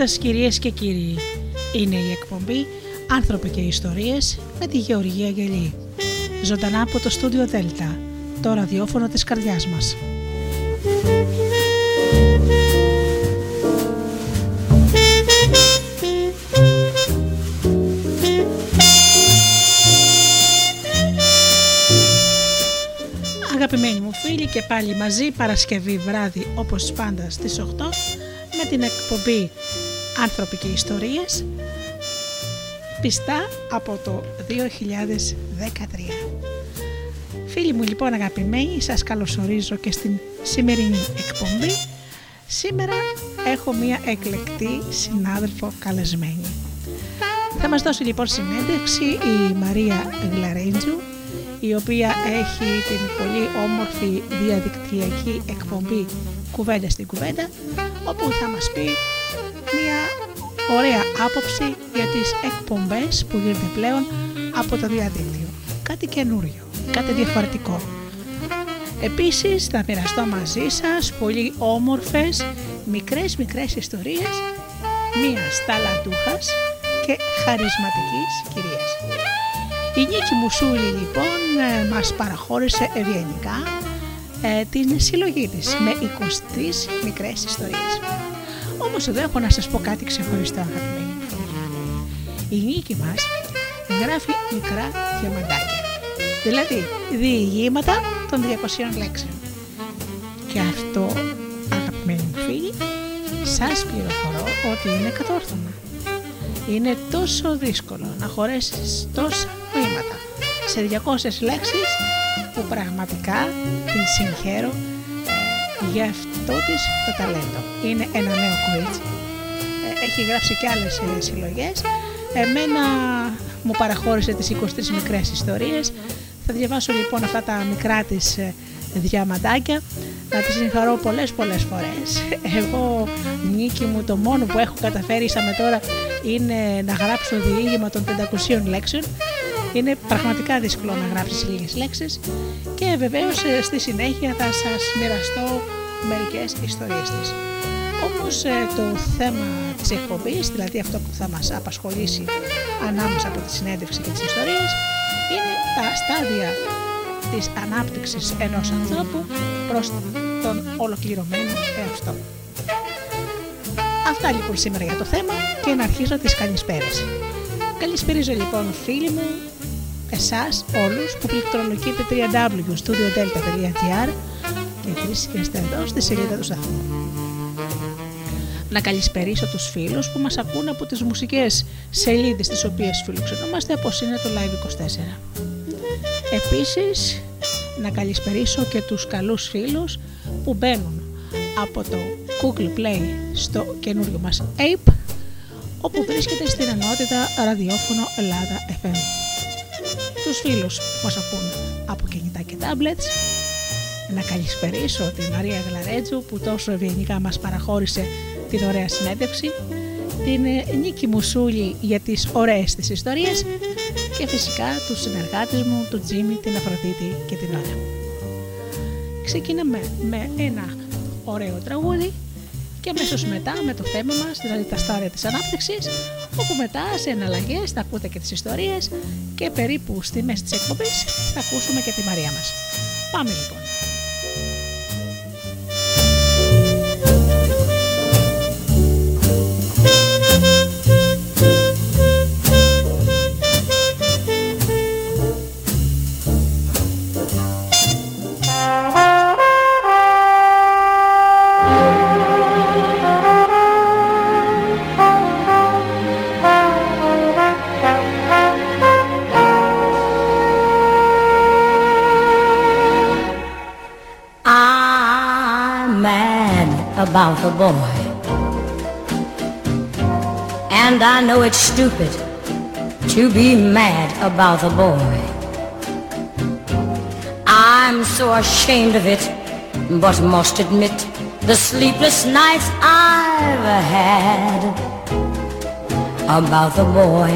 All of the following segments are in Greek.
Καλησπέρα σας κυρίες και κύριοι. Είναι η εκπομπή «Άνθρωποι και ιστορίες» με τη Γεωργία Γελή. Ζωντανά από το στούντιο Δέλτα, το ραδιόφωνο της καρδιάς μας. Αγαπημένοι μου φίλοι και πάλι μαζί Παρασκευή βράδυ όπως πάντα στις 8 με την εκπομπή «Άνθρωποι και Ιστορίες» πιστά από το 2013. Φίλοι μου λοιπόν αγαπημένοι, σας καλωσορίζω και στην σημερινή εκπομπή. Σήμερα έχω μία εκλεκτή συνάδελφο καλεσμένη. Θα μας δώσει λοιπόν συνέντευξη η Μαρία Γλαρέντζου, η οποία έχει την πολύ όμορφη διαδικτυακή εκπομπή «Κουβέντα στην κουβέντα», όπου θα μας πει μία ωραία άποψη για τις εκπομπές που γίνεται πλέον από το διαδίκτυο. Κάτι καινούριο, κάτι διαφορετικό. Επίσης θα μοιραστώ μαζί σας πολύ όμορφες μικρές μικρές ιστορίες μίας ταλαντούχας και χαρισματικής κυρίας. Η Νίκη Μουσούλη λοιπόν ε, μας παραχώρησε ευγενικά ε, την συλλογή της με 23 μικρές ιστορίες. Όμως εδώ έχω να σας πω κάτι ξεχωριστό αγαπημένοι Η Νίκη μας γράφει μικρά διαμαντάκια, δηλαδή διηγήματα των 200 λέξεων. Και αυτό αγαπημένοι μου φίλοι σας πληροφορώ ότι είναι κατόρθωμα. Είναι τόσο δύσκολο να χωρέσεις τόσα βήματα σε 200 λέξεις που πραγματικά την συγχαίρω για αυτό της το ταλέντο. Είναι ένα νέο κορίτσι. Ε, έχει γράψει και άλλες ε, συλλογές. Εμένα μου παραχώρησε τις 23 μικρές ιστορίες. Θα διαβάσω λοιπόν αυτά τα μικρά της ε, διαμαντάκια να τη συγχαρώ πολλές πολλές φορές. Εγώ νίκη μου το μόνο που έχω καταφέρει με τώρα είναι να γράψω διήγημα των 500 λέξεων είναι πραγματικά δύσκολο να γράψεις λίγες λέξεις και βεβαίως ε, στη συνέχεια θα σας μοιραστώ μερικές ιστορίες της. Όμως ε, το θέμα της εκπομπής, δηλαδή αυτό που θα μας απασχολήσει ανάμεσα από τη συνέντευξη και τις ιστορίες, είναι τα στάδια της ανάπτυξης ενός ανθρώπου προς τον ολοκληρωμένο εαυτό. Αυτά λοιπόν σήμερα για το θέμα και να αρχίσω τις καλησπέρες. Καλησπέριζω λοιπόν φίλοι μου, εσάς όλους που πληκτρολογείτε www.studiodelta.gr και βρίσκεστε εδώ στη σελίδα του σταθμού. Να καλησπερίσω τους φίλους που μας ακούν από τις μουσικές σελίδες τις οποίες φιλοξενούμαστε όπως είναι το Live24. Επίσης, να καλησπερίσω και τους καλούς φίλους που μπαίνουν από το Google Play στο καινούριο μας Ape όπου βρίσκεται στην ενότητα ραδιόφωνο Ελλάδα FM. Τους φίλους που μας ακούν από κινητά και tablets, να καλησπερίσω τη Μαρία Γλαρέτζου που τόσο ευγενικά μας παραχώρησε την ωραία συνέντευξη, την Νίκη Μουσούλη για τις ωραίες της ιστορίες. Και φυσικά τους συνεργάτες μου, τον Τζίμι, την Αφροδίτη και την Ώρα. Ξεκινάμε με ένα ωραίο τραγούδι και αμέσως μετά με το θέμα μας, δηλαδή τα στάδια της ανάπτυξης, όπου μετά σε εναλλαγές θα ακούτε και τις ιστορίες και περίπου στη μέση της εκπομπής θα ακούσουμε και τη Μαρία μας. Πάμε λοιπόν. The boy. And I know it's stupid to be mad about the boy. I'm so ashamed of it, but must admit the sleepless nights I've had about the boy.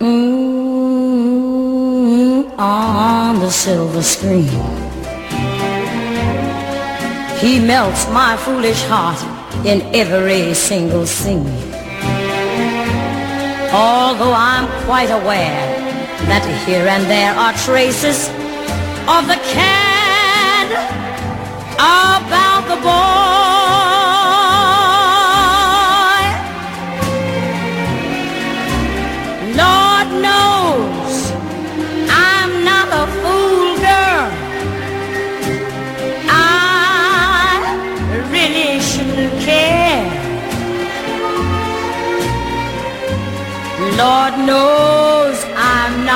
Mm, on the silver screen He melts my foolish heart in every single scene. Although I'm quite aware that here and there are traces of the cad about the boy.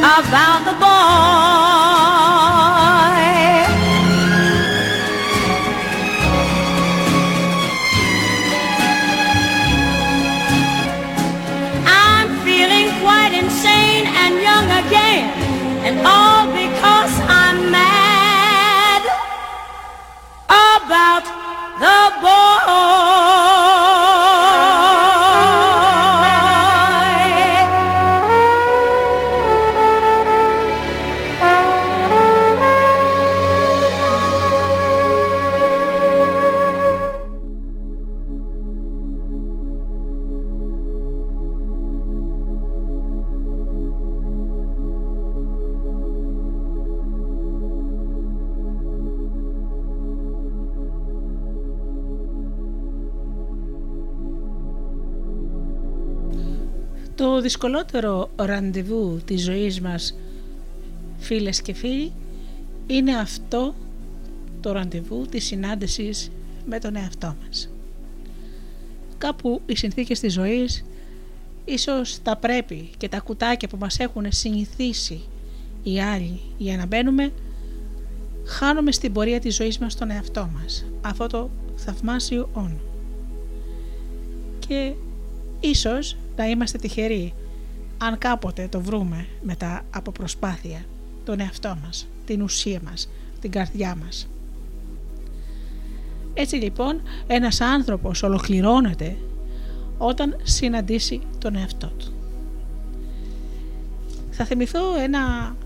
about the boy. I'm feeling quite insane and young again, and all because I'm mad about Το δυσκολότερο ραντεβού της ζωής μας, φίλες και φίλοι, είναι αυτό το ραντεβού της συνάντησης με τον εαυτό μας. Κάπου οι συνθήκες της ζωής ίσως τα πρέπει και τα κουτάκια που μας έχουν συνηθίσει οι άλλοι για να μπαίνουμε χάνουμε στην πορεία της ζωής μας τον εαυτό μας αυτό το θαυμάσιο όνο και ίσως να είμαστε τυχεροί αν κάποτε το βρούμε μετά από προσπάθεια τον εαυτό μας, την ουσία μας, την καρδιά μας. Έτσι λοιπόν ένας άνθρωπος ολοκληρώνεται όταν συναντήσει τον εαυτό του. Θα θυμηθώ ένα,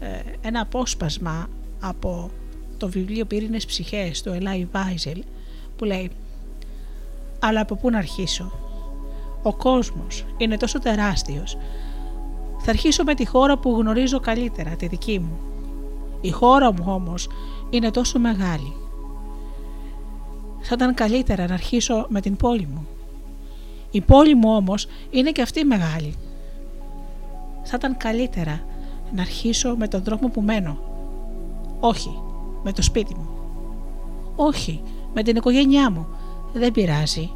ε, ένα απόσπασμα από το βιβλίο «Πύρινες ψυχές» του Ελάι Βάιζελ που λέει «Αλλά από πού να αρχίσω. Ο κόσμος είναι τόσο τεράστιος. Θα αρχίσω με τη χώρα που γνωρίζω καλύτερα, τη δική μου. Η χώρα μου όμως είναι τόσο μεγάλη. Θα ήταν καλύτερα να αρχίσω με την πόλη μου. Η πόλη μου όμως είναι και αυτή μεγάλη. Θα ήταν καλύτερα να αρχίσω με τον δρόμο που μένω. Όχι, με το σπίτι μου. Όχι, με την οικογένειά μου. Δεν πειράζει.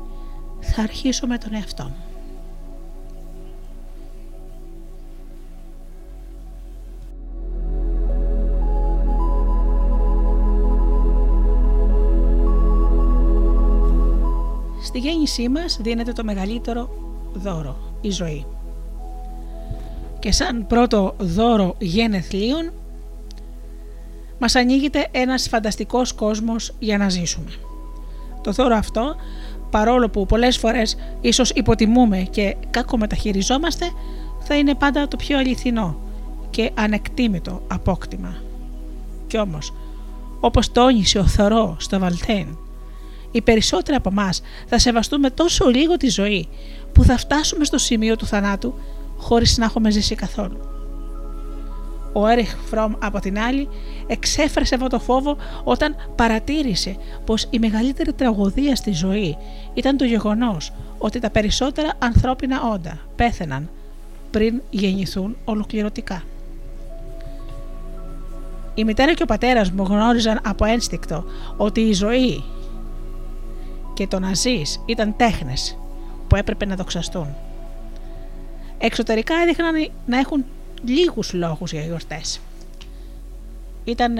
Θα αρχίσω με τον εαυτό μου. Στη γέννησή μας δίνεται το μεγαλύτερο δώρο, η ζωή. Και σαν πρώτο δώρο γενεθλίων μας ανοίγεται ένας φανταστικός κόσμος για να ζήσουμε. Το δώρο αυτό, παρόλο που πολλές φορές ίσως υποτιμούμε και κακομεταχειριζόμαστε, θα είναι πάντα το πιο αληθινό και ανεκτήμητο απόκτημα. Κι όμως, όπως τόνισε ο Θωρό στο Βαλτέν, οι περισσότεροι από εμάς θα σεβαστούμε τόσο λίγο τη ζωή που θα φτάσουμε στο σημείο του θανάτου χωρίς να έχουμε ζήσει καθόλου. Ο Έριχ Φρόμ από την άλλη εξέφρασε αυτό το φόβο όταν παρατήρησε πως η μεγαλύτερη τραγωδία στη ζωή ήταν το γεγονός ότι τα περισσότερα ανθρώπινα όντα πέθαιναν πριν γεννηθούν ολοκληρωτικά. Η μητέρα και ο πατέρας μου γνώριζαν από ένστικτο ότι η ζωή και το να ζεις ήταν τέχνες που έπρεπε να δοξαστούν. Εξωτερικά έδειχναν να έχουν λίγους λόγους για γιορτές. Ήταν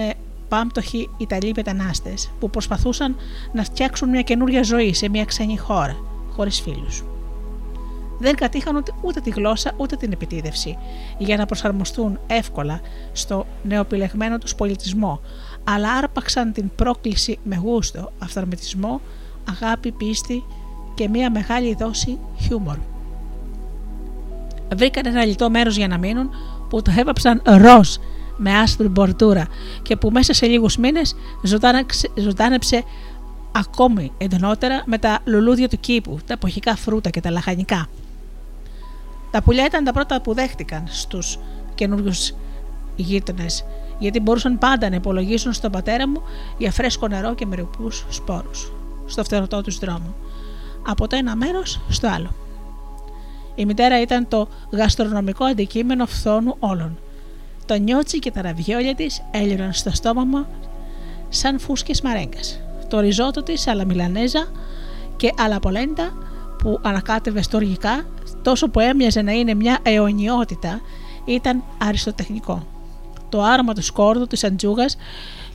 πάμπτωχοι Ιταλοί μετανάστες που προσπαθούσαν να φτιάξουν μια καινούρια ζωή σε μια ξένη χώρα, χωρίς φίλους. Δεν κατήχαν ούτε, τη γλώσσα ούτε την επιτίδευση για να προσαρμοστούν εύκολα στο νεοπιλεγμένο τους πολιτισμό, αλλά άρπαξαν την πρόκληση με γούστο, αυθαρμητισμό, αγάπη, πίστη και μια μεγάλη δόση χιούμορ. Βρήκαν ένα λιτό μέρος για να μείνουν που το έβαψαν ροζ με άσπρη μπορτούρα και που μέσα σε λίγους μήνες ζωντάνεψε ακόμη εντονότερα με τα λουλούδια του κήπου, τα εποχικά φρούτα και τα λαχανικά. Τα πουλιά ήταν τα πρώτα που δέχτηκαν στους καινούριους γείτονες, γιατί μπορούσαν πάντα να υπολογίσουν στον πατέρα μου για φρέσκο νερό και μερικούς σπόρους, στο φτερωτό τους δρόμο, από το ένα μέρος στο άλλο. Η μητέρα ήταν το γαστρονομικό αντικείμενο φθόνου όλων. Το νιότσι και τα ραβιόλια της έλειωναν στο στόμα μου σαν φούσκες μαρέγκας. Το ριζότο της αλλά μιλανέζα και αλαπολέντα που ανακάτευε στοργικά τόσο που έμοιαζε να είναι μια αιωνιότητα ήταν αριστοτεχνικό. Το άρωμα του σκόρδου, της αντζούγας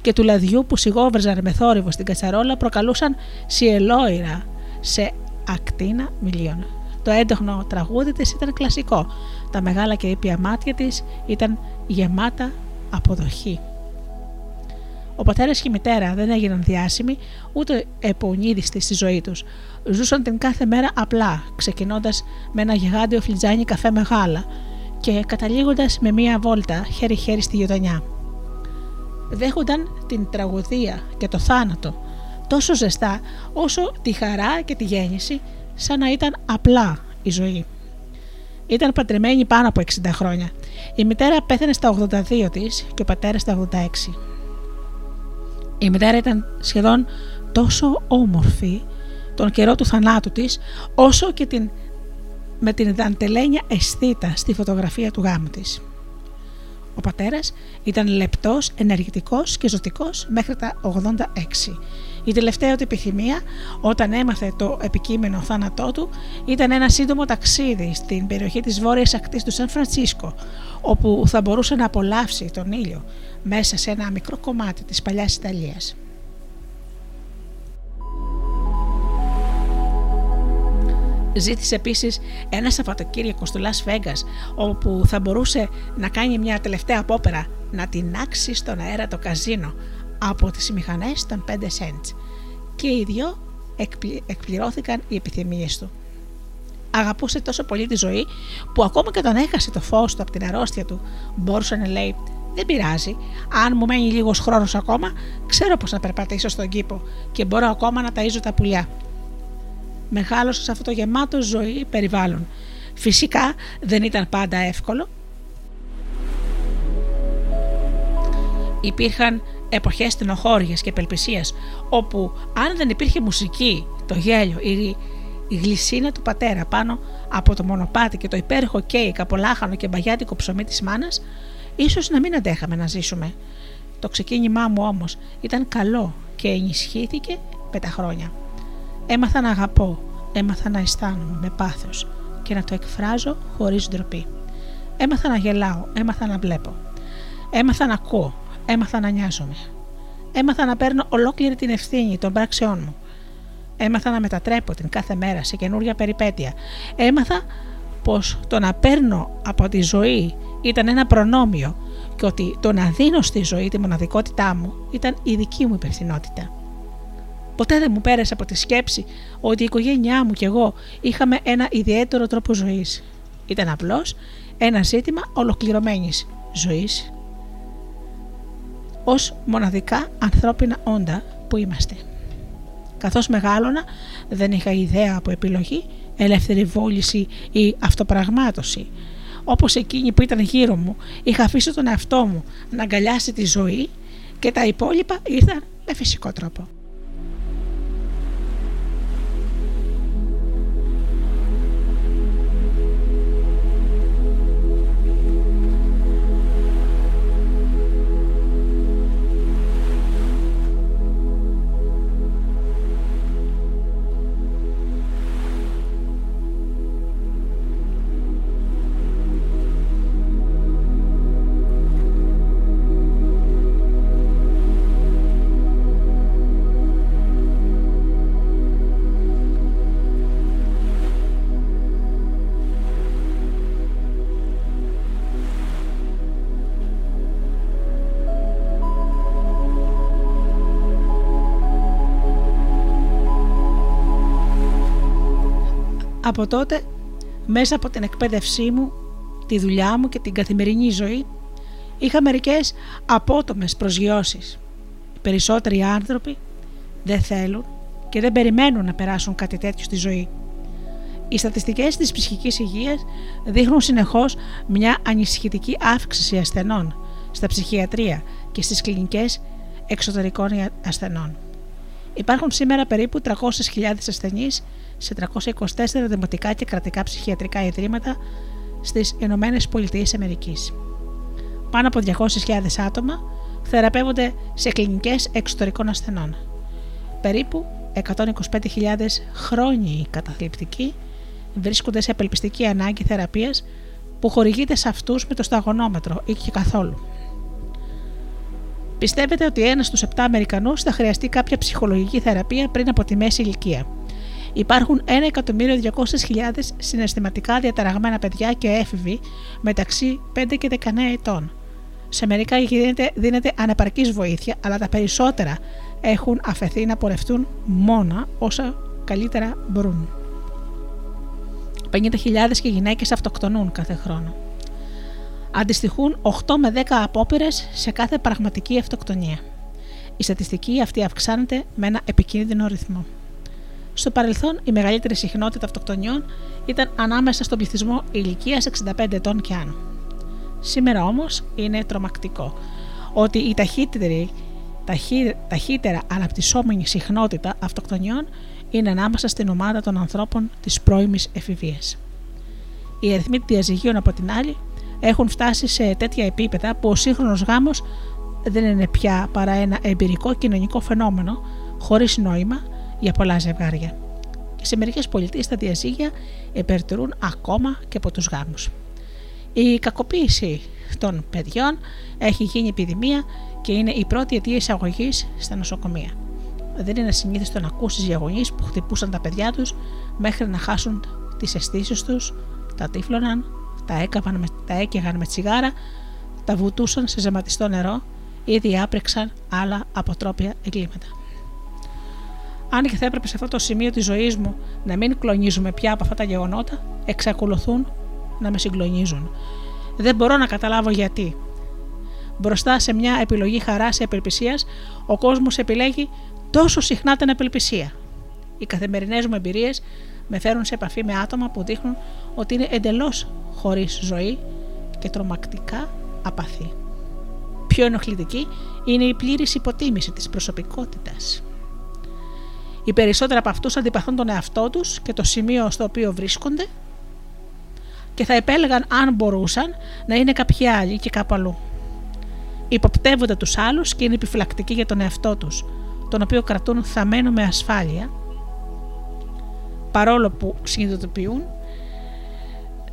και του λαδιού που σιγόβρζαν με θόρυβο στην κατσαρόλα προκαλούσαν σιελόιρα σε ακτίνα μιλίων. Το έντοχνο τραγούδι της ήταν κλασικό. Τα μεγάλα και ήπια μάτια της ήταν γεμάτα αποδοχή. Ο πατέρας και η μητέρα δεν έγιναν διάσημοι ούτε επονίδιστοι στη ζωή τους. Ζούσαν την κάθε μέρα απλά, ξεκινώντας με ένα γιγάντιο φλιτζάνι καφέ μεγάλα και καταλήγοντας με μία βόλτα χέρι-χέρι στη γειτονιά. Δέχονταν την τραγωδία και το θάνατο τόσο ζεστά όσο τη χαρά και τη γέννηση σαν να ήταν απλά η ζωή. Ήταν πατρεμένη πάνω από 60 χρόνια. Η μητέρα πέθανε στα 82 της και ο πατέρας στα 86. Η μητέρα ήταν σχεδόν τόσο όμορφη τον καιρό του θανάτου της όσο και την, με την δαντελένια αισθήτα στη φωτογραφία του γάμου της. Ο πατέρας ήταν λεπτός, ενεργητικός και ζωτικός μέχρι τα 86 η τελευταία του επιθυμία όταν έμαθε το επικείμενο θάνατό του ήταν ένα σύντομο ταξίδι στην περιοχή της βόρειας ακτής του Σαν Φρανσίσκο όπου θα μπορούσε να απολαύσει τον ήλιο μέσα σε ένα μικρό κομμάτι της παλιάς Ιταλίας. Ζήτησε επίσης ένα Σαββατοκύριακο στο Las Vegas όπου θα μπορούσε να κάνει μια τελευταία απόπερα να τεινάξει στον αέρα το καζίνο από τις μηχανές των 5 cents και οι δυο εκπληρώθηκαν οι επιθυμίες του. Αγαπούσε τόσο πολύ τη ζωή που ακόμα και όταν έχασε το φως του από την αρρώστια του μπορούσε να λέει «Δεν πειράζει, αν μου μένει λίγος χρόνος ακόμα ξέρω πως να περπατήσω στον κήπο και μπορώ ακόμα να ταΐζω τα πουλιά». Μεγάλωσε σε αυτό το γεμάτο ζωή περιβάλλον. Φυσικά δεν ήταν πάντα εύκολο. Υπήρχαν εποχές στενοχώριας και απελπισίας, όπου αν δεν υπήρχε μουσική, το γέλιο, η, η γλυσίνα του πατέρα πάνω από το μονοπάτι και το υπέροχο κέικ από λάχανο και μπαγιάτικο ψωμί της μάνας, ίσως να μην αντέχαμε να ζήσουμε. Το ξεκίνημά μου όμως ήταν καλό και ενισχύθηκε με τα χρόνια. Έμαθα να αγαπώ, έμαθα να αισθάνομαι με πάθος και να το εκφράζω χωρίς ντροπή. Έμαθα να γελάω, έμαθα να βλέπω. Έμαθα να ακούω, Έμαθα να νοιάζομαι. Έμαθα να παίρνω ολόκληρη την ευθύνη των πράξεών μου. Έμαθα να μετατρέπω την κάθε μέρα σε καινούργια περιπέτεια. Έμαθα πως το να παίρνω από τη ζωή ήταν ένα προνόμιο και ότι το να δίνω στη ζωή τη μοναδικότητά μου ήταν η δική μου υπευθυνότητα. Ποτέ δεν μου πέρασε από τη σκέψη ότι η οικογένειά μου και εγώ είχαμε ένα ιδιαίτερο τρόπο ζωής. Ήταν απλώς ένα ζήτημα ολοκληρωμένης ζωής ως μοναδικά ανθρώπινα όντα που είμαστε. Καθώς μεγάλωνα δεν είχα ιδέα από επιλογή, ελεύθερη βόληση ή αυτοπραγμάτωση. Όπως εκείνη που ήταν γύρω μου, είχα αφήσει τον εαυτό μου να αγκαλιάσει τη ζωή και τα υπόλοιπα ήρθαν με φυσικό τρόπο. Από τότε, μέσα από την εκπαίδευσή μου, τη δουλειά μου και την καθημερινή ζωή, είχα μερικές απότομες προσγειώσεις. Οι περισσότεροι άνθρωποι δεν θέλουν και δεν περιμένουν να περάσουν κάτι τέτοιο στη ζωή. Οι στατιστικές της ψυχικής υγείας δείχνουν συνεχώς μια ανησυχητική αύξηση ασθενών στα ψυχιατρία και στις κλινικές εξωτερικών ασθενών. Υπάρχουν σήμερα περίπου 300.000 ασθενείς σε 324 δημοτικά και κρατικά ψυχιατρικά ιδρύματα στις Ηνωμένες Πολιτείες Αμερικής. Πάνω από 200.000 άτομα θεραπεύονται σε κλινικές εξωτερικών ασθενών. Περίπου 125.000 χρόνιοι καταθλιπτικοί βρίσκονται σε απελπιστική ανάγκη θεραπείας που χορηγείται σε αυτούς με το σταγονόμετρο ή και καθόλου. Πιστεύετε ότι ένας στους 7 Αμερικανούς θα χρειαστεί κάποια ψυχολογική θεραπεία πριν από τη μέση ηλικία; Υπάρχουν 1.200.000 συναισθηματικά διαταραγμένα παιδιά και έφηβοι μεταξύ 5 και 19 ετών. Σε μερικά δίνεται, δίνεται ανεπαρκής βοήθεια, αλλά τα περισσότερα έχουν αφαιθεί να πορευτούν μόνα όσα καλύτερα μπορούν. 50.000 και γυναίκες αυτοκτονούν κάθε χρόνο αντιστοιχούν 8 με 10 απόπειρες σε κάθε πραγματική αυτοκτονία. Η στατιστική αυτή αυξάνεται με ένα επικίνδυνο ρυθμό. Στο παρελθόν, η μεγαλύτερη συχνότητα αυτοκτονιών ήταν ανάμεσα στον πληθυσμό ηλικίας 65 ετών και άνω. Σήμερα όμως είναι τρομακτικό ότι η ταχύτερη, ταχύ, ταχύτερα αναπτυσσόμενη συχνότητα αυτοκτονιών είναι ανάμεσα στην ομάδα των ανθρώπων της πρώιμης εφηβείας. Οι αριθμοί διαζυγίων από την άλλη έχουν φτάσει σε τέτοια επίπεδα που ο σύγχρονος γάμος δεν είναι πια παρά ένα εμπειρικό κοινωνικό φαινόμενο χωρίς νόημα για πολλά ζευγάρια. Και σε μερικές πολιτείες τα διαζύγια υπερτερούν ακόμα και από τους γάμους. Η κακοποίηση των παιδιών έχει γίνει επιδημία και είναι η πρώτη αιτία εισαγωγής στα νοσοκομεία. Δεν είναι ασυνήθιστο να ακούσεις για γονείς που χτυπούσαν τα παιδιά τους μέχρι να χάσουν τις αισθήσεις τους, τα τύφλωναν, τα, έκαβαν με, τα έκαιγαν με τσιγάρα, τα βουτούσαν σε ζεματιστό νερό ή διάπρεξαν άλλα αποτρόπια εγκλήματα. Αν και θα έπρεπε σε αυτό το σημείο της ζωής μου να μην κλονίζουμε πια από αυτά τα γεγονότα, εξακολουθούν να με συγκλονίζουν. Δεν μπορώ να καταλάβω γιατί. Μπροστά σε μια επιλογή χαράς ή απελπισίας, ο κόσμος επιλέγει τόσο συχνά την απελπισία. Οι καθημερινές μου εμπειρίες με φέρουν σε επαφή με άτομα που δείχνουν ότι είναι εντελώς χωρίς ζωή και τρομακτικά απαθή. Πιο ενοχλητική είναι η πλήρης υποτίμηση της προσωπικότητας. Οι περισσότεροι από αυτούς αντιπαθούν τον εαυτό τους και το σημείο στο οποίο βρίσκονται και θα επέλεγαν αν μπορούσαν να είναι κάποιοι άλλοι και κάπου αλλού. Υποπτεύονται τους άλλους και είναι επιφυλακτικοί για τον εαυτό τους, τον οποίο κρατούν θαμένο με ασφάλεια παρόλο που συνειδητοποιούν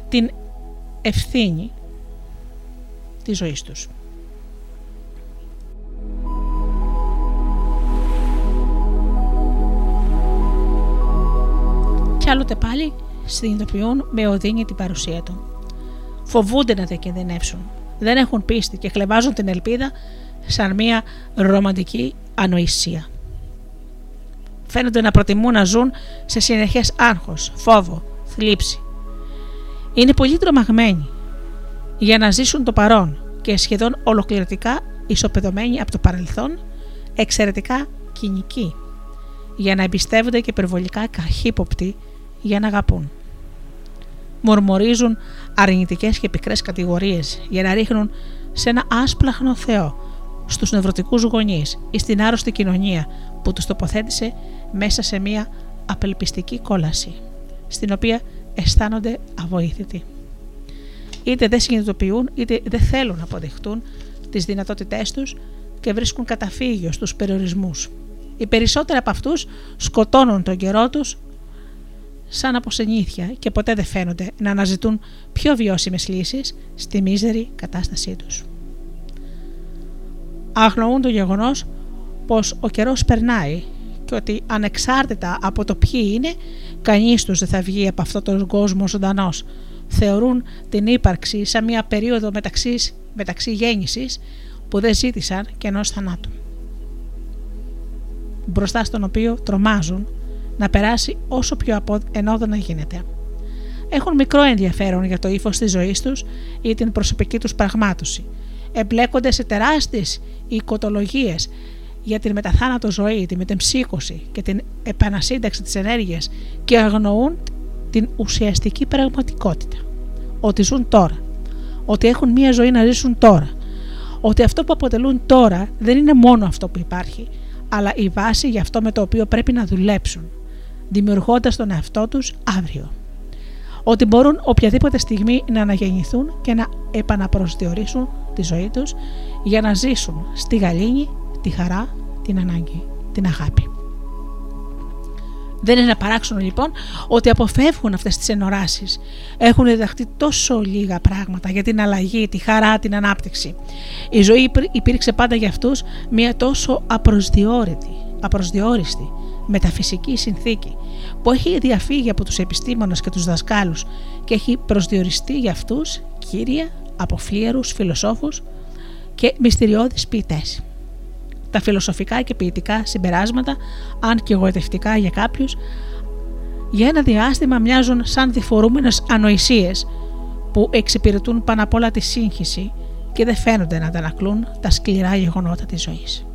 την ευθύνη της ζωής τους. Κι άλλοτε πάλι συνειδητοποιούν με οδύνη την παρουσία του. Φοβούνται να διακινδυνεύσουν. Δεν έχουν πίστη και χλεβάζουν την ελπίδα σαν μια ρομαντική ανοησία φαίνονται να προτιμούν να ζουν σε συνεχές άγχος, φόβο, θλίψη. Είναι πολύ τρομαγμένοι για να ζήσουν το παρόν και σχεδόν ολοκληρωτικά ισοπεδωμένοι από το παρελθόν, εξαιρετικά κοινικοί, για να εμπιστεύονται και υπερβολικά καχύποπτοι για να αγαπούν. Μορμορίζουν αρνητικές και πικρές κατηγορίες για να ρίχνουν σε ένα άσπλαχνο Θεό στους νευρωτικούς γονείς ή στην άρρωστη κοινωνία που τους τοποθέτησε μέσα σε μια απελπιστική κόλαση, στην οποία αισθάνονται αβοήθητοι. Είτε δεν συνειδητοποιούν, είτε δεν θέλουν να αποδειχτούν τις δυνατότητές τους και βρίσκουν καταφύγιο στους περιορισμούς. Οι περισσότεροι από αυτούς σκοτώνουν τον καιρό τους σαν από συνήθεια και ποτέ δεν φαίνονται να αναζητούν πιο βιώσιμες λύσεις στη μίζερη κατάστασή τους. Αγνοούν το γεγονός πως ο καιρός περνάει και ότι ανεξάρτητα από το ποιοι είναι, κανείς τους δεν θα βγει από αυτόν τον κόσμο ζωντανός. Θεωρούν την ύπαρξη σαν μια περίοδο μεταξύς, μεταξύ γέννησης που δεν ζήτησαν και ενός θανάτου. Μπροστά στον οποίο τρομάζουν να περάσει όσο πιο ενόδονα γίνεται. έχουν μικρό ενδιαφέρον για το ύφος της ζωής τους ή την προσωπική τους πραγμάτωση. Εμπλέκονται σε τεράστιες οικοτολογίες για την μεταθάνατο ζωή, τη μετεμψύχωση και την επανασύνταξη της ενέργειας και αγνοούν την ουσιαστική πραγματικότητα. Ότι ζουν τώρα. Ότι έχουν μία ζωή να ζήσουν τώρα. Ότι αυτό που αποτελούν τώρα δεν είναι μόνο αυτό που υπάρχει, αλλά η βάση για αυτό με το οποίο πρέπει να δουλέψουν, δημιουργώντας τον εαυτό τους αύριο. Ότι μπορούν οποιαδήποτε στιγμή να αναγεννηθούν και να επαναπροσδιορίσουν τη ζωή τους για να ζήσουν στη γαλήνη τη χαρά, την ανάγκη, την αγάπη. Δεν είναι να παράξουν λοιπόν ότι αποφεύγουν αυτές τις ενοράσεις. Έχουν διδαχτεί τόσο λίγα πράγματα για την αλλαγή, τη χαρά, την ανάπτυξη. Η ζωή υπήρξε πάντα για αυτούς μια τόσο απροσδιόριστη, απροσδιόριστη μεταφυσική συνθήκη που έχει διαφύγει από τους επιστήμονες και τους δασκάλους και έχει προσδιοριστεί για αυτούς κύρια από φλίαρους φιλοσόφους και μυστηριώδεις ποιητές τα φιλοσοφικά και ποιητικά συμπεράσματα, αν και εγωιτευτικά για κάποιους, για ένα διάστημα μοιάζουν σαν διφορούμενες ανοησίες που εξυπηρετούν πάνω απ' όλα τη σύγχυση και δεν φαίνονται να αντανακλούν τα σκληρά γεγονότα της ζωής.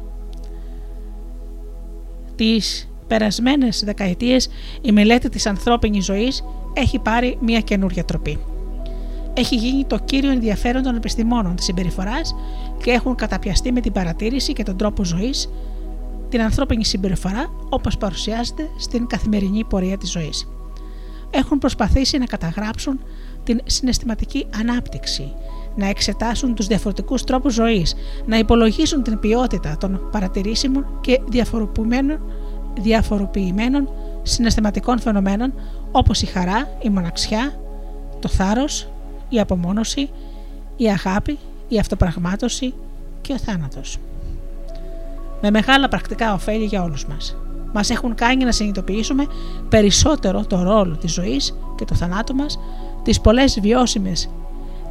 Τις περασμένες δεκαετίες η μελέτη της ανθρώπινης ζωής έχει πάρει μια καινούρια τροπή έχει γίνει το κύριο ενδιαφέρον των επιστημόνων της συμπεριφοράς και έχουν καταπιαστεί με την παρατήρηση και τον τρόπο ζωής την ανθρώπινη συμπεριφορά όπως παρουσιάζεται στην καθημερινή πορεία της ζωής. Έχουν προσπαθήσει να καταγράψουν την συναισθηματική ανάπτυξη, να εξετάσουν τους διαφορετικούς τρόπους ζωής, να υπολογίσουν την ποιότητα των παρατηρήσιμων και διαφοροποιημένων, διαφοροποιημένων συναισθηματικών φαινομένων όπως η χαρά, η μοναξιά, το θάρρος, η απομόνωση, η αγάπη, η αυτοπραγμάτωση και ο θάνατος. Με μεγάλα πρακτικά ωφέλη για όλους μας. Μας έχουν κάνει να συνειδητοποιήσουμε περισσότερο το ρόλο της ζωής και του θανάτου μας, τις πολλές βιώσιμες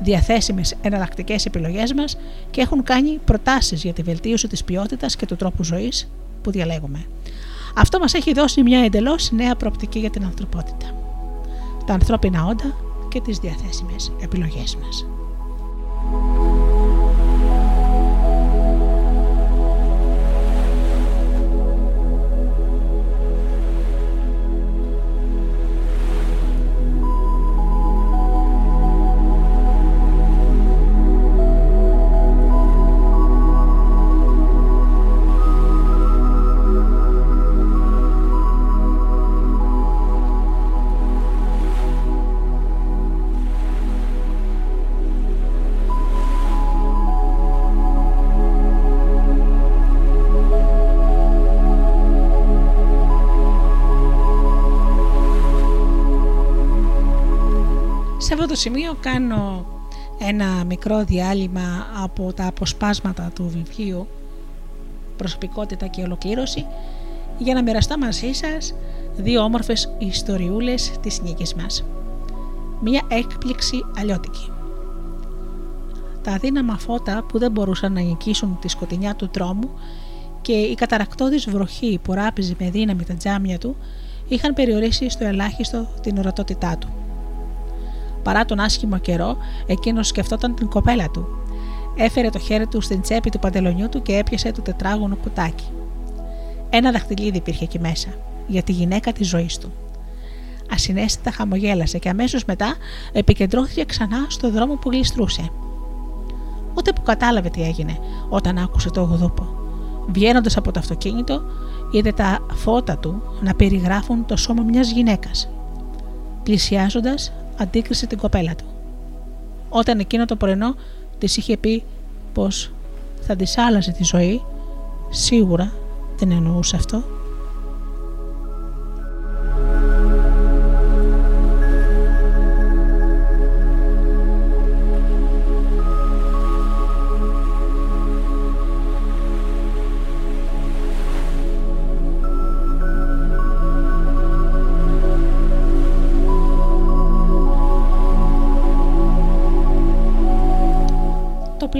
διαθέσιμες εναλλακτικές επιλογές μας και έχουν κάνει προτάσεις για τη βελτίωση της ποιότητας και του τρόπου ζωής που διαλέγουμε. Αυτό μας έχει δώσει μια εντελώς νέα προοπτική για την ανθρωπότητα. Τα ανθρώπινα όντα και τις διαθέσιμες επιλογές μας. Σημείο κάνω ένα μικρό διάλειμμα από τα αποσπάσματα του βιβλίου «Προσωπικότητα και ολοκλήρωση» για να μοιραστώ μαζί σας δύο όμορφες ιστοριούλες της νίκης μας. Μία έκπληξη αλλιώτικη. Τα αδύναμα φώτα που δεν μπορούσαν να νικήσουν τη σκοτεινιά του τρόμου και η καταρακτώδης βροχή που ράπιζε με δύναμη τα τζάμια του είχαν περιορίσει στο ελάχιστο την ορατότητά του. Παρά τον άσχημο καιρό, εκείνος σκεφτόταν την κοπέλα του. Έφερε το χέρι του στην τσέπη του παντελονιού του και έπιασε το τετράγωνο κουτάκι. Ένα δαχτυλίδι υπήρχε εκεί μέσα, για τη γυναίκα της ζωής του. Ασυνέστητα χαμογέλασε και αμέσως μετά επικεντρώθηκε ξανά στο δρόμο που γλιστρούσε. Ούτε που κατάλαβε τι έγινε όταν άκουσε το γουδούπο. Βγαίνοντας από το αυτοκίνητο, είδε τα φώτα του να περιγράφουν το σώμα μιας γυναίκας. Πλησιάζοντας, αντίκρισε την κοπέλα του. Όταν εκείνο το πρωινό της είχε πει πως θα της άλλαζε τη ζωή, σίγουρα δεν εννοούσε αυτό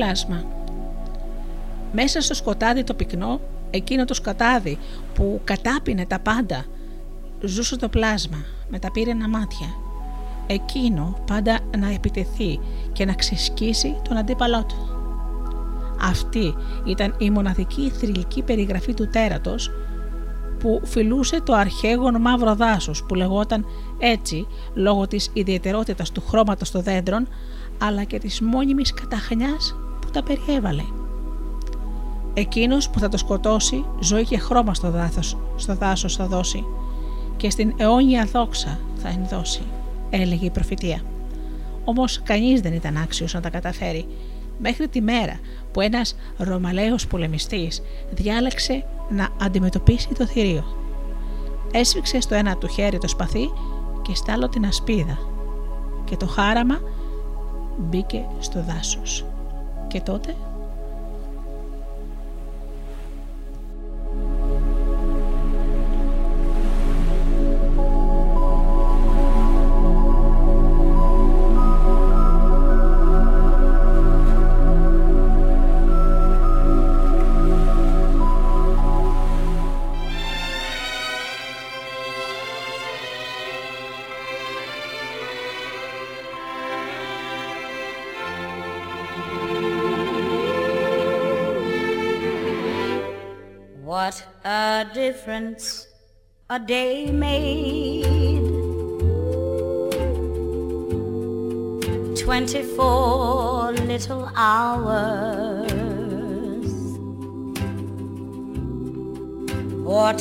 πλάσμα. Μέσα στο σκοτάδι το πυκνό, εκείνο το σκοτάδι που κατάπινε τα πάντα, ζούσε το πλάσμα με τα πύρινα μάτια. εκείνο πάντα να επιτεθεί και να ξεσκίσει τον αντίπαλό του. Αυτή ήταν η μοναδική θρηλυκή περιγραφή του τέρατος που φιλούσε το αρχαίγον μαύρο δάσος που λεγόταν έτσι λόγω της ιδιαιτερότητας του χρώματος των δέντρων αλλά και της μόνιμης καταχνιάς που τα περιέβαλε. Εκείνος που θα το σκοτώσει ζωή και χρώμα στο, δάθος, στο δάσος θα δώσει και στην αιώνια δόξα θα ενδώσει, έλεγε η προφητεία. Όμως κανείς δεν ήταν άξιος να τα καταφέρει μέχρι τη μέρα που ένας Ρωμαλαίος πολεμιστής διάλεξε να αντιμετωπίσει το θηρίο. Έσφιξε στο ένα του χέρι το σπαθί και στάλω την ασπίδα και το χάραμα μπήκε στο δάσος. Και τότε day made. Twenty-four little hours. What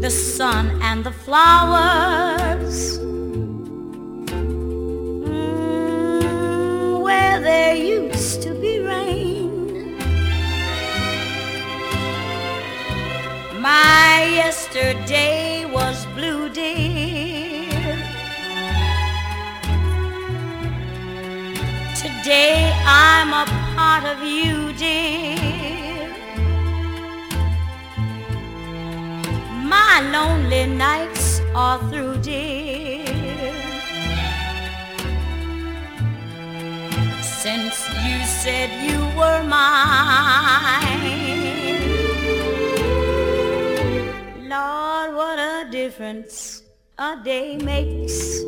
the sun and the flowers. Mm, where there used to be rain. My yesterday Today I'm a part of you, dear. My lonely nights are through, dear. Since you said you were mine. Lord, what a difference a day makes.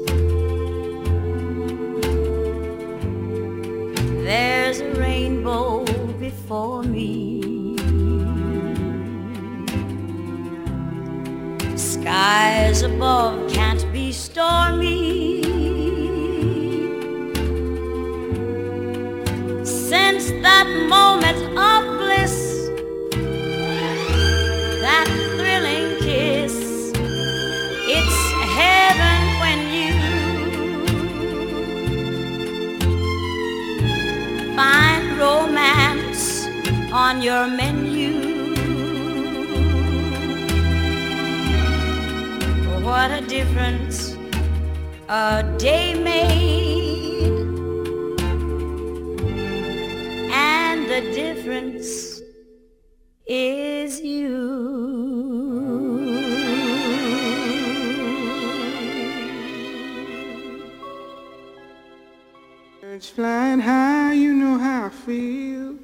There's a rainbow before me. Skies above can't be stormy. Since that moment of on your menu. What a difference a day made, and the difference is you. Birds flying high, you know how I feel.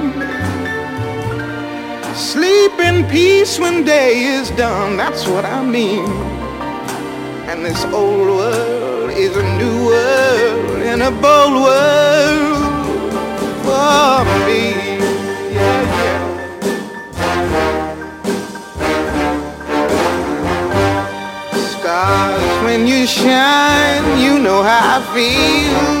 Sleep in peace when day is done. That's what I mean. And this old world is a new world and a bold world for me. Stars, when you shine, you know how I feel.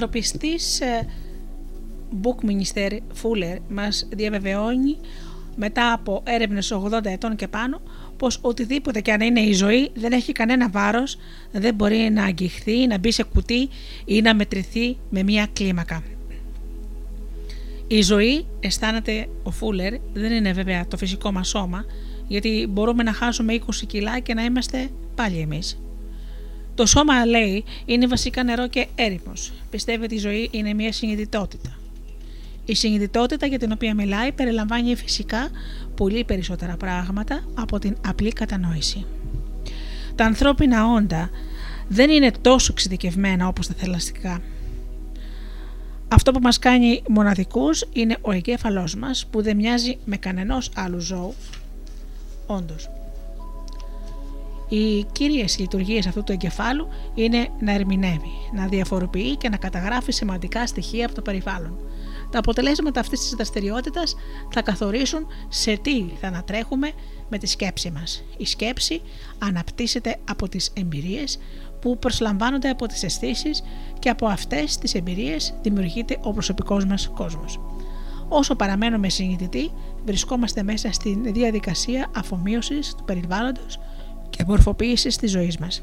ανθρωπιστής ε, Bookminister Fuller μας διαβεβαιώνει μετά από έρευνες 80 ετών και πάνω πως οτιδήποτε και αν είναι η ζωή δεν έχει κανένα βάρος, δεν μπορεί να αγγιχθεί, να μπει σε κουτί ή να μετρηθεί με μία κλίμακα. Η ζωή, αισθάνεται ο Φούλερ, δεν είναι βέβαια το φυσικό μας σώμα, γιατί μπορούμε να χάσουμε 20 κιλά και να είμαστε πάλι εμείς. Το σώμα, λέει, είναι βασικά νερό και έρημος. Πιστεύει ότι η ζωή είναι μια συνειδητότητα. Η συνειδητότητα για την οποία μιλάει περιλαμβάνει φυσικά πολύ περισσότερα πράγματα από την απλή κατανόηση. Τα ανθρώπινα όντα δεν είναι τόσο εξειδικευμένα όπως τα θελαστικά. Αυτό που μας κάνει μοναδικούς είναι ο εγκέφαλός μας που δεν μοιάζει με κανενός άλλου ζώου. Όντως. Οι κύριες λειτουργίες αυτού του εγκεφάλου είναι να ερμηνεύει, να διαφοροποιεί και να καταγράφει σημαντικά στοιχεία από το περιβάλλον. Τα αποτελέσματα αυτής της δραστηριότητας θα καθορίσουν σε τι θα ανατρέχουμε με τη σκέψη μας. Η σκέψη αναπτύσσεται από τις εμπειρίες που προσλαμβάνονται από τις αισθήσεις και από αυτές τις εμπειρίες δημιουργείται ο προσωπικός μας κόσμος. Όσο παραμένουμε συνειδητοί, βρισκόμαστε μέσα στην διαδικασία αφομοίωσης του περιβάλλοντος και μορφοποίησης της ζωής μας.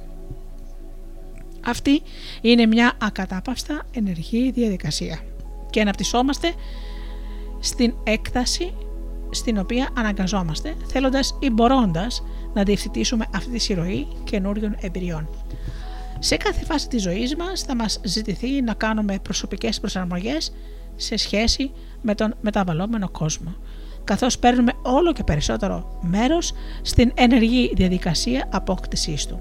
Αυτή είναι μια ακατάπαυστα ενεργή διαδικασία και αναπτυσσόμαστε στην έκταση στην οποία αναγκαζόμαστε, θέλοντας ή μπορώντας να διευθυντήσουμε αυτή τη συρροή καινούριων εμπειριών. Σε κάθε φάση της ζωής μας θα μας ζητηθεί να κάνουμε προσωπικές προσαρμογές σε σχέση με τον μεταβαλλόμενο κόσμο, καθώς παίρνουμε όλο και περισσότερο μέρος στην ενεργή διαδικασία απόκτησής του.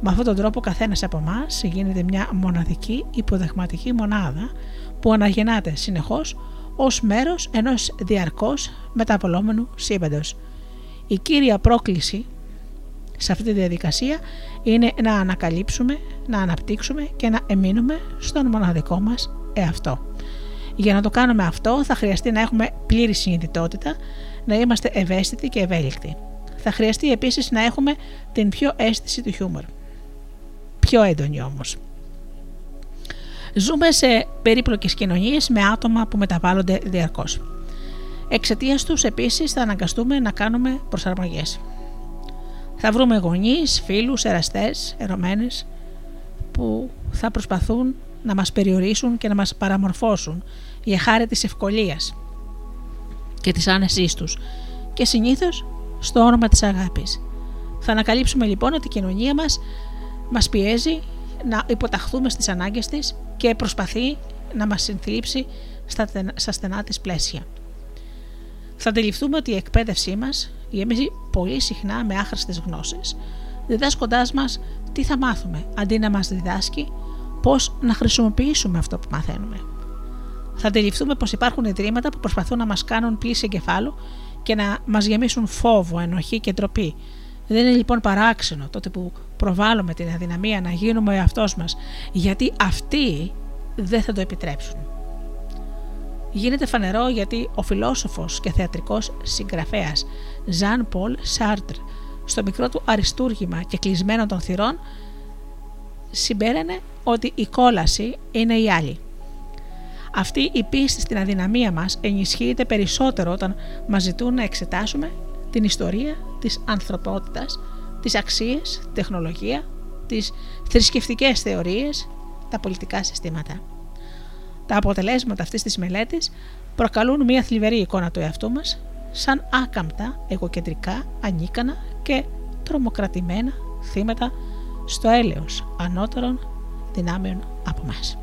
Με αυτόν τον τρόπο καθένας από εμάς γίνεται μια μοναδική υποδεχματική μονάδα που αναγεννάται συνεχώς ως μέρος ενός διαρκώς μεταβαλλόμενου σύμπαντος. Η κύρια πρόκληση σε αυτή τη διαδικασία είναι να ανακαλύψουμε, να αναπτύξουμε και να εμείνουμε στον μοναδικό μας εαυτό. Για να το κάνουμε αυτό θα χρειαστεί να έχουμε πλήρη συνειδητότητα, να είμαστε ευαίσθητοι και ευέλικτοι. Θα χρειαστεί επίσης να έχουμε την πιο αίσθηση του χιούμορ. Πιο έντονη όμως. Ζούμε σε περίπλοκες κοινωνίες με άτομα που μεταβάλλονται διαρκώς. Εξαιτίας τους επίσης θα αναγκαστούμε να κάνουμε προσαρμογές. Θα βρούμε γονείς, φίλους, εραστές, ερωμένες που θα προσπαθούν να μας περιορίσουν και να μας παραμορφώσουν για χάρη της ευκολίας και της άνεσής τους και συνήθως στο όνομα της αγάπης. Θα ανακαλύψουμε λοιπόν ότι η κοινωνία μας μας πιέζει να υποταχθούμε στις ανάγκες της και προσπαθεί να μας συνθλίψει στα στενά της πλαίσια. Θα αντιληφθούμε ότι η εκπαίδευσή μας γεμίζει πολύ συχνά με άχρηστες γνώσεις, διδάσκοντάς μας τι θα μάθουμε, αντί να μας διδάσκει πώς να χρησιμοποιήσουμε αυτό που μαθαίνουμε. Θα αντιληφθούμε πως υπάρχουν ιδρύματα που προσπαθούν να μας κάνουν πλήση εγκεφάλου και να μας γεμίσουν φόβο, ενοχή και ντροπή. Δεν είναι λοιπόν παράξενο τότε που προβάλλουμε την αδυναμία να γίνουμε ο εαυτός μας, γιατί αυτοί δεν θα το επιτρέψουν. Γίνεται φανερό γιατί ο φιλόσοφος και θεατρικός συγγραφέας Ζαν Πολ Σάρτρ στο μικρό του αριστούργημα και κλεισμένο των θυρών συμπέρανε ότι η κόλαση είναι η άλλη. Αυτή η πίστη στην αδυναμία μας ενισχύεται περισσότερο όταν μας ζητούν να εξετάσουμε την ιστορία της ανθρωπότητας, τις αξίες, τεχνολογία, τις θρησκευτικές θεωρίες, τα πολιτικά συστήματα. Τα αποτελέσματα αυτής της μελέτης προκαλούν μια θλιβερή εικόνα του εαυτού μας σαν άκαμπτα, εγωκεντρικά, ανίκανα και τρομοκρατημένα θύματα στο έλεος ανώτερων δυνάμεων από μας.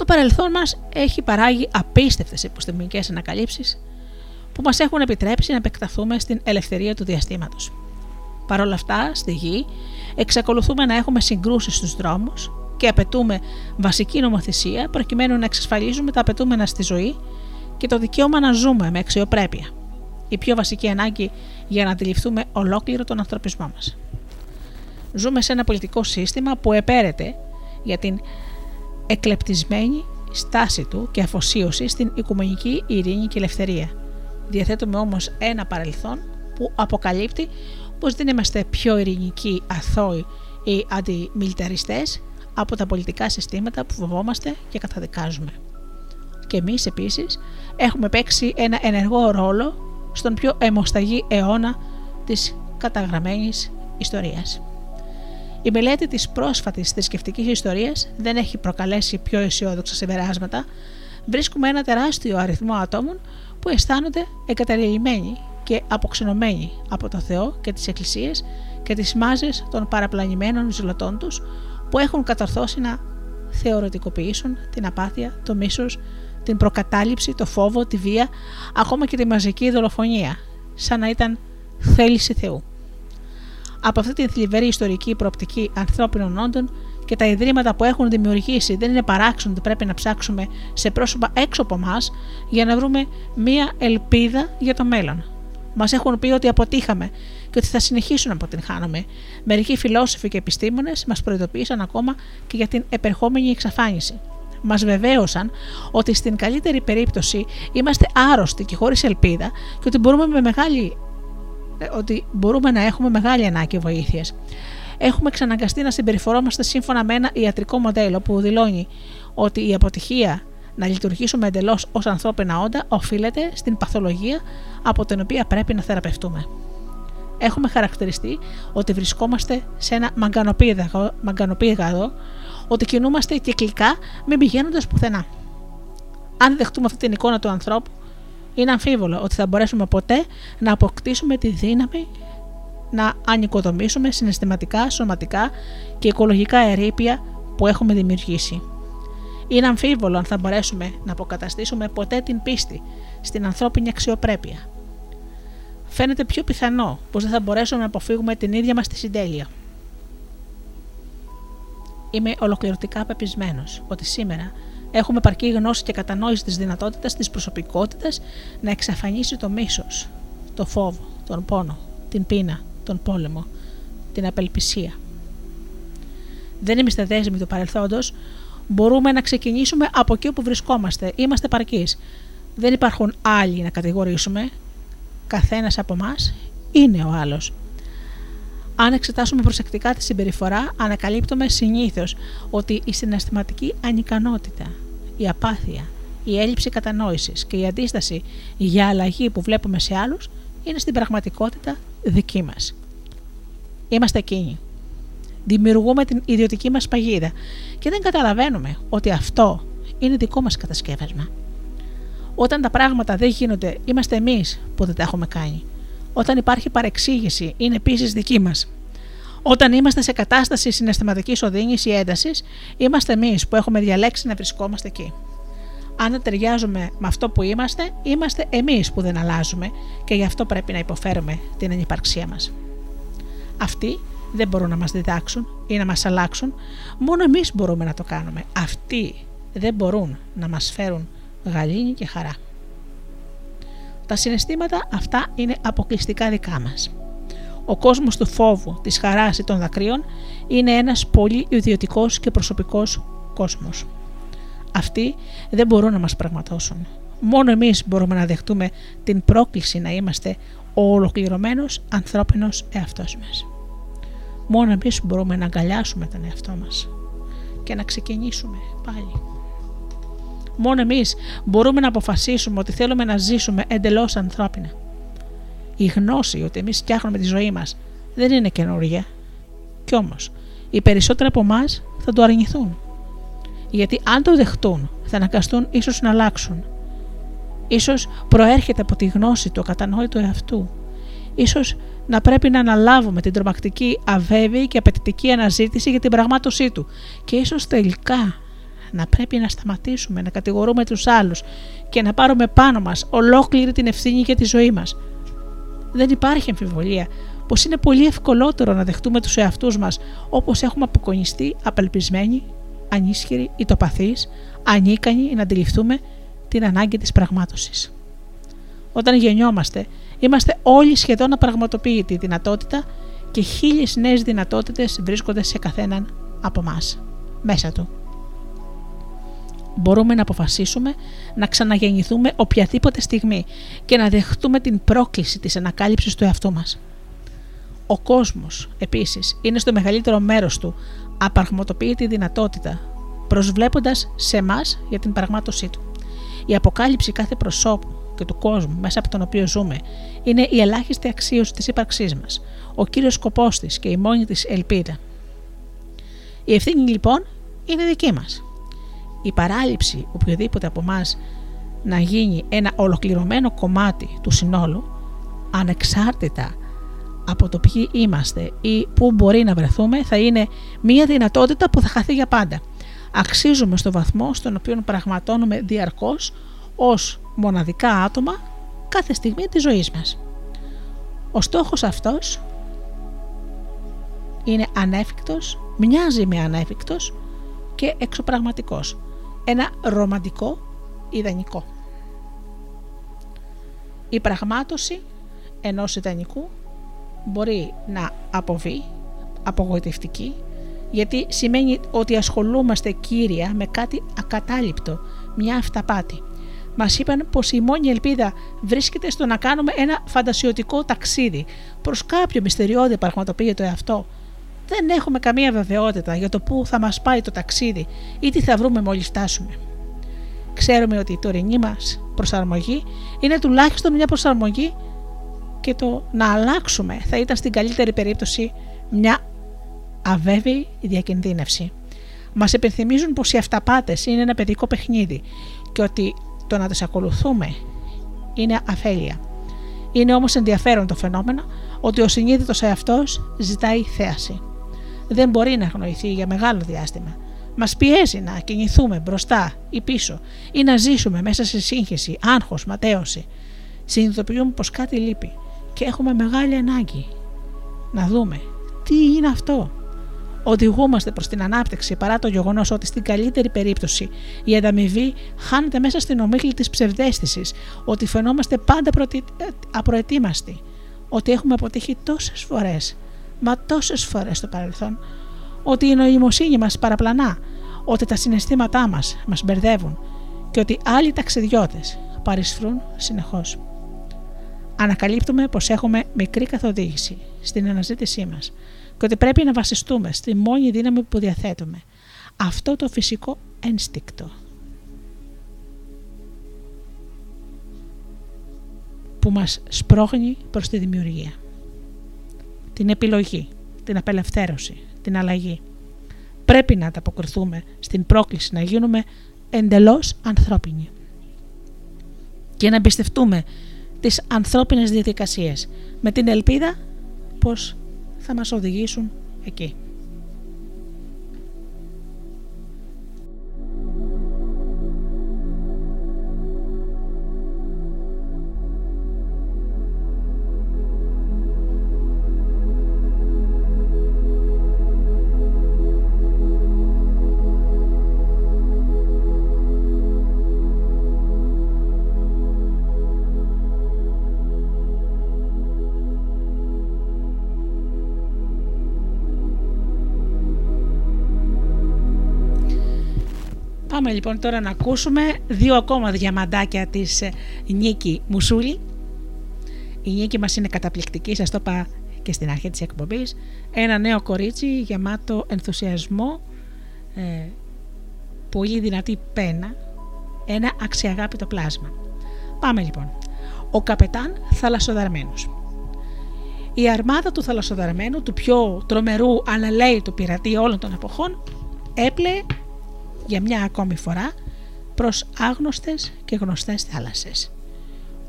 Το παρελθόν μας έχει παράγει απίστευτες επιστημονικές ανακαλύψεις που μας έχουν επιτρέψει να επεκταθούμε στην ελευθερία του διαστήματος. Παρ' όλα αυτά, στη γη, εξακολουθούμε να έχουμε συγκρούσεις στους δρόμους και απαιτούμε βασική νομοθεσία προκειμένου να εξασφαλίζουμε τα απαιτούμενα στη ζωή και το δικαίωμα να ζούμε με αξιοπρέπεια. Η πιο βασική ανάγκη για να αντιληφθούμε ολόκληρο τον ανθρωπισμό μας. Ζούμε σε ένα πολιτικό σύστημα που επέρεται για την εκλεπτισμένη στάση του και αφοσίωση στην οικουμενική ειρήνη και ελευθερία. Διαθέτουμε όμως ένα παρελθόν που αποκαλύπτει πως δεν είμαστε πιο ειρηνικοί, αθώοι ή αντιμιλιταριστές από τα πολιτικά συστήματα που φοβόμαστε και καταδικάζουμε. Και εμείς επίσης έχουμε παίξει ένα ενεργό ρόλο στον πιο αιμοσταγή αιώνα της καταγραμμένης ιστορίας. Η μελέτη της πρόσφατης θρησκευτικής ιστορίας δεν έχει προκαλέσει πιο αισιόδοξα συμπεράσματα. Βρίσκουμε ένα τεράστιο αριθμό ατόμων που αισθάνονται εγκαταλειμμένοι και αποξενωμένοι από το Θεό και τις εκκλησίες και τις μάζες των παραπλανημένων ζηλωτών τους που έχουν κατορθώσει να θεωρητικοποιήσουν την απάθεια, το μίσος, την προκατάληψη, το φόβο, τη βία, ακόμα και τη μαζική δολοφονία, σαν να ήταν θέληση Θεού. Από αυτή την θλιβερή ιστορική προοπτική ανθρώπινων όντων και τα ιδρύματα που έχουν δημιουργήσει δεν είναι παράξενο ότι πρέπει να ψάξουμε σε πρόσωπα έξω από εμάς για να βρούμε μία ελπίδα για το μέλλον. Μας έχουν πει ότι αποτύχαμε και ότι θα συνεχίσουν να αποτυγχάνουμε. Μερικοί φιλόσοφοι και επιστήμονες μας προειδοποίησαν ακόμα και για την επερχόμενη εξαφάνιση. Μας βεβαίωσαν ότι στην καλύτερη περίπτωση είμαστε άρρωστοι και χωρίς ελπίδα και ότι μπορούμε, με μεγάλη, ότι μπορούμε να έχουμε μεγάλη ανάγκη βοήθειας. Έχουμε ξαναγκαστεί να συμπεριφορόμαστε σύμφωνα με ένα ιατρικό μοντέλο που δηλώνει ότι η αποτυχία να λειτουργήσουμε εντελώς ως ανθρώπινα όντα οφείλεται στην παθολογία από την οποία πρέπει να θεραπευτούμε. Έχουμε χαρακτηριστεί ότι βρισκόμαστε σε ένα μαγκανοπήγαδο, ότι κινούμαστε κυκλικά μην πηγαίνοντας πουθενά. Αν δεχτούμε αυτή την εικόνα του ανθρώπου, είναι αμφίβολο ότι θα μπορέσουμε ποτέ να αποκτήσουμε τη δύναμη να ανοικοδομήσουμε συναισθηματικά, σωματικά και οικολογικά ερήπια που έχουμε δημιουργήσει. Είναι αμφίβολο αν θα μπορέσουμε να αποκαταστήσουμε ποτέ την πίστη στην ανθρώπινη αξιοπρέπεια. Φαίνεται πιο πιθανό πως δεν θα μπορέσουμε να αποφύγουμε την ίδια μας τη συντέλεια. Είμαι ολοκληρωτικά πεπισμένος ότι σήμερα έχουμε παρκή γνώση και κατανόηση της δυνατότητας της προσωπικότητας να εξαφανίσει το μίσος, το φόβο, τον πόνο, την πείνα, τον πόλεμο, την απελπισία. Δεν είμαστε δέσμοι του παρελθόντος, μπορούμε να ξεκινήσουμε από εκεί όπου βρισκόμαστε. Είμαστε παρκεί. Δεν υπάρχουν άλλοι να κατηγορήσουμε. Καθένας από εμά είναι ο άλλος. Αν εξετάσουμε προσεκτικά τη συμπεριφορά, ανακαλύπτουμε συνήθως ότι η συναισθηματική ανικανότητα, η απάθεια, η έλλειψη κατανόησης και η αντίσταση για αλλαγή που βλέπουμε σε άλλους είναι στην πραγματικότητα δική μας. Είμαστε εκείνοι δημιουργούμε την ιδιωτική μας παγίδα και δεν καταλαβαίνουμε ότι αυτό είναι δικό μας κατασκεύασμα. Όταν τα πράγματα δεν γίνονται, είμαστε εμείς που δεν τα έχουμε κάνει. Όταν υπάρχει παρεξήγηση, είναι επίσης δική μας. Όταν είμαστε σε κατάσταση συναισθηματικής οδύνης ή έντασης, είμαστε εμείς που έχουμε διαλέξει να βρισκόμαστε εκεί. Αν δεν ταιριάζουμε με αυτό που είμαστε, είμαστε εμείς που δεν αλλάζουμε και γι' αυτό πρέπει να υποφέρουμε την ανυπαρξία μας. Αυτοί δεν μπορούν να μας διδάξουν ή να μας αλλάξουν, μόνο εμείς μπορούμε να το κάνουμε. Αυτοί δεν μπορούν να μας φέρουν γαλήνη και χαρά. Τα συναισθήματα αυτά είναι αποκλειστικά δικά μας. Ο κόσμος του φόβου, της χαράς ή των δακρύων είναι ένας πολύ ιδιωτικός και προσωπικός κόσμος. Αυτοί δεν μπορούν να μας πραγματώσουν. Μόνο εμείς μπορούμε να δεχτούμε την πρόκληση να είμαστε ο ολοκληρωμένος ανθρώπινος εαυτός μας. Μόνο εμείς μπορούμε να αγκαλιάσουμε τον εαυτό μας και να ξεκινήσουμε πάλι. Μόνο εμείς μπορούμε να αποφασίσουμε ότι θέλουμε να ζήσουμε εντελώς ανθρώπινα. Η γνώση ότι εμείς φτιάχνουμε τη ζωή μας δεν είναι καινούργια. Κι όμως, οι περισσότεροι από εμάς θα το αρνηθούν. Γιατί αν το δεχτούν, θα αναγκαστούν ίσως να αλλάξουν. Ίσως προέρχεται από τη γνώση του ακατανόητου εαυτού. Ίσως να πρέπει να αναλάβουμε την τρομακτική, αβέβαιη και απαιτητική αναζήτηση για την πραγμάτωσή του. Και ίσως τελικά να πρέπει να σταματήσουμε να κατηγορούμε τους άλλους και να πάρουμε πάνω μας ολόκληρη την ευθύνη για τη ζωή μας. Δεν υπάρχει αμφιβολία πως είναι πολύ ευκολότερο να δεχτούμε τους εαυτούς μας όπως έχουμε αποκονιστεί απελπισμένοι, ανίσχυροι, ητοπαθείς, ανίκανοι να αντιληφθούμε την ανάγκη της πραγμάτωσης. Όταν γεννιόμαστε, είμαστε όλοι σχεδόν απραγματοποιητοί δυνατότητα και χίλιες νέες δυνατότητες βρίσκονται σε καθέναν από εμά μέσα του. Μπορούμε να αποφασίσουμε να ξαναγεννηθούμε οποιαδήποτε στιγμή και να δεχτούμε την πρόκληση της ανακάλυψης του εαυτού μας. Ο κόσμος, επίσης, είναι στο μεγαλύτερο μέρος του απαραγματοποιητή δυνατότητα, προσβλέποντας σε εμά για την πραγμάτωσή του. Η αποκάλυψη κάθε προσώπου και του κόσμου μέσα από τον οποίο ζούμε είναι η ελάχιστη αξίωση της ύπαρξής μας, ο κύριος σκοπός της και η μόνη της ελπίδα. Η ευθύνη λοιπόν είναι δική μας. Η παράληψη οποιοδήποτε από εμά να γίνει ένα ολοκληρωμένο κομμάτι του συνόλου, ανεξάρτητα από το ποιοι είμαστε ή πού μπορεί να βρεθούμε, θα είναι μια δυνατότητα που θα χαθεί για πάντα. Αξίζουμε στο βαθμό στον οποίο πραγματώνουμε διαρκώς ως μοναδικά άτομα κάθε στιγμή της ζωής μας. Ο στόχος αυτός είναι ανέφικτος, μοιάζει με ανέφικτος και εξωπραγματικός. Ένα ρομαντικό ιδανικό. Η πραγμάτωση ενός ιδανικού μπορεί να αποβεί απογοητευτική γιατί σημαίνει ότι ασχολούμαστε κύρια με κάτι ακατάληπτο, μια αυταπάτη. Μας είπαν πως η μόνη ελπίδα βρίσκεται στο να κάνουμε ένα φαντασιωτικό ταξίδι προς κάποιο μυστηριώδη πραγματοποιητό εαυτό. Δεν έχουμε καμία βεβαιότητα για το πού θα μας πάει το ταξίδι ή τι θα βρούμε μόλις φτάσουμε. Ξέρουμε ότι η τωρινή μας προσαρμογή είναι τουλάχιστον μια προσαρμογή και το να αλλάξουμε θα ήταν στην καλύτερη περίπτωση μια αβέβαιη διακινδύνευση. Μας υπενθυμίζουν πως οι αυταπάτες είναι ένα παιδικό παιχνίδι και ότι το να τις ακολουθούμε είναι αφέλεια. Είναι όμως ενδιαφέρον το φαινόμενο ότι ο συνείδητος εαυτός ζητάει θέαση. Δεν μπορεί να αγνοηθεί για μεγάλο διάστημα. Μας πιέζει να κινηθούμε μπροστά ή πίσω ή να ζήσουμε μέσα σε σύγχυση, άγχος, ματέωση. Συνειδητοποιούμε πως κάτι λείπει και έχουμε μεγάλη ανάγκη να δούμε τι είναι αυτό. Οδηγούμαστε προς την ανάπτυξη παρά το γεγονός ότι στην καλύτερη περίπτωση η ανταμοιβή χάνεται μέσα στην ομίχλη της ψευδέστησης, ότι φαινόμαστε πάντα απροετοίμαστοι, ότι έχουμε αποτύχει τόσες φορές, μα τόσες φορές στο παρελθόν, ότι η νοημοσύνη μας παραπλανά, ότι τα συναισθήματά μας μας μπερδεύουν και ότι άλλοι ταξιδιώτες παρισφρούν συνεχώς ανακαλύπτουμε πως έχουμε μικρή καθοδήγηση στην αναζήτησή μας και ότι πρέπει να βασιστούμε στη μόνη δύναμη που διαθέτουμε. Αυτό το φυσικό ένστικτο που μας σπρώχνει προς τη δημιουργία. Την επιλογή, την απελευθέρωση, την αλλαγή. Πρέπει να ανταποκριθούμε στην πρόκληση να γίνουμε εντελώς ανθρώπινοι και να εμπιστευτούμε τις ανθρώπινες διαδικασίες με την ελπίδα πως θα μας οδηγήσουν εκεί. Πάμε λοιπόν τώρα να ακούσουμε δύο ακόμα διαμαντάκια της ε, Νίκη Μουσούλη. Η Νίκη μας είναι καταπληκτική, σας το είπα και στην αρχή της εκπομπής. Ένα νέο κορίτσι γεμάτο ενθουσιασμό, ε, πολύ δυνατή πένα, ένα αξιαγάπητο πλάσμα. Πάμε λοιπόν. Ο καπετάν θαλασσοδαρμένος. Η αρμάδα του θαλασσοδαρμένου, του πιο τρομερού αλλά λέει του πειρατή όλων των εποχών, έπλεε για μια ακόμη φορά προς άγνωστες και γνωστές θάλασσες.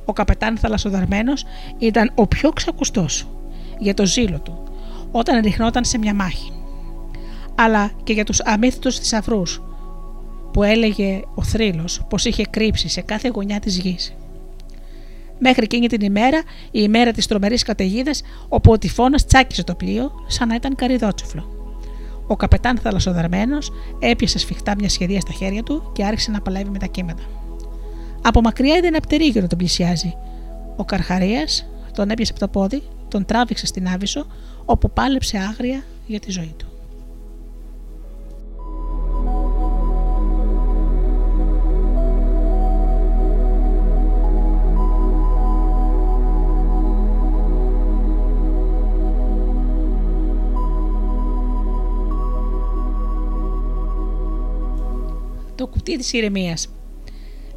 Ο καπετάν θαλασσοδαρμένος ήταν ο πιο ξακουστός για το ζήλο του όταν ριχνόταν σε μια μάχη αλλά και για τους αμύθιτους θησαυρούς που έλεγε ο θρύλος πως είχε κρύψει σε κάθε γωνιά της γης. Μέχρι εκείνη την ημέρα, η ημέρα της τρομερής καταιγίδας, όπου ο τυφώνας τσάκισε το πλοίο σαν να ήταν καριδότσουφλο. Ο καπετάν θαλασσοδαρμένος έπιασε σφιχτά μια σχεδία στα χέρια του και άρχισε να παλεύει με τα κύματα. Από μακριά είδε ένα πτερίγιο να τον πλησιάζει. Ο Καρχαρίας τον έπιασε από το πόδι, τον τράβηξε στην Άβυσσο, όπου πάλεψε άγρια για τη ζωή του. Κουτί της ηρεμίας.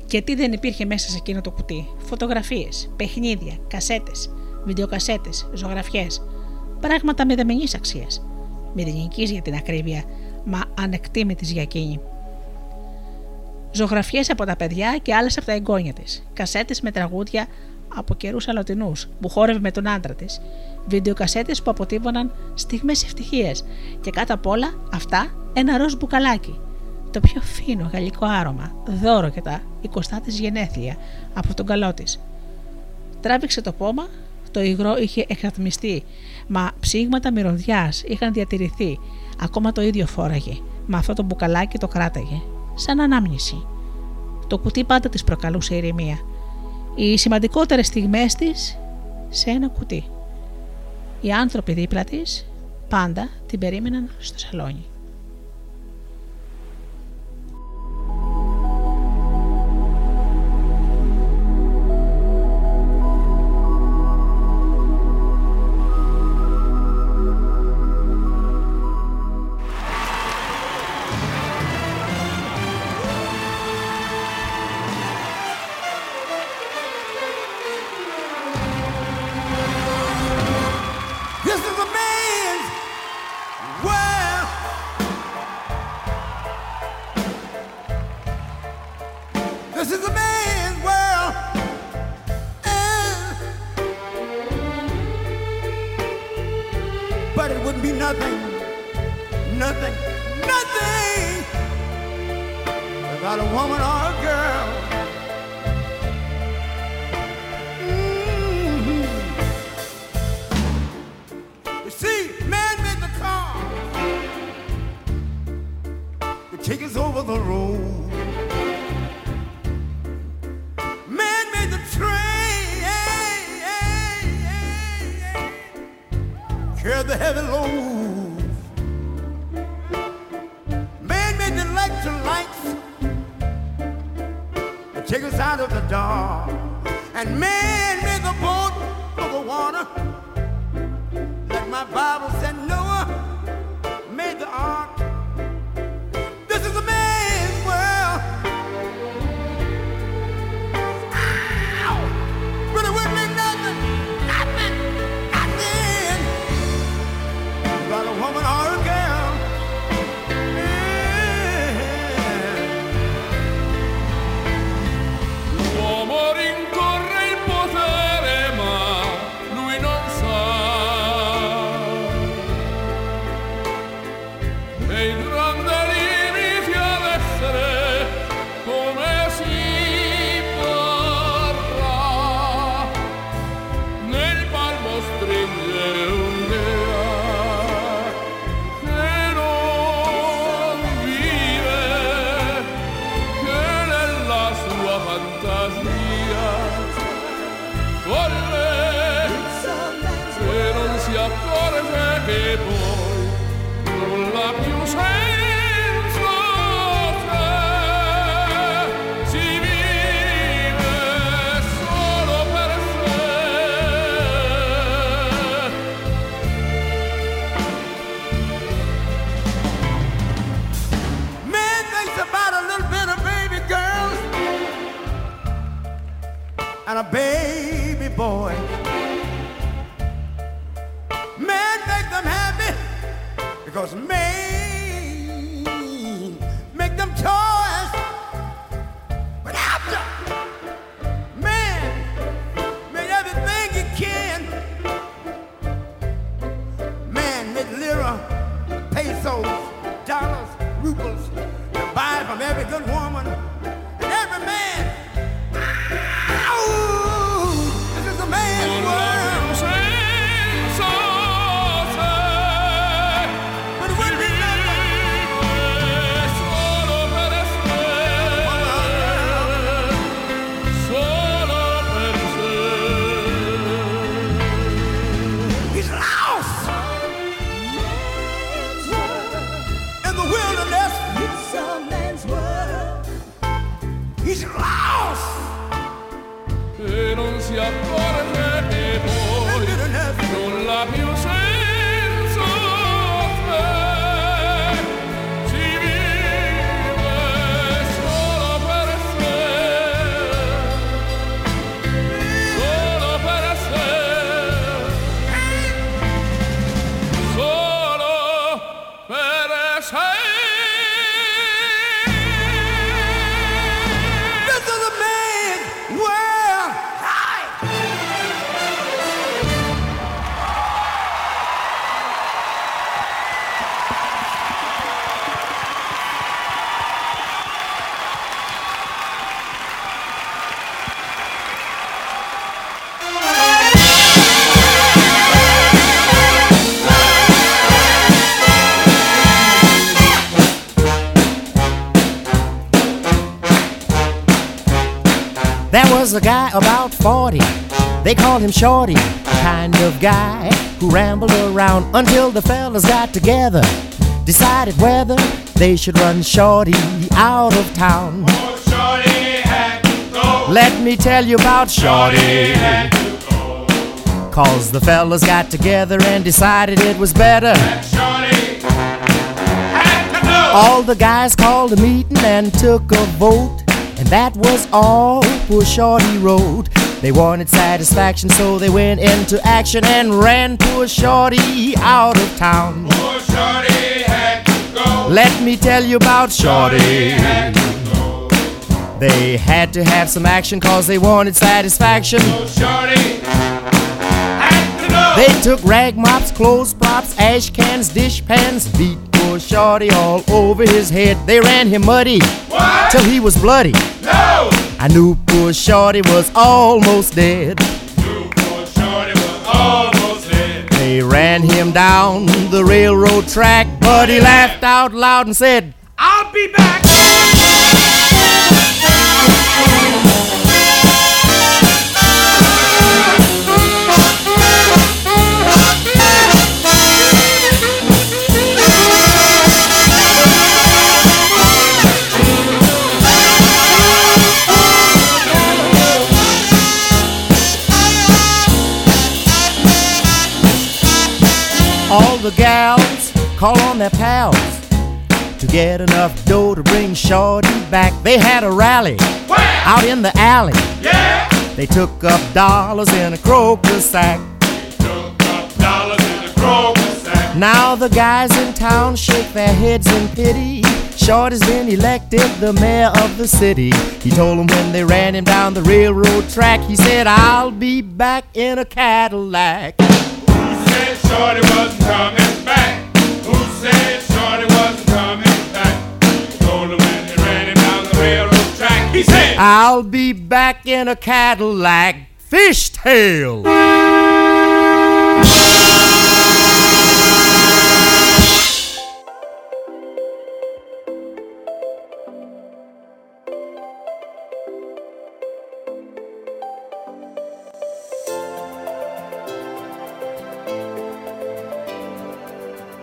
Και τι δεν υπήρχε μέσα σε εκείνο το κουτί; Φωτογραφίες, παιχνίδια, κασέτες, βιντεοκασέτες, ζωγραφιές. Πράγματα μηδαμινής αξίας. Μηδενικής για την ακρίβεια, μα ανεκτήμητης για εκείνη. Ζωγραφιές από τα παιδιά και άλλες από τα εγγόνια της. Κασέτες με τραγούδια από καιρούς αλωτινούς που χόρευε με τον άντρα της. Βιντεοκασέτες που αποτύπωναν στιγμές ευτυχίας. Και κάτω απ' όλα αυτά ένα ροζ μπουκαλάκι το πιο φίνο γαλλικό άρωμα, δώρο για τα 20 της γενέθλια από τον καλό της. Τράβηξε το πόμα, το υγρό είχε εξατμιστεί, μα ψήγματα μυρωδιάς είχαν διατηρηθεί, ακόμα το ίδιο φόραγε, μα αυτό το μπουκαλάκι το κράταγε, σαν ανάμνηση. Το κουτί πάντα της προκαλούσε ηρεμία. Οι σημαντικότερες στιγμές της σε ένα κουτί. Οι άνθρωποι δίπλα της πάντα την περίμεναν στο σαλόνι. A guy about 40, they called him Shorty, kind of guy who rambled around until the fellas got together, decided whether they should run Shorty out of town. Oh, Shorty had to go. Let me tell you about Shorty. Cause the fellas got together and decided it was better. shorty All the guys called a meeting and took a vote. And that was all poor Shorty wrote. They wanted satisfaction, so they went into action and ran poor Shorty out of town. Poor Shorty had to go. Let me tell you about Shorty. They had to have some action cause they wanted satisfaction. Shorty. They took rag mops, clothes props, ash cans, dish pans, beat poor Shorty all over his head. They ran him muddy till he was bloody. I knew poor Shorty was almost dead. They ran him down the railroad track, but he laughed out loud and said, get enough dough to bring Shorty back. They had a rally out in the alley. Yeah! They took up dollars in a croaker sack. Took up dollars in the crow's sack. Now the guys in town shake their heads in pity. Shorty's been elected the mayor of the city. He told them when they ran him down the railroad track, he said, I'll be back in a Cadillac. Who said Shorty wasn't coming back? He said, I'll be back in a Cadillac. Fishtail.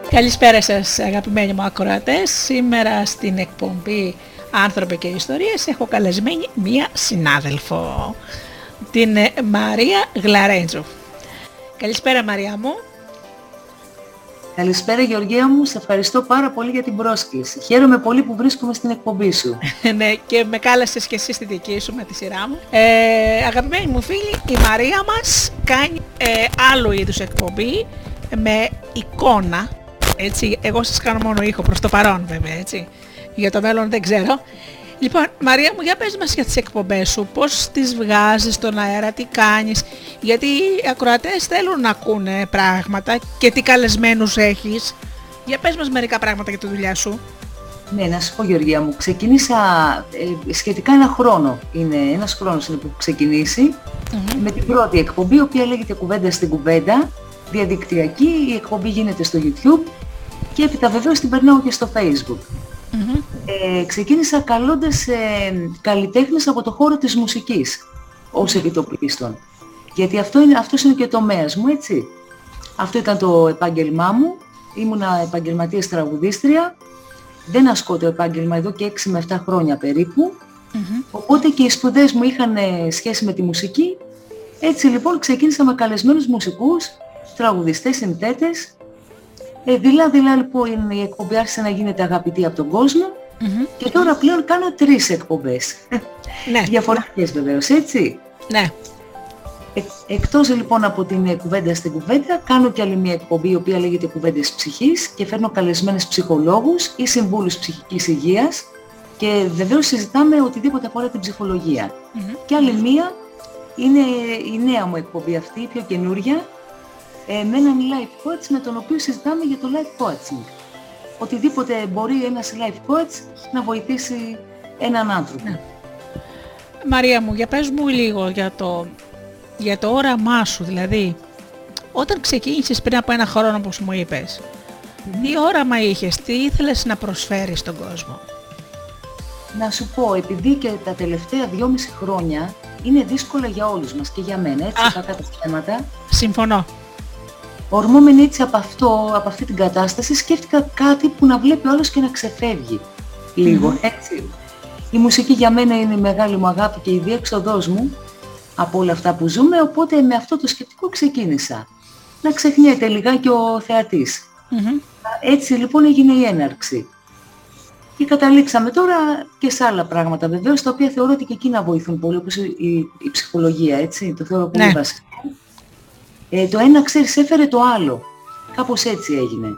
Καλησπέρα σας αγαπημένοι μου ακροατές. Σήμερα στην εκπομπή Άνθρωποι και Ιστορίες έχω καλεσμένη μία συνάδελφο, την ε, Μαρία Γλαρέντζου. Καλησπέρα Μαρία μου. Καλησπέρα Γεωργία μου, σε ευχαριστώ πάρα πολύ για την πρόσκληση. Χαίρομαι πολύ που βρίσκομαι στην εκπομπή σου. ναι, και με κάλεσες και εσύ στη δική σου με τη σειρά μου. Ε, αγαπημένη μου φίλη, η Μαρία μας κάνει ε, άλλο είδους εκπομπή με εικόνα. Έτσι, εγώ σας κάνω μόνο ήχο προς το παρόν βέβαια, έτσι. Για το μέλλον δεν ξέρω. Λοιπόν, Μαρία μου, για πες μας για τις εκπομπές σου, πώς τις βγάζεις στον αέρα, τι κάνεις, γιατί οι ακροατές θέλουν να ακούνε πράγματα και τι καλεσμένους έχεις. Για πες μας μερικά πράγματα για τη δουλειά σου. Ναι, να σου πω Γεωργία μου, ξεκίνησα ε, σχετικά ένα χρόνο, είναι ένας χρόνος είναι που έχω ξεκινήσει, με την πρώτη εκπομπή, η οποία λέγεται «Κουβέντα στην κουβέντα», διαδικτυακή, η εκπομπή γίνεται στο YouTube και έπειτα βεβαίως την περνάω και στο Facebook. Ε, ξεκίνησα καλώντας ε, καλλιτέχνες από το χώρο της μουσικής ως επιτοπλίστων. Γιατί αυτό είναι, αυτός είναι και ο τομέας μου, έτσι. Αυτό ήταν το επάγγελμά μου. Ήμουνα επαγγελματίας τραγουδίστρια. Δεν ασκώ το επάγγελμα εδώ και 6 με 7 χρόνια περίπου. Οπότε και οι σπουδές μου είχαν ε, σχέση με τη μουσική. Έτσι λοιπόν ξεκίνησα με καλεσμένους μουσικούς, τραγουδιστές, συνθέτες. Ε, δειλά δειλά λοιπόν η εκπομπή άρχισε να γίνεται αγαπητή από τον κόσμο. Και τώρα πλέον κάνω τρεις εκπομπές. Ναι. Διαφορετικές βεβαίως, έτσι. Ναι. Ε, εκτός λοιπόν από την ε, κουβέντα στην κουβέντα, κάνω και άλλη μια εκπομπή η οποία λέγεται Κουβέντες Ψυχής και φέρνω καλεσμένες ψυχολόγους ή συμβούλους ψυχικής υγείας και βεβαίως συζητάμε οτιδήποτε αφορά την ψυχολογία. Και άλλη μία είναι η νέα μου εκπομπή αυτή, η πιο καινούρια, ε, με έναν life coach με τον οποίο συζητάμε για το life coaching. Οτιδήποτε μπορεί ένας life coach να βοηθήσει έναν άνθρωπο. Ναι. Μαρία μου, για πες μου λίγο για το, για το όραμά σου, δηλαδή όταν ξεκίνησες πριν από ένα χρόνο όπως μου είπες, τι όραμα είχες, τι ήθελες να προσφέρεις στον κόσμο; Να σου πω, επειδή και τα τελευταία δυόμιση χρόνια είναι δύσκολα για όλους μας και για μένα, έτσι, Α. κακά τα θέματα. Συμφωνώ. Ορμόμενη έτσι από, αυτό, από αυτή την κατάσταση, σκέφτηκα κάτι που να βλέπει όλος και να ξεφεύγει λίγο, έτσι. Η μουσική για μένα είναι η μεγάλη μου αγάπη και η διέξοδός μου από όλα αυτά που ζούμε, οπότε με αυτό το σκεπτικό ξεκίνησα. Να ξεχνιέται λιγάκι ο θεατής. Μμμ. Έτσι λοιπόν έγινε η έναρξη. Και καταλήξαμε τώρα και σε άλλα πράγματα βεβαίως, τα οποία θεωρώ ότι και εκείνα βοηθούν πολύ, όπως η, η- η ψυχολογία, έτσι, το θεωρώ πολύ Ναι. βασικό. Ε, το ένα, ξέρεις, έφερε το άλλο. Κάπως έτσι έγινε.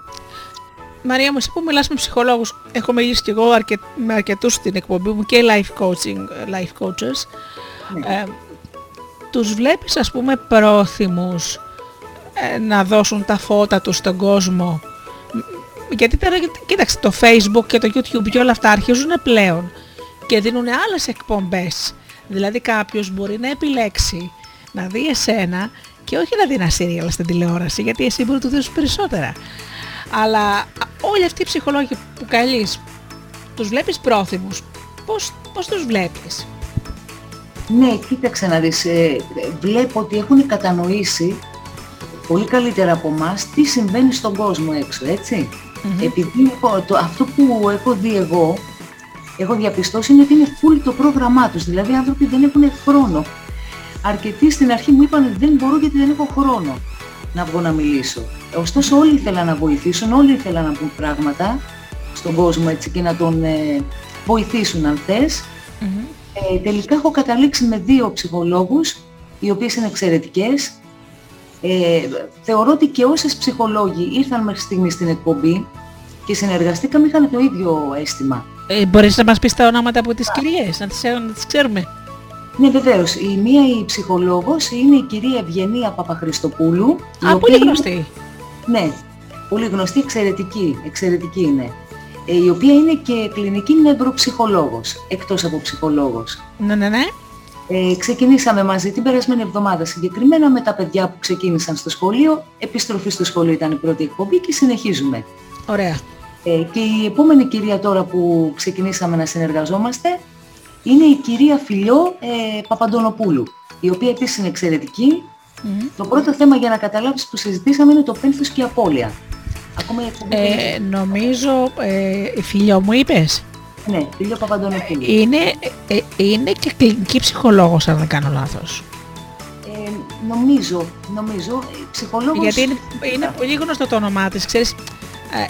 Μαρία μου, εσύ που μιλάς με ψυχολόγους, έχω μιλήσει και εγώ αρκε... με αρκετούς στην εκπομπή μου και life coaching, life coaches. Ε, τους βλέπεις ας πούμε πρόθυμους ε, να δώσουν τα φώτα τους στον κόσμο; Μ, Γιατί τώρα, κοίταξε, το facebook και το youtube και όλα αυτά αρχίζουν πλέον και δίνουν άλλες εκπομπές. Δηλαδή κάποιος μπορεί να επιλέξει να δει εσένα και όχι να δει ένα σύριαλ στην τηλεόραση, γιατί εσύ μπορεί να του δώσεις περισσότερα. Αλλά α, όλοι αυτοί οι ψυχολόγοι που καλείς, τους βλέπεις πρόθυμους. Πώς, πώς τους βλέπεις; Ναι, κοίταξε να δεις, ε, βλέπω ότι έχουν κατανοήσει πολύ καλύτερα από εμάς τι συμβαίνει στον κόσμο έξω, έτσι. Επειδή έχω- το, αυτό που έχω δει εγώ, έχω διαπιστώσει είναι ότι είναι full το πρόγραμμά τους, δηλαδή οι άνθρωποι δεν έχουν χρόνο. Αρκετοί στην αρχή μου είπαν ότι δεν μπορώ γιατί δεν έχω χρόνο να βγω να μιλήσω. Ωστόσο όλοι ήθελαν να βοηθήσουν, όλοι ήθελαν να πούν πράγματα στον κόσμο έτσι και να τον ε, βοηθήσουν αν θες. Ε, τελικά έχω καταλήξει με δύο ψυχολόγους, οι οποίες είναι εξαιρετικές. Ε, θεωρώ ότι και όσες ψυχολόγοι ήρθαν μέχρι στιγμή στην εκπομπή και συνεργαστήκαμε είχαν το ίδιο αίσθημα. Ε, μπορείς να μας πεις τα ονόματα από τις κυρίες, να τις, να τις ξέρουμε. Ναι βεβαίως, η μία η ψυχολόγος είναι η κυρία Ευγενία Παπαχριστοπούλου. η Α, οποία πολύ είναι- γνωστή. Ναι, πολύ γνωστή, εξαιρετική, εξαιρετική είναι. Ε, η οποία είναι και κλινική νευροψυχολόγος, εκτός από ψυχολόγος. Ναι, ναι, ναι. Ε, ξεκινήσαμε μαζί την περασμένη εβδομάδα συγκεκριμένα με τα παιδιά που ξεκίνησαν στο σχολείο. Επιστροφή στο σχολείο ήταν η πρώτη εκπομπή και συνεχίζουμε. Ωραία. Ε, και η επόμενη κυρία τώρα που ξεκινήσαμε να συνεργαζόμαστε είναι η κυρία Φιλιό ε, Παπαντονοπούλου, η οποία επίσης είναι εξαιρετική. Το πρώτο θέμα για να καταλάβεις που συζητήσαμε είναι το πένθος και η απώλεια. Ακόμα η εκπομπή δεν Ε, νομίζω, ε, η φιλιό μου είπες, Ναι, Φιλιό Παπαντονοπούλου. είναι, ε, είναι και κλινική ψυχολόγος αν δεν κάνω λάθος. Ε, νομίζω, νομίζω, ε, ψυχολόγος... Γιατί είναι, είναι πολύ γνωστό το όνομά της, ξέρεις,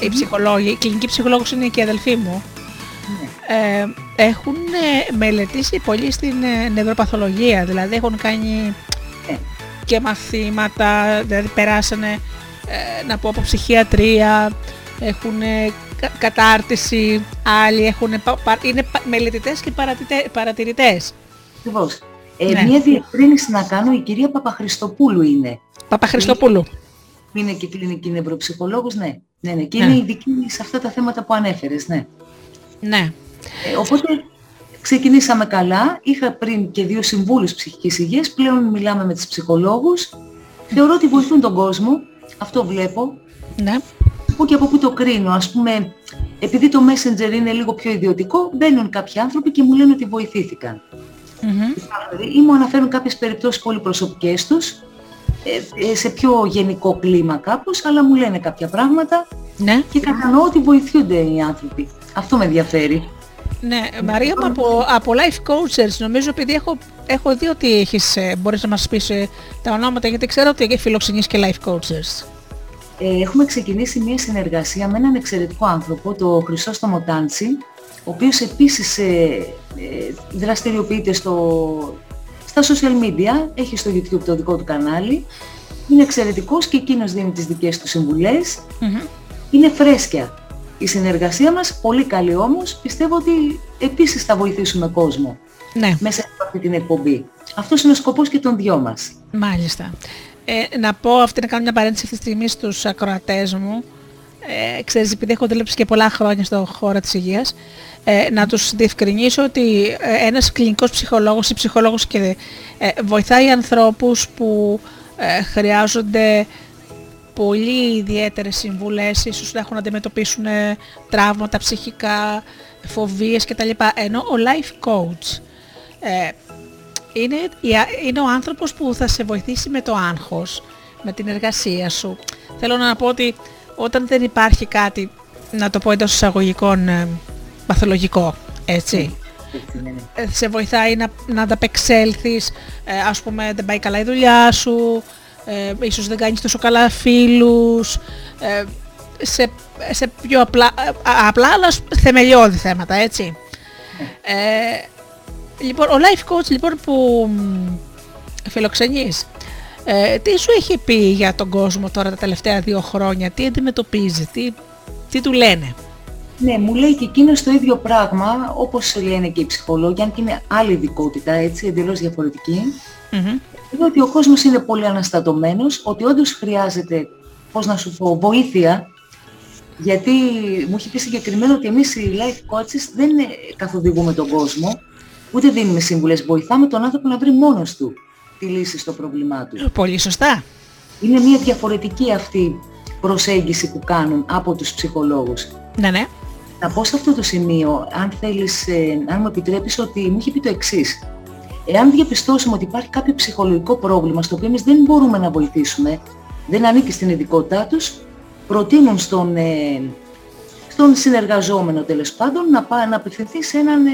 ε, οι ψυχολόγοι, η κλινική ψυχολόγος είναι και η αδελφή μου, ε, έχουν ε, μελετήσει πολύ στην ε, νευροπαθολογία, δηλαδή έχουν κάνει Ε. και μαθήματα, δηλαδή περάσανε ε, να πω από ψυχιατρία, έχουν ε, κα- κατάρτιση, άλλοι έχουν, πα- πα- είναι πα- μελετητές και παρατητε- παρατηρητές. Ακριβώς. Ε, Ναι. Μία διευκρίνηση να κάνω, η κυρία Παπαχριστοπούλου είναι. Παπαχριστοπούλου. Είναι και κλινική νευροψυχολόγος, ναι. Ναι, ναι. Και Ναι. είναι ειδική σε αυτά τα θέματα που ανέφερες, ναι. Ναι. Ε, οπότε ξεκινήσαμε καλά. Είχα πριν και δύο συμβούλους ψυχικής υγείας. Πλέον μιλάμε με τις ψυχολόγους. Θεωρώ ότι βοηθούν τον κόσμο. Αυτό βλέπω. Ναι. Πού και από πού το κρίνω. Ας πούμε, επειδή το Messenger είναι λίγο πιο ιδιωτικό, μπαίνουν κάποιοι άνθρωποι και μου λένε ότι βοηθήθηκαν. Μμμ. Ή μου αναφέρουν κάποιες περιπτώσεις πολύ προσωπικές τους, ε, ε, σε πιο γενικό κλίμα κάπως, αλλά μου λένε κάποια πράγματα Ναι. και κατανοώ ότι βοηθούνται οι άνθρωποι. Αυτό με ενδιαφέρει. Ναι, Μαρία μου από, από life coaches, νομίζω επειδή έχω, έχω δει ότι έχεις, ε, μπορείς να μας πεις ε, τα ονόματα, γιατί ξέρω ότι έχεις φιλοξενείς και life coaches. Ε, έχουμε ξεκινήσει μια συνεργασία με έναν εξαιρετικό άνθρωπο, το Χρυσόστομο Τάντσι, ο οποίος επίσης ε, ε, δραστηριοποιείται στο, στα social media, έχει στο YouTube το δικό του κανάλι, είναι εξαιρετικός και εκείνος δίνει τις δικές του συμβουλές, Μμμ. είναι φρέσκια. Η συνεργασία μας, πολύ καλή όμως, πιστεύω ότι επίσης θα βοηθήσουμε κόσμο Ναι, μέσα από αυτή την εκπομπή. Αυτός είναι ο σκοπός και των δυο μας. μάλιστα. Ε, να πω αυτή να κάνω μια παρένθεση αυτή τη στιγμή στους ακροατές μου. Ε, ξέρεις, επειδή έχω δουλέψει και πολλά χρόνια στο χώρο της υγείας, ε, να τους διευκρινίσω ότι ε, ένας κλινικός ψυχολόγος ή ψυχολόγος και ε, βοηθάει ανθρώπους που ε, χρειάζονται πολύ ιδιαίτερες συμβουλές, ίσως να έχουν να αντιμετωπίσουν ε, τραύματα ψυχικά, φοβίες κτλ. Ενώ ο life coach ε, είναι, η- είναι ο άνθρωπος που θα σε βοηθήσει με το άγχος, με την εργασία σου. Θέλω να πω ότι όταν δεν υπάρχει κάτι, να το πω εντός εισαγωγικών, ε, παθολογικό, έτσι, Έτσι, ναι, ναι. ε, σε βοηθάει να, να ανταπεξέλθεις, ε, ας πούμε δεν πάει καλά η δουλειά σου, ε, ίσως δεν κάνεις τόσο καλά φίλους, ε, σε, σε πιο απλά, ε, α- απλά αλλά σ- θεμελιώδη θέματα, έτσι. Ε, λοιπόν, ο life coach λοιπόν που μ, φιλοξενείς, ε, τι σου έχει πει για τον κόσμο τώρα τα τελευταία δύο χρόνια, τι αντιμετωπίζει, τι, τι του λένε; Ναι, μου λέει και εκείνος το ίδιο πράγμα, όπως λένε και οι ψυχολόγοι, αν και είναι άλλη ειδικότητα, έτσι, εντελώς διαφορετική. Μμμ. Είναι ότι ο κόσμος είναι πολύ αναστατωμένος, ότι όντως χρειάζεται, πώς να σου πω, βοήθεια, γιατί μου έχει πει συγκεκριμένα ότι εμείς οι life coaches δεν ε, καθοδηγούμε τον κόσμο, ούτε δίνουμε σύμβουλες, βοηθάμε τον άνθρωπο να βρει μόνος του τη λύση στο πρόβλημά του. Πολύ σωστά. Είναι μια διαφορετική αυτή προσέγγιση που κάνουν από τους ψυχολόγους. Ναι, ναι. Να πω σε αυτό το σημείο, αν θέλεις, ε, αν μου επιτρέπεις, ότι μου είχε πει το εξής. Εάν διαπιστώσουμε ότι υπάρχει κάποιο ψυχολογικό πρόβλημα στο οποίο εμείς δεν μπορούμε να βοηθήσουμε, δεν ανήκει στην ειδικότητά τους, προτείνουν στον, ε, στον συνεργαζόμενο τέλος πάντων να, πά, να απευθυνθεί σε έναν ε,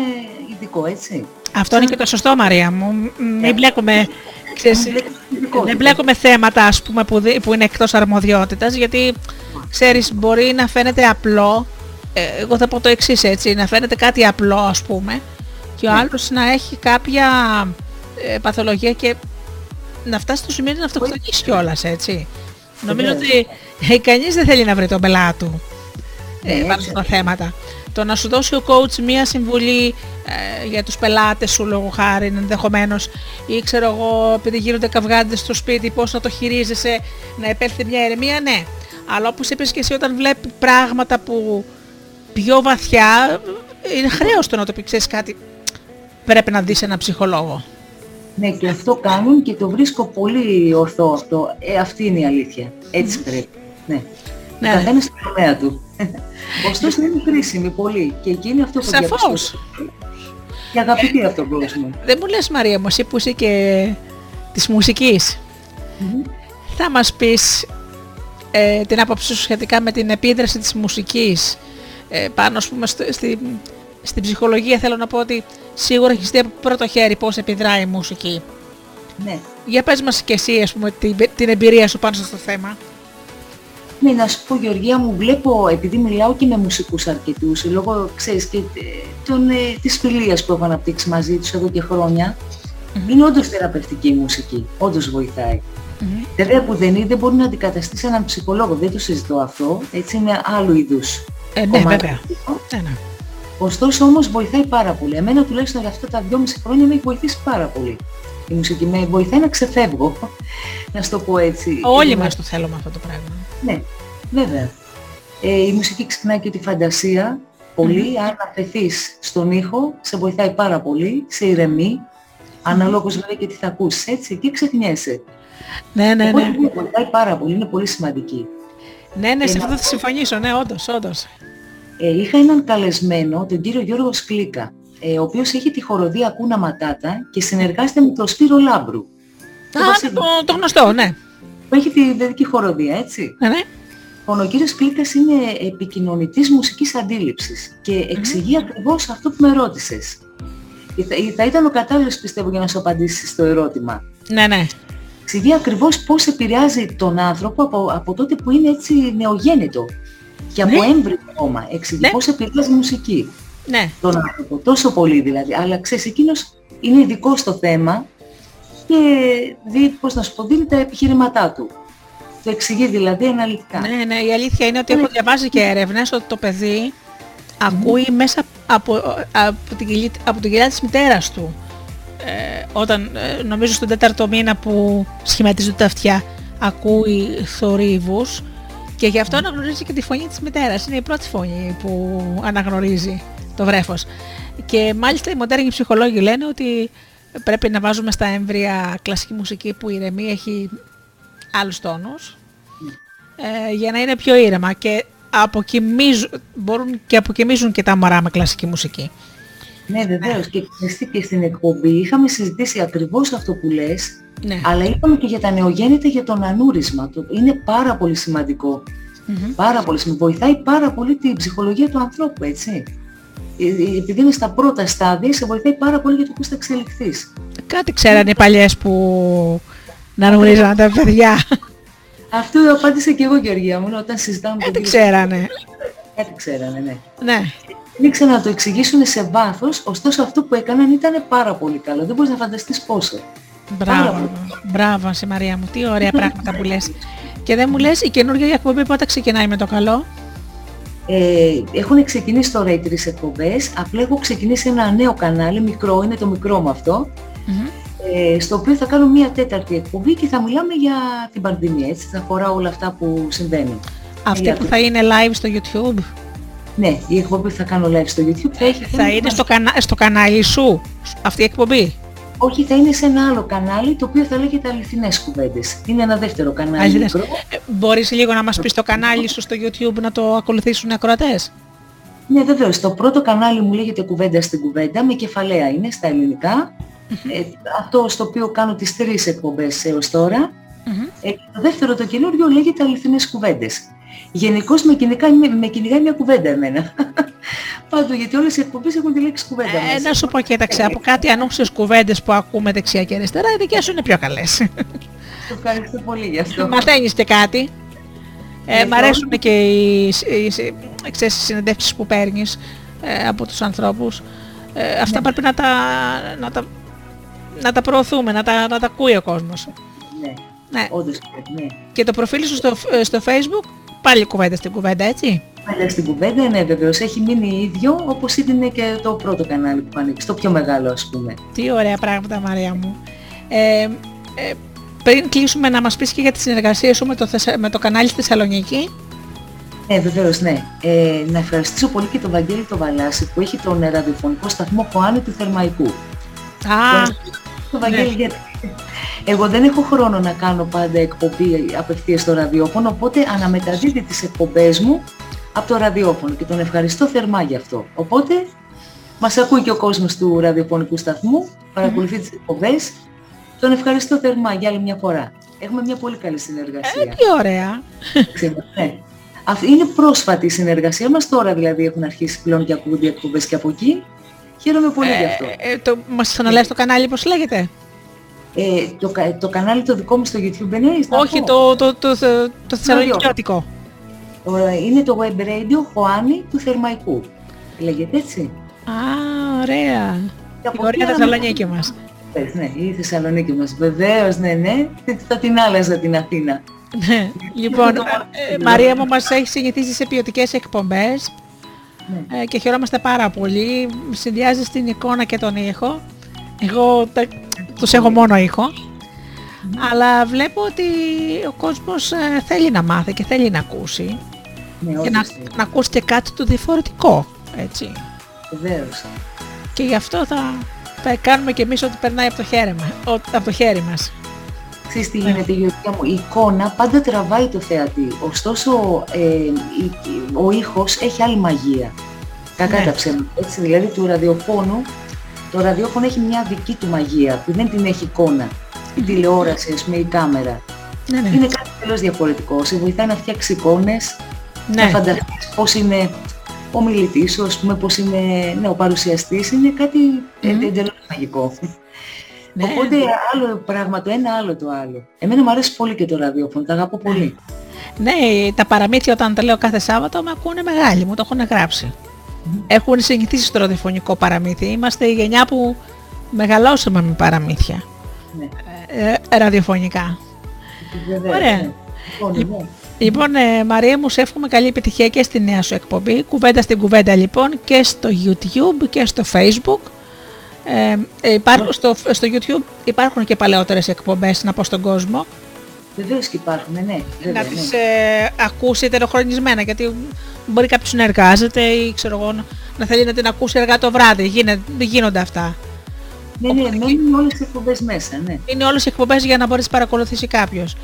ειδικό, έτσι. Αυτό είναι και το σωστό Μαρία μου. Μ- Μην μπλέκουμε, ξέρεις, ειδικότητα. δεν μπλέκουμε θέματα ας πούμε, που, δι- που είναι εκτός αρμοδιότητας γιατί ξέρεις μπορεί να φαίνεται απλό ε, εγώ θα πω το εξής έτσι να φαίνεται κάτι απλό ας πούμε και ο άλλος να έχει κάποια ε, παθολογία και να φτάσει στο σημείο να αυτοκτονήσει κιόλας έτσι νομίζω ότι ε, κανείς δεν θέλει να βρει τον πελάτη του ε, Ναι, πάνω έτσι. στα θέματα. Το να σου δώσει ο coach μία συμβουλή ε, για τους πελάτες σου λόγω χάρη ενδεχομένως ή ξέρω εγώ επειδή γίνονται καυγάδες στο σπίτι πώς να το χειρίζεσαι να επέλθει μια ερεμία, ναι. Αλλά όπως είπες και εσύ όταν βλέπεις πράγματα που πιο βαθιά είναι χρέος το να το πει ξέρεις κάτι πρέπει να δεις ένα ψυχολόγο. Ναι, και αυτό κάνουν και το βρίσκω πολύ ορθό αυτό. Ε, αυτή είναι η αλήθεια. Έτσι πρέπει. Ναι. Ναι. Ο καθένας στην τομέα του. Ωστόσο είναι χρήσιμη πολύ και εκείνη αυτό που Σαφώς. διαπιστώσω. Και αγαπητή από τον κόσμο. Δεν μου λες Μαρία μου εσύ που είσαι και της μουσικής θα μας πεις ε, την άποψη σου σχετικά με την επίδραση της μουσικής ε, πάνω ας πούμε στο, στη, στην ψυχολογία θέλω να πω ότι σίγουρα έχεις δει από πρώτο χέρι πώς επιδράει η μουσική. Ναι. Για πες μας και εσύ, ας πούμε, την, την εμπειρία σου πάνω στο θέμα. Ναι, να σου πω Γεωργία μου, βλέπω, επειδή μιλάω και με μουσικούς αρκετούς, λόγω, ξέρεις, και ε, τον, ε, της φιλίας που έχω αναπτύξει μαζί τους εδώ και χρονια είναι όντως θεραπευτική η μουσική, όντως βοηθάει. Μμμ. Βέβαια που δεν είναι, δεν μπορεί να αντικαταστήσει έναν ψυχολόγο, δεν το συζητώ αυτό, έτσι είναι άλλου είδους Ε, ναι, κομμάτι. βέβαια. Ναι, ναι. Ωστόσο όμως βοηθάει πάρα πολύ. Εμένα τουλάχιστον για αυτά τα δυόμιση χρόνια με έχει βοηθήσει πάρα πολύ. Η μουσική με βοηθάει να ξεφεύγω, να σου το πω έτσι. Όλοι Δηλαδή, μας το θέλουμε αυτό το πράγμα. Ναι, βέβαια. Ε, η μουσική ξυπνάει και τη φαντασία πολύ. Αν αφαιθείς στον ήχο, σε βοηθάει πάρα πολύ, σε ηρεμεί. Αναλόγως βέβαια και τι θα ακούσεις, έτσι, και ξεχνιέσαι. Ναι, ναι, Οπότε ναι. βοηθάει πάρα πολύ, είναι πολύ σημαντική. Ναι, ναι, σε Ε, αυτό θα συμφωνήσω, ναι, όντως, όντως. Ε, είχα έναν καλεσμένο, τον κύριο Γιώργο Σκλίκα, ε, ο οποίος έχει τη χοροδία Κούνα Ματάτα και συνεργάζεται με τον Σπύρο Λάμπρου. Το Α, Βασίλη. το, το γνωστό, ναι. Που έχει τη παιδική χοροδία, έτσι. Ναι, ναι. Λοιπόν, ο κύριος Κλίκας είναι επικοινωνητής μουσικής αντίληψης και εξηγεί ακριβώς αυτό που με ρώτησες. Και Θα, θα ήταν ο κατάλληλος πιστεύω για να σου απαντήσεις στο ερώτημα. Ναι, ναι. Εξηγεί ακριβώς πώς επηρεάζει τον άνθρωπο από, από τότε που είναι έτσι νεογέννητο και από Ναι. έμβριο ακόμα. Εξηγεί Ναι. πώς επηρεάζει η μουσική Ναι, τον άνθρωπο, τόσο πολύ δηλαδή. Αλλά ξέρεις, εκείνος είναι ειδικό στο θέμα και δει, πώς να σου πω, δίνει τα επιχειρηματά του. Το εξηγεί δηλαδή αναλυτικά. ναι, ναι. Η αλήθεια είναι ότι έχω διαβάσει και έρευνες ότι το παιδί ακούει μέσα από, από, την, κοιλιά- από την κοιλιά της μητέρας του. Ε, όταν, ε, νομίζω στον τέταρτο μήνα που σχηματίζονται τα αυτιά, ακούει θορύβους και γι' αυτό αναγνωρίζει και τη φωνή της μητέρας. Είναι η πρώτη φωνή που αναγνωρίζει το βρέφος. Και μάλιστα οι μοντέρνοι ψυχολόγοι λένε ότι πρέπει να βάζουμε στα έμβρια κλασική μουσική που ηρεμεί, έχει άλλους τόνους ε, για να είναι πιο ήρεμα και αποκοιμίζουν, μπορούν και αποκοιμίζουν και τα μωρά με κλασική μουσική. Ναι, βεβαίως. Και ξέρεις και στην εκπομπή είχαμε συζητήσει ακριβώς αυτό που λες, Ναι. αλλά είπαμε και για τα νεογέννητα για το ανούρισμα. Το είναι πάρα πολύ σημαντικό. Μμμ. Πάρα πολύ σημαντικό. Βοηθάει πάρα πολύ την ψυχολογία του ανθρώπου, έτσι. Ε, ε, Επειδή είναι στα πρώτα στάδια, σε βοηθάει πάρα πολύ για το πώς θα εξελιχθείς. Κάτι ξέρανε οι παλιές που να γνωρίζαν τα παιδιά. Αυτό απάντησα και εγώ, Γεωργία μου, όταν συζητάμε με τον Κάτι κύριο- ξέρανε. Κάτι ξέρανε, ναι. Ναι. Δεν ήξερα να το εξηγήσουν σε βάθος, ωστόσο αυτό που έκαναν ήταν πάρα πολύ καλό. Δεν μπορείς να φανταστείς πόσο. Πάρα Μπράβο. πολύ. Μπράβο, σε Μαρία μου. Τι ωραία πράγματα που λες. Και δεν μου λες η καινούργια εκπομπή πότε ξεκινάει με το καλό; Ε, έχουν ξεκινήσει τώρα οι τρεις εκπομπές, απλά έχω ξεκινήσει ένα νέο κανάλι, μικρό, είναι το μικρό μου αυτό, Μμμ. ε, στο οποίο θα κάνω μία τέταρτη εκπομπή και θα μιλάμε για την πανδημία, έτσι, θα αφορά όλα αυτά που συμβαίνουν. Αυτή Για που το- θα είναι live στο YouTube; Ναι, η εκπομπή που θα κάνω live στο YouTube θα έχει... Θα είναι στο, κανα... στο κανάλι σου αυτή η εκπομπή; Όχι, θα είναι σε ένα άλλο κανάλι, το οποίο θα λέγεται Αληθινές Κουβέντες. Είναι ένα δεύτερο κανάλι Αληθινές. μικρό. Ε, Μπορείς λίγο να μας πεις το κανάλι σου στο YouTube να το ακολουθήσουν οι ακροατές; Ναι, βεβαίως. Το πρώτο κανάλι μου λέγεται Κουβέντα στην Κουβέντα, με κεφαλαία είναι στα ελληνικά. Ε, αυτό στο οποίο κάνω τις τρεις εκπομπές έως τώρα. Μμμ. Ε, το δεύτερο το καινούριο λέγεται Αληθινές Κουβέντες. Γενικώς με κυνηγάει, με, με κυνηγάει μια κουβέντα εμένα. Πάντου, γιατί όλες οι εκπομπές έχουν τη λέξη κουβέντα Ε, μέσα. να σου πω κοίταξε, από κάτι ανούσιες κουβέντες που ακούμε δεξιά και αριστερά, οι δικές σου είναι πιο καλές. Το ευχαριστώ πολύ γι' αυτό. Μαθαίνεις και κάτι. Ε, Ναι, μ' αρέσουν και οι, οι, οι, ξέρεις, οι συνεντεύξεις που παίρνεις ε, από τους ανθρώπους. Ε, αυτά Ναι. πρέπει να τα, να, τα, να τα προωθούμε, να τα, να τα ακούει ο κόσμος. Ναι, Ναι. όντως πρέπει, ναι. Και το προφίλ σου στο, ε, στο facebook, πάλι κουβέντα στην κουβέντα, έτσι. Αλλά στην κουβέντα, ναι βεβαίως, έχει μείνει ίδιο όπως είναι και το πρώτο κανάλι που ανοίξει, το πιο μεγάλο ας πούμε. Τι ωραία πράγματα Μαρία μου. Ε, ε, πριν κλείσουμε να μας πεις και για τη συνεργασία σου με το, Θεσσα- με το κανάλι στη Θεσσαλονίκη. Ναι, βεβαίως, ναι. Ε, να ευχαριστήσω πολύ και τον Βαγγέλη τον Βαλάση που έχει τον ε, ραδιοφωνικό σταθμό Χωάνη του Θερμαϊκού. Α, Το Βαγγέλη, γιατί εγώ δεν έχω χρόνο να κάνω πάντα εκπομπή απευθείας στο ραδιόφωνο, οπότε αναμεταδίδει τις εκπομπές μου από το ραδιόφωνο και τον ευχαριστώ θερμά γι' αυτό. Οπότε μας ακούει και ο κόσμος του ραδιοφωνικού σταθμού, παρακολουθεί τις εκπομπές. Τον ευχαριστώ θερμά για άλλη μια φορά. Έχουμε μια πολύ καλή συνεργασία. τι ωραία. Ξέρω, ναι. Αυτή είναι πρόσφατη η συνεργασία μας, τώρα δηλαδή έχουν αρχίσει πλέον και ακούγονται οι εκπομπές και από εκεί. Χαίρομαι πολύ γι' αυτό. Ε, το, μας ξαναλες το κανάλι πώς λέγεται; Ε, το, κα- το κανάλι το δικό μου στο YouTube εννοείς, να Όχι, πω. το, το, το, το, το θεσσαλονικιώτικο. Ε, Είναι το web radio Χωάνη του Θερμαϊκού. Λέγεται έτσι. Α, ωραία. Και Η από ωραία εκεί Θεσσαλονίκη ανam- μας. Πες, Ναι, η Θεσσαλονίκη μας. Βεβαίως, ναι, ναι. Θα την άλλαζα την Αθήνα. Ναι. λοιπόν, ε, Μαρία μου μας έχεις συνηθίσει σε ποιοτικές εκπομπές Ναι. ε, και χαιρόμαστε πάρα πολύ. Συνδυάζεις την εικόνα και τον ήχο. Εγώ τα, τους έχω μόνο ήχο. Αλλά βλέπω ότι ο κόσμος ε, θέλει να μάθει και θέλει να ακούσει. Ναι, και όχι, να, θέλει. να ακούσει και κάτι το διαφορετικό. Έτσι. Βεβαίως. Και γι' αυτό θα, θα κάνουμε και εμείς ό,τι περνάει από το χέρι, μας, ό, από το χέρι μας. Ξέρεις τι Ναι. γίνεται Γεωργία μου, η εικόνα πάντα τραβάει το θεατή, ωστόσο ε, η- ο ήχος έχει άλλη μαγεία. Κακά Ναι. τα ψέματα, έτσι, δηλαδή του ραδιοφώνου, το ραδιόφωνο έχει μια δική του μαγεία που δεν την έχει εικόνα. Η τηλεόραση, ας πούμε, η κάμερα. Ναι, ναι. Είναι κάτι τελώς διαφορετικό, σε βοηθάει να φτιάξει εικόνες, να ναι. φανταστείς πώς είναι ο μιλητής σου, ας πούμε, πώς είναι ναι, ο παρουσιαστής, είναι κάτι mm. εντελώς μαγικό. Ναι. Οπότε άλλο πράγμα το ένα, άλλο το άλλο. Εμένα μου αρέσει πολύ και το ραδιόφωνο, το αγαπώ πολύ. Ναι, τα παραμύθια όταν τα λέω κάθε Σάββατο με ακούνε μεγάλοι, μου το έχουν γράψει. Έχουν συνηθίσει στο ραδιοφωνικό παραμύθι. Είμαστε η γενιά που μεγαλώσαμε με παραμύθια Ναι. ε, ε, ραδιοφωνικά. Βεβαίως, Ωραία. ναι. Λοιπόν, ναι. Λοιπόν, ε, Μαρία μου, σε εύχομαι καλή επιτυχία και στη νέα σου εκπομπή. Κουβέντα στην κουβέντα λοιπόν και στο YouTube και στο Facebook. Ε, ε, υπάρχουν, στο, στο YouTube υπάρχουν και παλαιότερες εκπομπές να πω στον κόσμο. Βεβαίως και υπάρχουν, ναι. Βέβαια, να ναι. τις ε, ακούσεις ετεροχρονισμένα γιατί μπορεί κάποιος να εργάζεται ή ξέρω εγώ να- να θέλει να την ακούσει αργά το βράδυ. Γίνε, γίνονται αυτά. Ναι, ναι, μένουν όλες οι εκπομπές μέσα, ναι. Είναι όλες οι εκπομπές για να μπορείς να παρακολουθήσει κάποιος.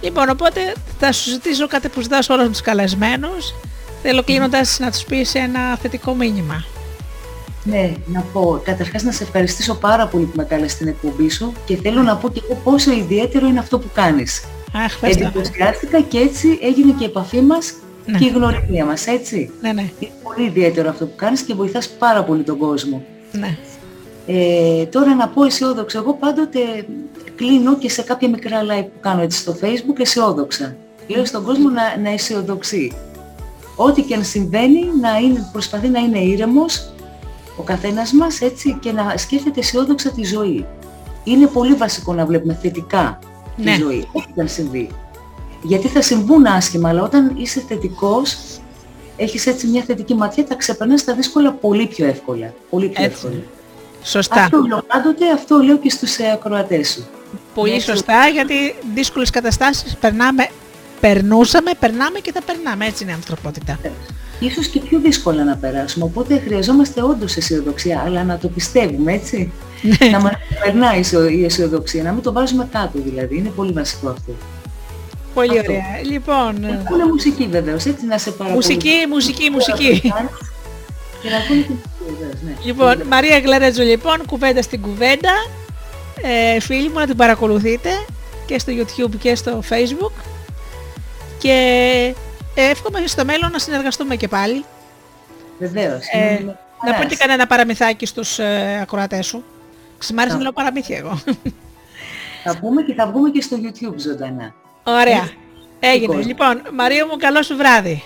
Λοιπόν, οπότε θα σου ζητήσω κάτι που ζητάω σε όλους τους καλεσμένους. Θέλω κλείνοντας να τους πεις ένα θετικό μήνυμα. Ναι, να πω, καταρχάς να σε ευχαριστήσω πάρα πολύ που με κάλεσες στην εκπομπή σου και θέλω να πω και εγώ πόσο ιδιαίτερο είναι αυτό που κάνεις. Αχ, ευχαριστώ. Εντυπωσιάστηκα και έτσι έγινε και η επαφή μας Ναι. και η γνωριμία μας, έτσι. Ναι, ναι, Είναι πολύ ιδιαίτερο αυτό που κάνεις και βοηθάς πάρα πολύ τον κόσμο. ναι. Ε, τώρα να πω αισιόδοξο. Εγώ πάντοτε κλείνω και σε κάποια μικρά live που κάνω έτσι στο facebook αισιόδοξα. Λέω στον κόσμο να, να αισιοδοξεί. Ό,τι και αν συμβαίνει να είναι, προσπαθεί να είναι ήρεμος ο καθένας μας έτσι και να σκέφτεται αισιόδοξα τη ζωή. Είναι πολύ βασικό να βλέπουμε θετικά τη Ναι. ζωή, ό,τι και αν συμβεί. Γιατί θα συμβούν άσχημα, αλλά όταν είσαι θετικός, έχεις έτσι μια θετική ματιά, τα ξεπερνάς τα δύσκολα πολύ πιο εύκολα. Πολύ πιο Έτσι. εύκολα. Σωστά. Αυτό λέω πάντοτε, αυτό λέω και στους ε, ακροατές σου. Πολύ Ναι, σωστά γιατί δύσκολες καταστάσεις περνάμε, περνούσαμε, περνάμε και θα περνάμε. Έτσι είναι η ανθρωπότητα. Ίσως και πιο δύσκολα να περάσουμε, οπότε χρειαζόμαστε όντως αισιοδοξία, αλλά να το πιστεύουμε, έτσι. Ναι. να μας περνάει η αισιο- η αισιοδοξία, να μην το βάζουμε κάτω δηλαδή, είναι πολύ βασικό αυτό. Πολύ Αυτό. ωραία. Λοιπόν, Ακούνε μουσική βεβαίως, έτσι να σε παρακολουθήσω. μουσική, μουσική, μουσική. Και να ακούνε και μουσική βεβαίως, ναι. Λοιπόν, Μαρία Γκλαρέτζο λοιπόν, κουβέντα στην κουβέντα. Ε, φίλοι μου να την παρακολουθείτε και στο YouTube και στο Facebook. Και εύχομαι στο μέλλον να συνεργαστούμε και πάλι. Βεβαίως. Ε, είναι με να πω χαράς. και κανένα παραμυθάκι στους ε, ακροατές σου. Μ' άρεσε να Α. λέω παραμύθια εγώ. Θα πούμε και θα βγούμε και στο YouTube ζωντανά. Ωραία. Έγινε. Λοιπόν. Λοιπόν, Μαρία μου, καλό σου βράδυ.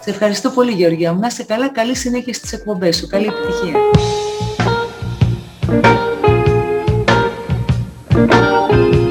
Σε ευχαριστώ πολύ Γεωργία μου. Να είσαι καλά, καλή συνέχεια στις εκπομπές σου. Καλή επιτυχία. Rock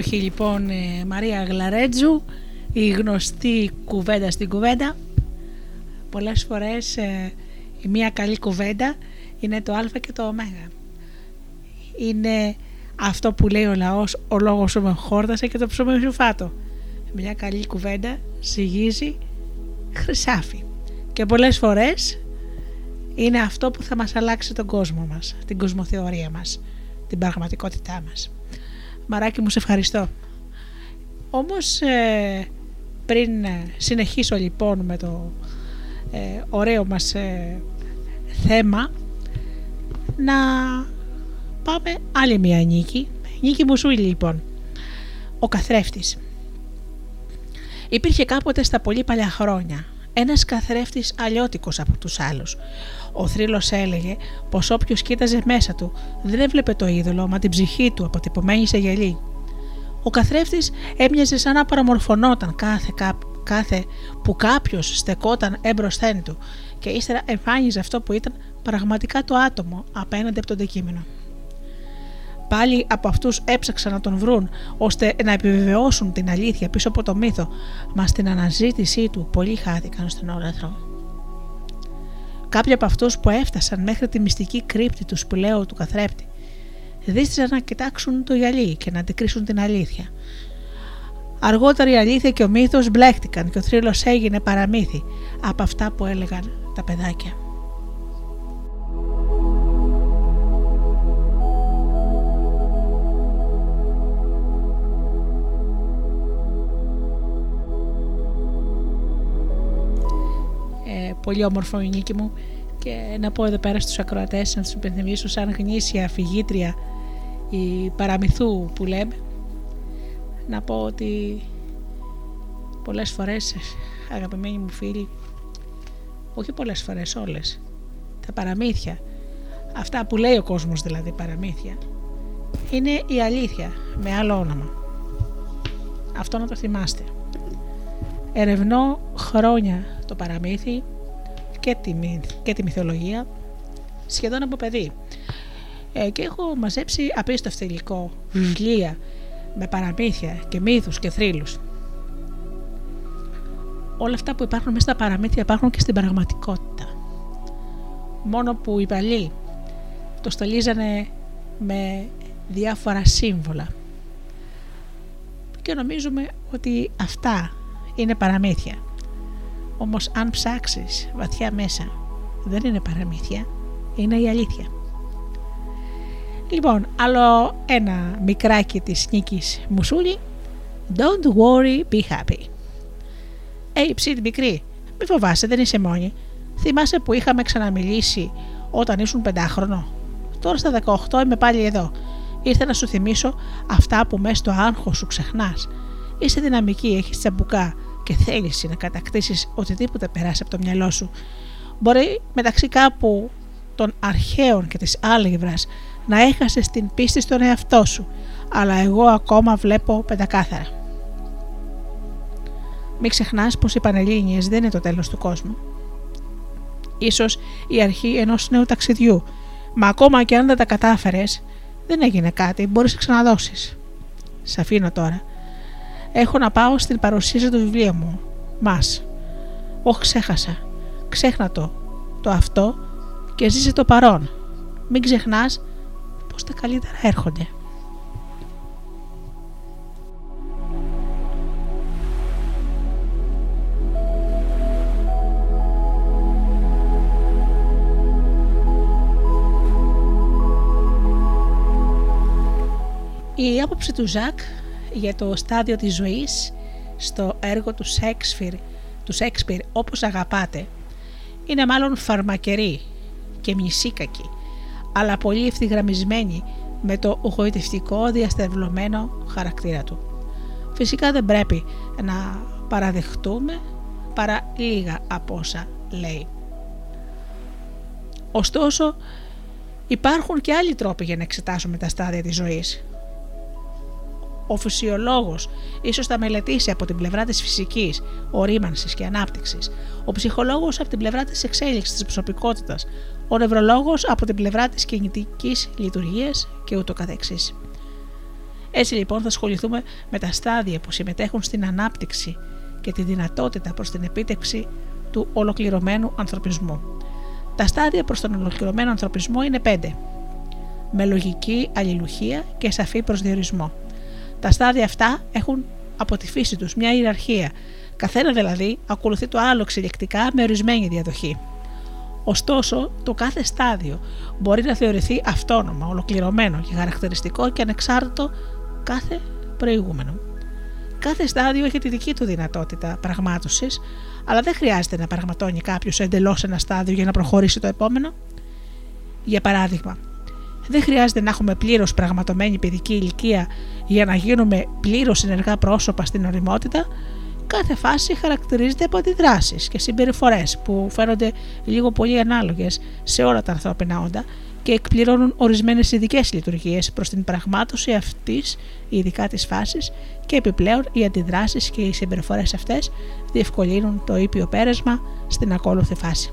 υπέροχη λοιπόν ε, Μαρία Γλαρέτζου, η γνωστή κουβέντα στην κουβέντα. Πολλές φορές ε, η μία καλή κουβέντα είναι το α και το ω. Είναι αυτό που λέει ο λαός, ο λόγος σου με χόρτασε και το ψωμί σου φάτο. Μια καλή κουβέντα ζυγίζει χρυσάφι. Και πολλές φορές είναι αυτό που θα μας αλλάξει τον κόσμο μας, την κοσμοθεωρία μας, την πραγματικότητά μας. Μαράκι μου σε ευχαριστώ. Όμως ε, πριν ε, συνεχίσω λοιπόν με το ε, ωραίο μας ε, θέμα να πάμε άλλη μια νίκη. Νίκη Μουσούλη λοιπόν. Ο καθρέφτης. Υπήρχε κάποτε στα πολύ παλιά χρόνια ένας καθρέφτης αλλιώτικος από τους άλλους. Ο θρύλος έλεγε πως όποιος κοίταζε μέσα του δεν έβλεπε το είδωλο μα την ψυχή του αποτυπωμένη σε γελί. Ο καθρέφτης έμοιαζε σαν να παραμορφωνόταν κάθε, κά- κάθε που κάποιος στεκόταν έμπροσθέν του και ύστερα εμφάνιζε αυτό που ήταν πραγματικά το άτομο απέναντι από το αντικείμενο. Πάλι από αυτούς έψαξαν να τον βρουν ώστε να επιβεβαιώσουν την αλήθεια πίσω από το μύθο, μα στην αναζήτησή του πολλοί χάθηκαν στον όλαθρο. Κάποιοι από αυτούς που έφτασαν μέχρι τη μυστική κρύπτη τους σπηλαίου του καθρέπτη δίστησαν να κοιτάξουν το γυαλί και να αντικρίσουν την αλήθεια. Αργότερα η αλήθεια και ο μύθος μπλέχτηκαν και ο θρύλος έγινε παραμύθι από αυτά που έλεγαν τα παιδάκια. Πολύ όμορφο η νίκη μου. Και να πω εδώ πέρα στους ακροατές να τους υπενθυμίσω σαν γνήσια φυγήτρια η παραμυθού που λέμε να πω ότι πολλές φορές αγαπημένοι μου φίλοι όχι πολλές φορές όλες τα παραμύθια αυτά που λέει ο κόσμος δηλαδή παραμύθια είναι η αλήθεια με άλλο όνομα. Αυτό να το θυμάστε. Ερευνώ χρόνια το παραμύθι και τη, μυ- και τη μυθολογία σχεδόν από παιδί. Ε, και έχω μαζέψει απίστευτο υλικό, βιβλία με παραμύθια και μύθους και θρύλους. Όλα αυτά που υπάρχουν μέσα στα παραμύθια υπάρχουν και στην πραγματικότητα. Μόνο που οι παλιοί το στολίζανε με διάφορα σύμβολα. Και νομίζουμε ότι αυτά είναι παραμύθια. Όμως αν ψάξεις βαθιά μέσα δεν είναι παραμύθια, είναι η αλήθεια. Λοιπόν, άλλο ένα μικράκι της Νίκης Μουσούλη Don't worry, be happy. Ε, ψήτη μικρή, μη φοβάσαι, δεν είσαι μόνη. Θυμάσαι που είχαμε ξαναμιλήσει όταν ήσουν πεντάχρονο; Τώρα στα 18 είμαι πάλι εδώ. Ήρθα να σου θυμίσω αυτά που μέσα στο άγχος σου ξεχνάς. Είσαι δυναμική, έχεις τσαμπουκά και θέληση να κατακτήσεις οτιδήποτε περάσει από το μυαλό σου. Μπορεί μεταξύ κάπου των αρχαίων και της άλγευρας να έχασες την πίστη στον εαυτό σου, αλλά εγώ ακόμα βλέπω πεντακάθαρα. Μην ξεχνάς πως οι Πανελλήνιες δεν είναι το τέλος του κόσμου. Ίσως η αρχή ενός νέου ταξιδιού, μα ακόμα και αν δεν τα κατάφερες, δεν έγινε κάτι, μπορείς να ξαναδώσεις. Σ' αφήνω τώρα. Έχω να πάω στην παρουσίαση του βιβλίου μου. Μας. Όχι ξέχασα. Ξέχνα το. Το αυτό και ζήσε το παρόν. Μην ξεχνάς πως τα καλύτερα έρχονται. Η άποψη του Ζακ για το στάδιο της ζωής στο έργο του Σέξπιρ, του Σέξπιρ όπως αγαπάτε είναι μάλλον φαρμακερή και μισήκακη αλλά πολύ ευθυγραμμισμένη με το γοητευτικό διαστευλωμένο χαρακτήρα του. Φυσικά δεν πρέπει να παραδεχτούμε παρά λίγα από όσα λέει. Ωστόσο, υπάρχουν και άλλοι τρόποι για να εξετάσουμε τα στάδια της ζωής ο φυσιολόγος ίσως τα μελετήσει από την πλευρά της φυσικής, ορίμανσης και ανάπτυξης, ο ψυχολόγος από την πλευρά της εξέλιξης της προσωπικότητας, ο νευρολόγος από την πλευρά της κινητικής λειτουργίας και ούτω καθεξής. Έτσι λοιπόν θα ασχοληθούμε με τα στάδια που συμμετέχουν στην ανάπτυξη και τη δυνατότητα προς την επίτευξη του ολοκληρωμένου ανθρωπισμού. Τα στάδια προς τον ολοκληρωμένο ανθρωπισμό είναι πέντε. Με λογική αλληλουχία και σαφή προσδιορισμό. Τα στάδια αυτά έχουν από τη φύση τους μια ιεραρχία. Καθένα δηλαδή ακολουθεί το άλλο εξελικτικά με ορισμένη διαδοχή. Ωστόσο, το κάθε στάδιο μπορεί να θεωρηθεί αυτόνομο, ολοκληρωμένο και χαρακτηριστικό και ανεξάρτητο κάθε προηγούμενο. Κάθε στάδιο έχει τη δική του δυνατότητα πραγμάτωσης, αλλά δεν χρειάζεται να πραγματώνει κάποιος εντελώς ένα στάδιο για να προχωρήσει το επόμενο. Για παράδειγμα, δεν χρειάζεται να έχουμε πλήρως πραγματομένη παιδική ηλικία για να γίνουμε πλήρως ενεργά πρόσωπα στην οριμότητα. Κάθε φάση χαρακτηρίζεται από αντιδράσεις και συμπεριφορές που φαίνονται λίγο πολύ ανάλογες σε όλα τα ανθρώπινα όντα και εκπληρώνουν ορισμένες ειδικές λειτουργίες προς την πραγμάτωση αυτής, ειδικά της φάσης, και επιπλέον οι αντιδράσεις και οι συμπεριφορές αυτές διευκολύνουν το ήπιο πέρασμα στην ακόλουθη φάση.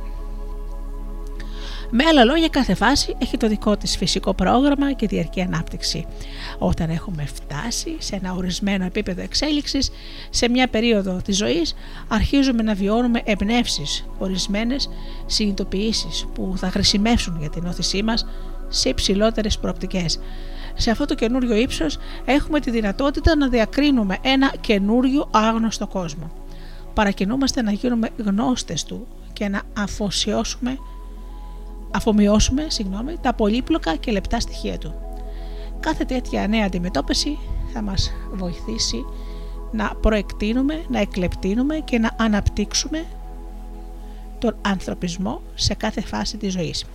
Με άλλα λόγια, κάθε φάση έχει το δικό της φυσικό πρόγραμμα και διαρκή ανάπτυξη. Όταν έχουμε φτάσει σε ένα ορισμένο επίπεδο εξέλιξης, σε μια περίοδο της ζωής, αρχίζουμε να βιώνουμε εμπνεύσεις, ορισμένες συνειδητοποιήσεις που θα χρησιμεύσουν για την όθησή μας σε υψηλότερες προοπτικές. Σε αυτό το καινούριο ύψος έχουμε τη δυνατότητα να διακρίνουμε ένα καινούριο άγνωστο κόσμο. Παρακινούμαστε να γίνουμε γνώστες του και να αφοσιώσουμε αφομοιώσουμε συγγνώμη, τα πολύπλοκα και λεπτά στοιχεία του. Κάθε τέτοια νέα αντιμετώπιση θα μας βοηθήσει να προεκτείνουμε, να εκλεπτύνουμε και να αναπτύξουμε τον ανθρωπισμό σε κάθε φάση της ζωής.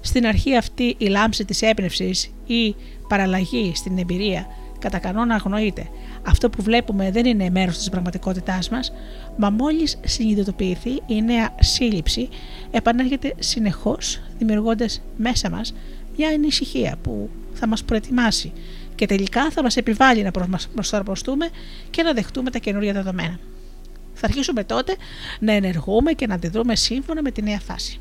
Στην αρχή αυτή η λάμψη της έμπνευση ή παραλλαγή στην εμπειρία κατά κανόνα αγνοείται. Αυτό που βλέπουμε δεν είναι μέρος της πραγματικότητάς μας, μα μόλις συνειδητοποιηθεί η νέα σύλληψη επανέρχεται συνεχώς δημιουργώντας μέσα μας μια ανησυχία που θα μας προετοιμάσει και τελικά θα μας επιβάλλει να προσαρμοστούμε και να δεχτούμε τα καινούργια δεδομένα. Θα αρχίσουμε τότε να ενεργούμε και να αντιδρούμε σύμφωνα με τη νέα φάση.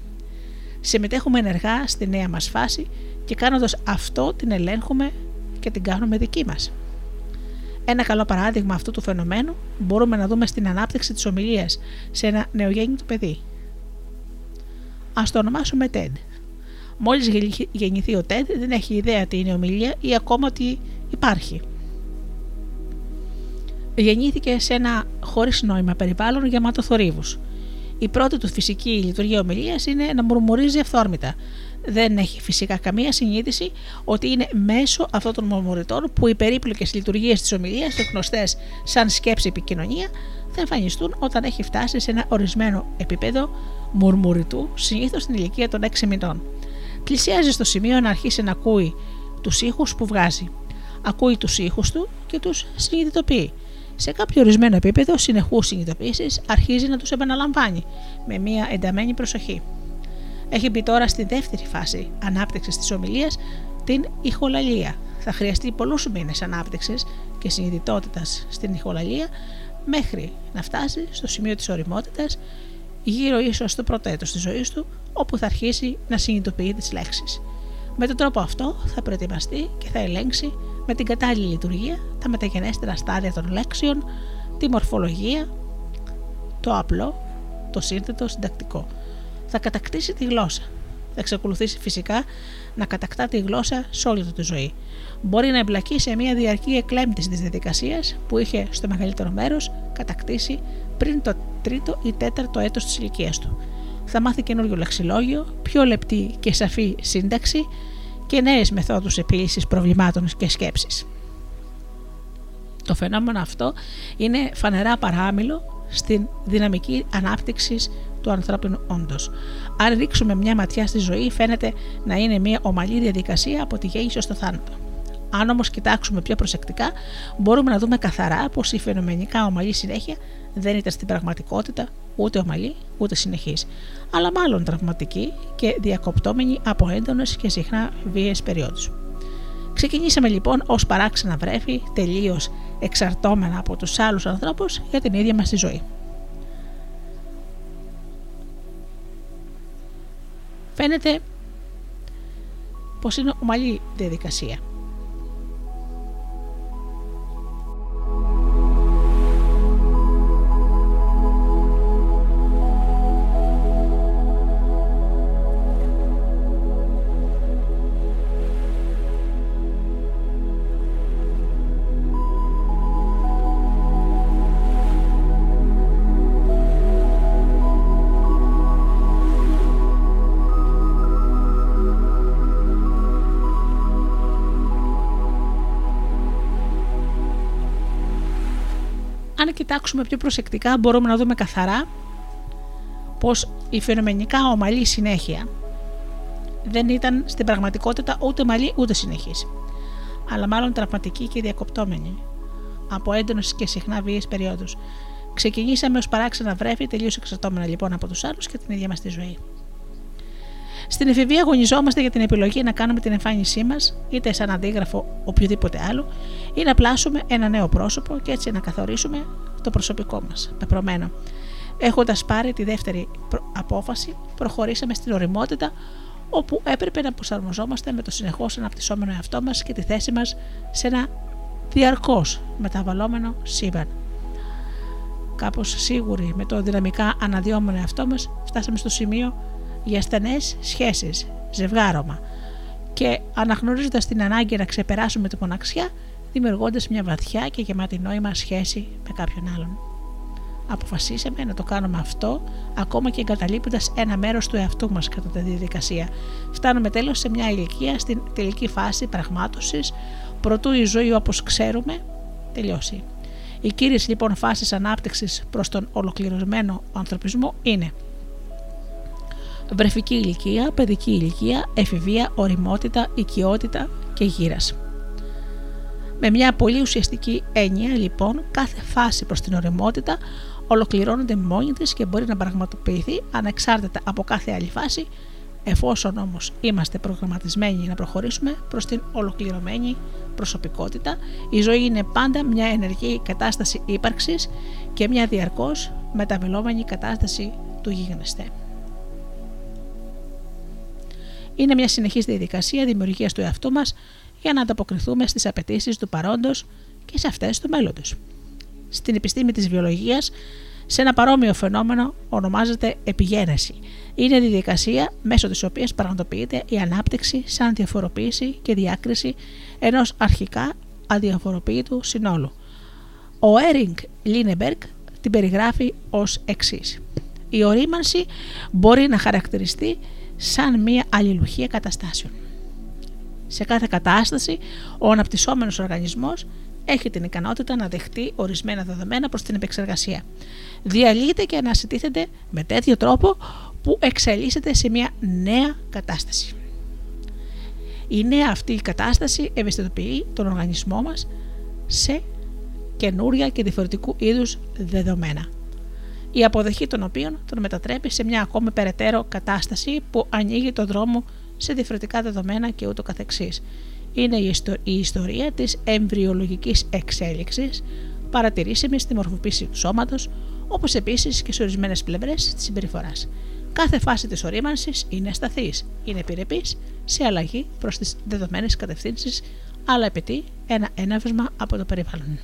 Συμμετέχουμε ενεργά στη νέα μας φάση και κάνοντας αυτό την ελέγχουμε και την κάνουμε δική μας. Ένα καλό παράδειγμα αυτού του φαινομένου μπορούμε να δούμε στην ανάπτυξη της ομιλίας σε ένα νεογέννητο παιδί. Ας το ονομάσουμε TED. Μόλις γεννηθεί ο TED δεν έχει ιδέα τι είναι ομιλία ή ακόμα ότι υπάρχει. Γεννήθηκε σε ένα χωρίς νόημα περιβάλλον γεμάτο θορύβους. Η πρώτη του φυσική λειτουργία ομιλίας είναι να μουρμουρίζει αυθόρμητα, δεν έχει φυσικά καμία συνείδηση ότι είναι μέσω αυτών των μορμωρητών που οι περίπλοκες λειτουργίες της ομιλίας, γνωστές σαν σκέψη επικοινωνία, θα εμφανιστούν όταν έχει φτάσει σε ένα ορισμένο επίπεδο μουρμουριτού, συνήθως στην ηλικία των 6 μηνών. Πλησιάζει στο σημείο να αρχίσει να ακούει τους ήχους που βγάζει. Ακούει τους ήχους του και τους συνειδητοποιεί. Σε κάποιο ορισμένο επίπεδο συνεχούς συνειδητοποίησης αρχίζει να τους επαναλαμβάνει με μια ενταμένη προσοχή. Έχει μπει τώρα στη δεύτερη φάση ανάπτυξης της ομιλίας, την ηχολαλία. Θα χρειαστεί πολλούς μήνες ανάπτυξης και συνειδητότητας στην ηχολαλία μέχρι να φτάσει στο σημείο της οριμότητας, γύρω ίσως στο πρώτο έτος της ζωής του, όπου θα αρχίσει να συνειδητοποιεί τις λέξεις. Με τον τρόπο αυτό θα προετοιμαστεί και θα ελέγξει με την κατάλληλη λειτουργία τα μεταγενέστερα στάδια των λέξεων, τη μορφολογία, το απλό, το σύνθετο συντακτικό θα κατακτήσει τη γλώσσα. Θα εξακολουθήσει φυσικά να κατακτά τη γλώσσα σε όλη του τη ζωή. Μπορεί να εμπλακεί σε μια διαρκή εκλέμπτηση της διαδικασίας που είχε στο μεγαλύτερο μέρος κατακτήσει πριν το τρίτο ή τέταρτο έτος της ηλικίας του. Θα μάθει καινούριο λεξιλόγιο, πιο λεπτή και σαφή σύνταξη και νέες μεθόδους επίλυσης προβλημάτων και σκέψης. Το φαινόμενο αυτό είναι φανερά παράμιλο στην δυναμική ανάπτυξης του ανθρώπινου όντω. Αν ρίξουμε μια ματιά στη ζωή, φαίνεται να είναι μια ομαλή διαδικασία από τη γέννηση ως το θάνατο. Αν όμως κοιτάξουμε πιο προσεκτικά, μπορούμε να δούμε καθαρά πως η φαινομενικά ομαλή συνέχεια δεν ήταν στην πραγματικότητα ούτε ομαλή ούτε συνεχής, αλλά μάλλον τραυματική και διακοπτόμενη από έντονες και συχνά βίαιες περιόδους. Ξεκινήσαμε λοιπόν ως παράξενα βρέφη, τελείως εξαρτώμενα από τους άλλους ανθρώπους για την ίδια μας τη ζωή. Φαίνεται πως είναι ομαλή διαδικασία. Κοιτάξουμε πιο προσεκτικά μπορούμε να δούμε καθαρά πως η φαινομενικά ομαλή συνέχεια δεν ήταν στην πραγματικότητα ούτε ομαλή ούτε συνεχής, αλλά μάλλον τραυματική και διακοπτόμενη από έντονες και συχνά βίαιες περιόδους. Ξεκινήσαμε ως παράξενα βρέφη, τελείως εξαρτώμενα λοιπόν από τους άλλους και την ίδια μας τη ζωή. Στην εφηβεία αγωνιζόμαστε για την επιλογή να κάνουμε την εμφάνισή μας, είτε σαν αντίγραφο οποιοδήποτε άλλο, ή να πλάσουμε ένα νέο πρόσωπο και έτσι να καθορίσουμε το προσωπικό μας. Πεπρωμένο. Έχοντας πάρει τη δεύτερη απόφαση, προχωρήσαμε στην οριμότητα, όπου έπρεπε να προσαρμοζόμαστε με το συνεχώς αναπτυσσόμενο εαυτό μας και τη θέση μας σε ένα διαρκώς μεταβαλλόμενο σύμπαν. Κάπως σίγουροι με το δυναμικά αναδυόμενο εαυτό μας, φτάσαμε στο σημείο για στενές σχέσεις, ζευγάρωμα και αναγνωρίζοντας την ανάγκη να ξεπεράσουμε τη μοναξιά, δημιουργώντας μια βαθιά και γεμάτη νόημα σχέση με κάποιον άλλον. Αποφασίσαμε να το κάνουμε αυτό, ακόμα και εγκαταλείποντας ένα μέρος του εαυτού μας κατά τη διαδικασία. Φτάνουμε τέλος σε μια ηλικία στην τελική φάση πραγμάτωσης, προτού η ζωή όπως ξέρουμε τελειώσει. Οι κύριες λοιπόν φάσεις ανάπτυξης προς τον ολοκληρωμένο ανθρωπισμό είναι βρεφική ηλικία, παιδική ηλικία, εφηβεία, οριμότητα, οικειότητα και γύρας. Με μια πολύ ουσιαστική έννοια λοιπόν κάθε φάση προς την οριμότητα ολοκληρώνεται μόνη της και μπορεί να πραγματοποιηθεί ανεξάρτητα από κάθε άλλη φάση εφόσον όμως είμαστε προγραμματισμένοι να προχωρήσουμε προς την ολοκληρωμένη προσωπικότητα η ζωή είναι πάντα μια ενεργή κατάσταση ύπαρξης και μια διαρκώς μεταβελόμενη κατάσταση του γίγνεσθε. Είναι μια συνεχής διαδικασία δημιουργίας του εαυτού μας για να ανταποκριθούμε στις απαιτήσεις του παρόντος και σε αυτές του μέλλοντος. Στην επιστήμη της βιολογίας, σε ένα παρόμοιο φαινόμενο ονομάζεται επιγένεση. Είναι η διαδικασία μέσω της οποίας πραγματοποιείται η ανάπτυξη σαν διαφοροποίηση και διάκριση ενός αρχικά αδιαφοροποίητου συνόλου. Ο Έρινγκ Λίνεμπεργκ την περιγράφει ως εξής. Η ορίμανση μπορεί να χαρακτηριστεί σαν μία αλληλουχία καταστάσεων. Σε κάθε κατάσταση, ο αναπτυσσόμενος οργανισμός έχει την ικανότητα να δεχτεί ορισμένα δεδομένα προς την επεξεργασία. Διαλύεται και ανασυντήθεται με τέτοιο τρόπο που εξελίσσεται σε μια νέα κατάσταση. Η νέα αυτή κατάσταση ευαισθητοποιεί τον οργανισμό μας σε καινούρια και διαφορετικού είδους δεδομένα. Η αποδοχή των οποίων τον μετατρέπει σε μια ακόμη περαιτέρω κατάσταση που ανοίγει το δρόμο σε διαφορετικά δεδομένα και ούτω καθεξής. Είναι η ιστορία της εμβριολογικής εξέλιξης παρατηρήσιμη στη μορφοποίηση του σώματος, όπως επίσης και σε ορισμένες πλευρές της συμπεριφοράς. Κάθε φάση της ορίμανσης είναι ασταθής, είναι επιρρεπής σε αλλαγή προς τις δεδομένες κατευθύνσεις, αλλά απαιτεί ένα έναυσμα από το περιβάλλον.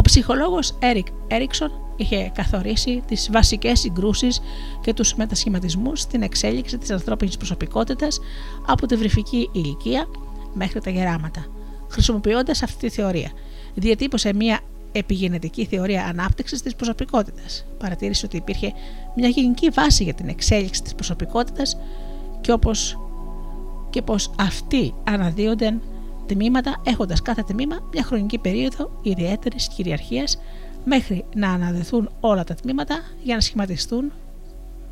Ο ψυχολόγος Έρικ Έριξον είχε καθορίσει τις βασικές συγκρούσεις και τους μετασχηματισμούς στην εξέλιξη της ανθρώπινης προσωπικότητας από τη βρυφική ηλικία μέχρι τα γεράματα. Χρησιμοποιώντας αυτή τη θεωρία, διατύπωσε μια επιγενετική θεωρία ανάπτυξης της προσωπικότητας. Παρατήρησε ότι υπήρχε μια γενική βάση για την εξέλιξη της προσωπικότητας και, όπως, και πως αυτοί αναδύονται τμήματα έχοντας κάθε τμήμα μια χρονική περίοδο ιδιαίτερης κυριαρχίας μέχρι να αναδεθούν όλα τα τμήματα για να σχηματιστούν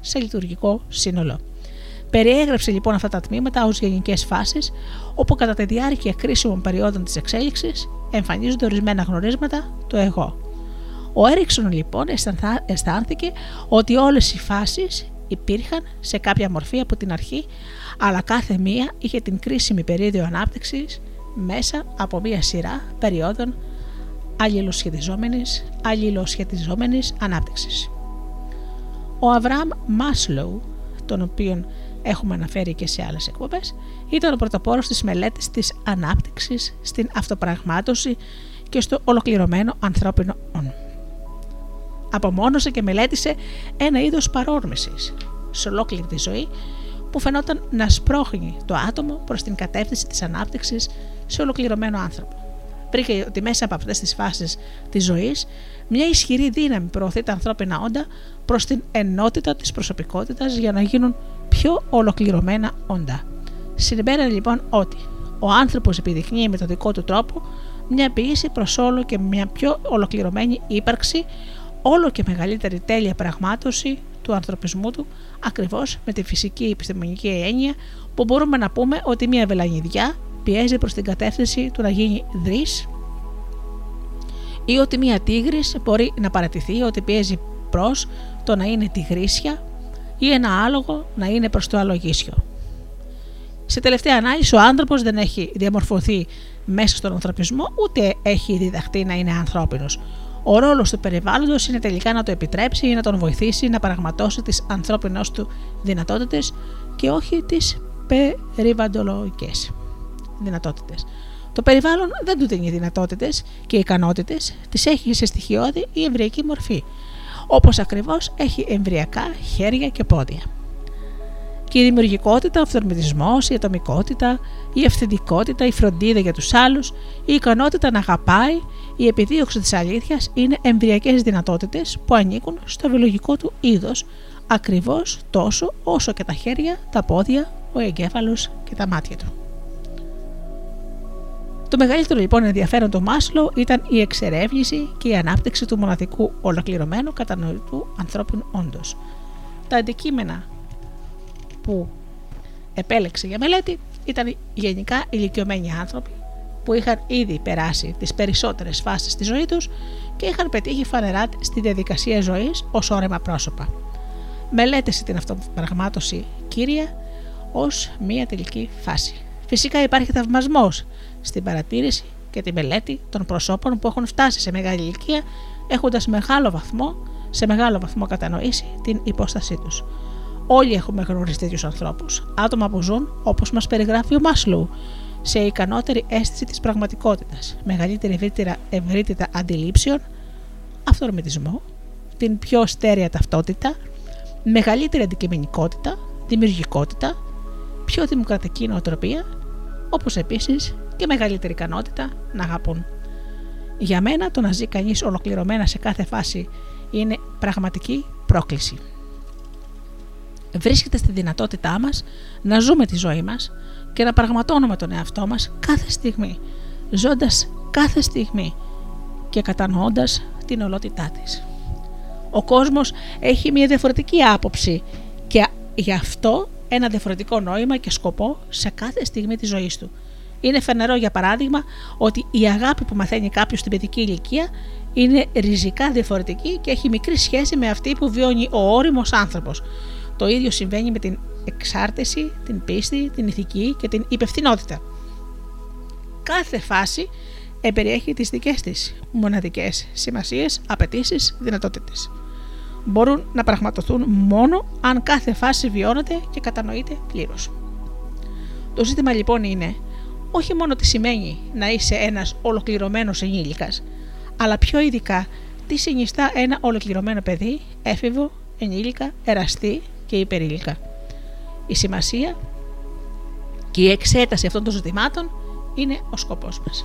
σε λειτουργικό σύνολο. Περιέγραψε λοιπόν αυτά τα τμήματα ως γενικές φάσεις, όπου κατά τη διάρκεια κρίσιμων περιόδων της εξέλιξης εμφανίζονται ορισμένα γνωρίσματα το εγώ. Ο Έριξον λοιπόν αισθάνθηκε ότι όλες οι φάσεις υπήρχαν σε κάποια μορφή από την αρχή, αλλά κάθε μία είχε την κρίσιμη περίοδο ανάπτυξης μέσα από μία σειρά περιόδων αλληλοσχετιζόμενης, αλληλοσχετιζόμενης ανάπτυξης. Ο Αβραάμ Μάσλοου, τον οποίον έχουμε αναφέρει και σε άλλες εκπομπές, ήταν ο πρωτοπόρος της μελέτης της ανάπτυξης στην αυτοπραγμάτωση και στο ολοκληρωμένο ανθρώπινο όν. Απομόνωσε και μελέτησε ένα είδος παρόρμησης σε ολόκληρη τη ζωή που φαινόταν να σπρώχνει το άτομο προς την κατεύθυνση της ανάπτυξης σε ολοκληρωμένο άνθρωπο. Βρήκε ότι μέσα από αυτές τις φάσεις της ζωής μια ισχυρή δύναμη προωθεί τα ανθρώπινα όντα προς την ενότητα της προσωπικότητας για να γίνουν πιο ολοκληρωμένα όντα. Συμπέρανε λοιπόν ότι ο άνθρωπος επιδεικνύει με τον δικό του τρόπο μια ποιήση προς όλο και μια πιο ολοκληρωμένη ύπαρξη, όλο και μεγαλύτερη τέλεια πραγμάτωση του ανθρωπισμού του, ακριβώς με τη φυσική επιστημονική έννοια που μπορούμε να πούμε ότι μια βελανιδιά πιέζει προς την κατεύθυνση του να γίνει δρύς ή ότι μια τίγρης μπορεί να παρατηθεί ότι πιέζει προς το να είναι τυγρίσια ή ένα άλογο να είναι προς το αλογίσιο. Σε τελευταία ανάλυση, ο άνθρωπος δεν έχει διαμορφωθεί μέσα στον ανθρωπισμό, ούτε έχει διδαχτεί να είναι ανθρώπινος. Ο ρόλος του περιβάλλοντος είναι τελικά να το επιτρέψει ή να τον βοηθήσει να πραγματώσει τις ανθρώπινε του δυνατότητες και όχι τις περιβαλλοντολογικέ δυνατότητες. Το περιβάλλον δεν του δίνει δυνατότητες και ικανότητες, τις έχει σε στοιχειώδη ή εμβριακή μορφή, όπως ακριβώς έχει εμβριακά χέρια και πόδια. Και η δημιουργικότητα, ο αυθορμητισμός, η ατομικότητα, η ευθυντικότητα, η φροντίδα για τους άλλους, η ικανότητα να αγαπάει, η επιδίωξη της αλήθειας είναι εμβριακές δυνατότητες που ανήκουν στο βιολογικό του είδος, ακριβώς τόσο όσο και τα χέρια, τα πόδια, ο εγκέφαλος και τα μάτια του. Το μεγαλύτερο λοιπόν ενδιαφέρον του Μάσλο ήταν η εξερεύνηση και η ανάπτυξη του μοναδικού ολοκληρωμένου κατανοητού ανθρώπινου όντω. Τα αντικείμενα που επέλεξε για μελέτη ήταν γενικά ηλικιωμένοι άνθρωποι που είχαν ήδη περάσει τις περισσότερες φάσεις της ζωής τους και είχαν πετύχει φανερά στη διαδικασία ζωής ως όρεμα πρόσωπα. Μελέτησε την αυτοπραγμάτωση κύρια ως μία τελική φάση. Φυσικά υπάρχει θαυμασμός στην παρατήρηση και τη μελέτη των προσώπων που έχουν φτάσει σε μεγάλη ηλικία έχοντας μεγάλο βαθμό, σε μεγάλο βαθμό κατανοήσει την υπόστασή τους. Όλοι έχουμε γνωρίσει τέτοιους ανθρώπους. Άτομα που ζουν όπως μας περιγράφει ο Μάσλου, σε ικανότερη αίσθηση της πραγματικότητας, μεγαλύτερη ευρύτερα, ευρύτητα αντιλήψεων, αυτορμητισμό, την πιο στέρεα ταυτότητα, μεγαλύτερη αντικειμενικότητα, δημιουργικότητα, πιο δημοκρατική νοοτροπία, όπως επίσης και μεγαλύτερη ικανότητα να αγαπούν. Για μένα το να ζει κανείς ολοκληρωμένα σε κάθε φάση είναι πραγματική πρόκληση. Βρίσκεται στη δυνατότητά μας να ζούμε τη ζωή μας και να πραγματώνουμε τον εαυτό μας κάθε στιγμή, ζώντας κάθε στιγμή και κατανοώντας την ολότητά της. Ο κόσμος έχει μια διαφορετική άποψη και γι' αυτό ένα διαφορετικό νόημα και σκοπό σε κάθε στιγμή της ζωής του. Είναι φανερό για παράδειγμα ότι η αγάπη που μαθαίνει κάποιος στην παιδική ηλικία είναι ριζικά διαφορετική και έχει μικρή σχέση με αυτή που βιώνει ο όριμος άνθρωπος. Το ίδιο συμβαίνει με την εξάρτηση, την πίστη, την ηθική και την υπευθυνότητα. Κάθε φάση εμπεριέχει τις δικές της μοναδικές σημασίες, απαιτήσεις, δυνατότητες. Μπορούν να πραγματοθούν μόνο αν κάθε φάση βιώνεται και κατανοείται πλήρως. Το ζήτημα λοιπόν είναι όχι μόνο τι σημαίνει να είσαι ένας ολοκληρωμένος ενήλικας, αλλά πιο ειδικά τι συνιστά ένα ολοκληρωμένο παιδί, έφηβο, ενήλικα, εραστή και υπερήλικα. Η σημασία και η εξέταση αυτών των ζητημάτων είναι ο σκοπός μας.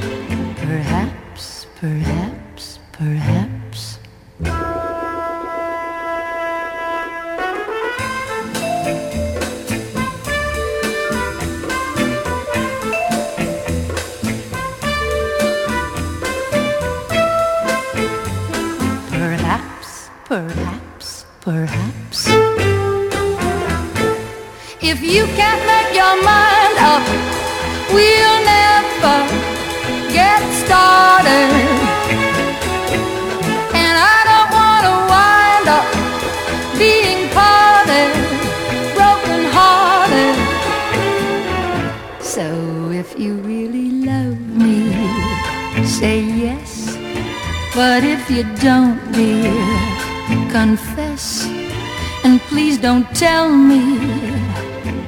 over you don't, dear, confess. And please don't tell me.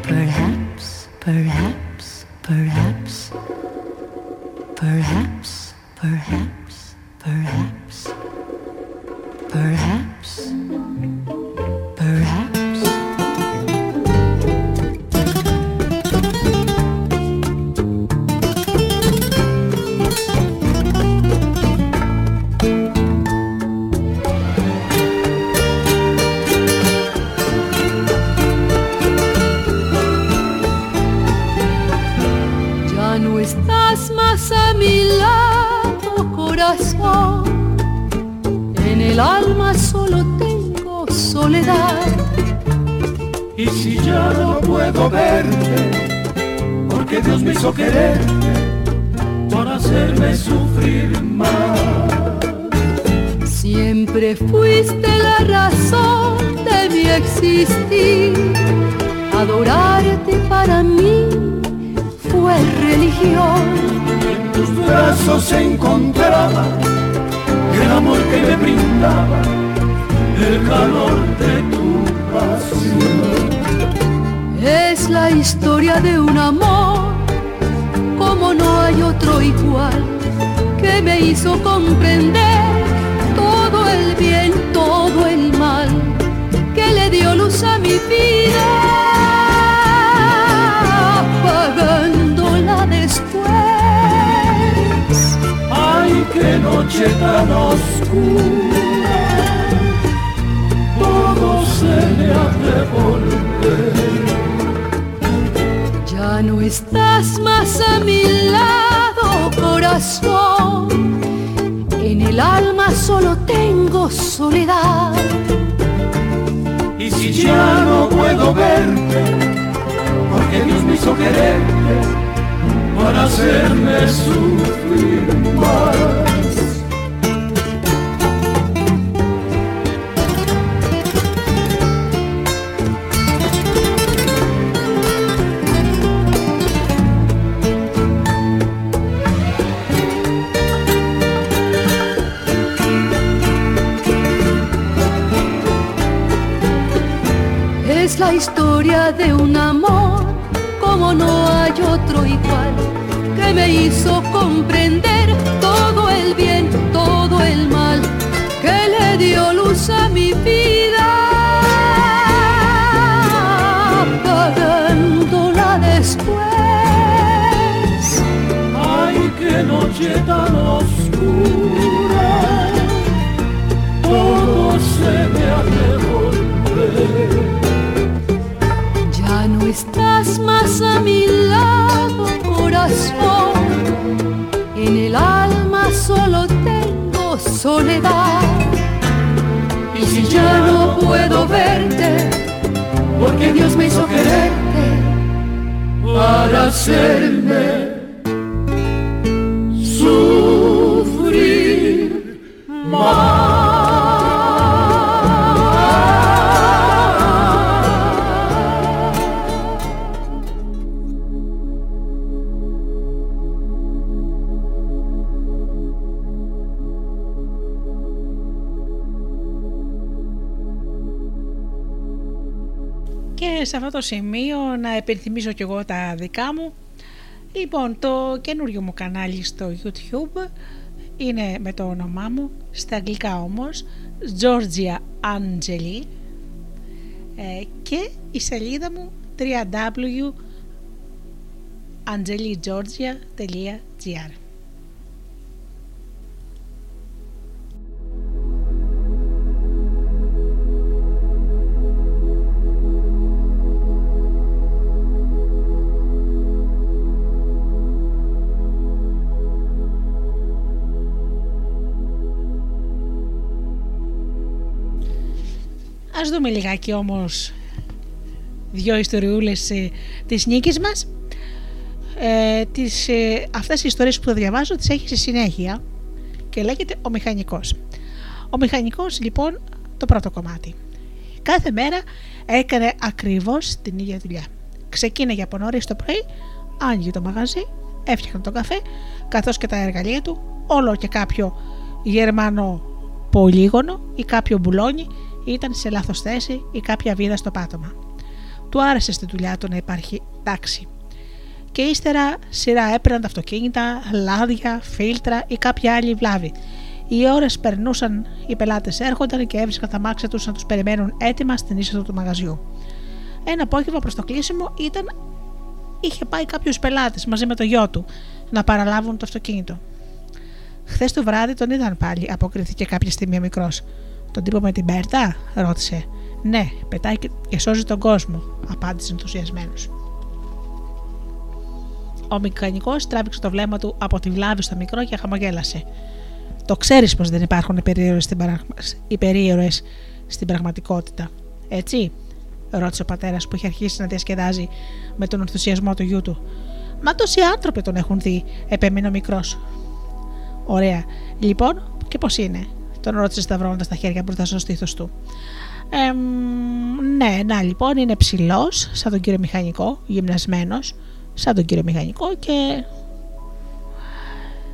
Perhaps, perhaps, το σημείο να επενθυμίσω κι εγώ τα δικά μου. Λοιπόν, το καινούριο μου κανάλι στο YouTube είναι με το όνομά μου, στα αγγλικά όμως, Georgia Angeli ε, και η σελίδα μου www.angeligeorgia.gr Ας δούμε λιγάκι όμως δυο ιστοριούλες ε, της νίκης μας. Ε, τις, ε, αυτές οι ιστορίες που θα διαβάζω τις έχει στη συνέχεια και λέγεται «Ο Μηχανικός». Ο Μηχανικός λοιπόν το πρώτο κομμάτι. Κάθε μέρα έκανε ακριβώς την ίδια δουλειά. Ξεκίναγε από νωρίς το πρωί, άνοιγε το μαγαζί, έφτιαχνε τον καφέ, καθώς και τα εργαλεία του, όλο και κάποιο γερμανό πολύγωνο ή κάποιο μπουλόνι ήταν σε λάθος θέση ή κάποια βίδα στο πάτωμα. Του άρεσε στη δουλειά του να υπάρχει τάξη. Και ύστερα σειρά έπαιρναν τα αυτοκίνητα, λάδια, φίλτρα ή κάποια άλλη βλάβη. Οι ώρες περνούσαν, οι πελάτες έρχονταν και έβρισκαν τα μάξια τους να τους περιμένουν έτοιμα στην είσοδο του μαγαζιού. Ένα απόγευμα προς το κλείσιμο ήταν. είχε πάει κάποιος πελάτης μαζί με το γιο του να παραλάβουν το αυτοκίνητο. Χθες το βράδυ τον είδαν πάλι, αποκρίθηκε κάποια στιγμή ο μικρός. Τον τύπο με την Μπέρτα, ρώτησε. Ναι, πετάει και σώζει τον κόσμο, απάντησε ενθουσιασμένος. Ο μηχανικός τράβηξε το βλέμμα του από τη βλάβη στο μικρό και χαμογέλασε. Το ξέρεις πως δεν υπάρχουν υπερήρωες στην πραγματικότητα, έτσι, ρώτησε ο πατέρας που είχε αρχίσει να διασκεδάζει με τον ενθουσιασμό του γιού του. Μα τόσοι άνθρωποι τον έχουν δει, επέμεινε ο μικρός. Ωραία. Λοιπόν, και πώς είναι; Τον ρώτησε σταυρώνοντα τα χέρια μπροστά στο στήθος του. Ε, ναι, να λοιπόν, είναι ψηλός, σαν τον κύριο Μηχανικό, γυμνασμένος, σαν τον κύριο Μηχανικό και.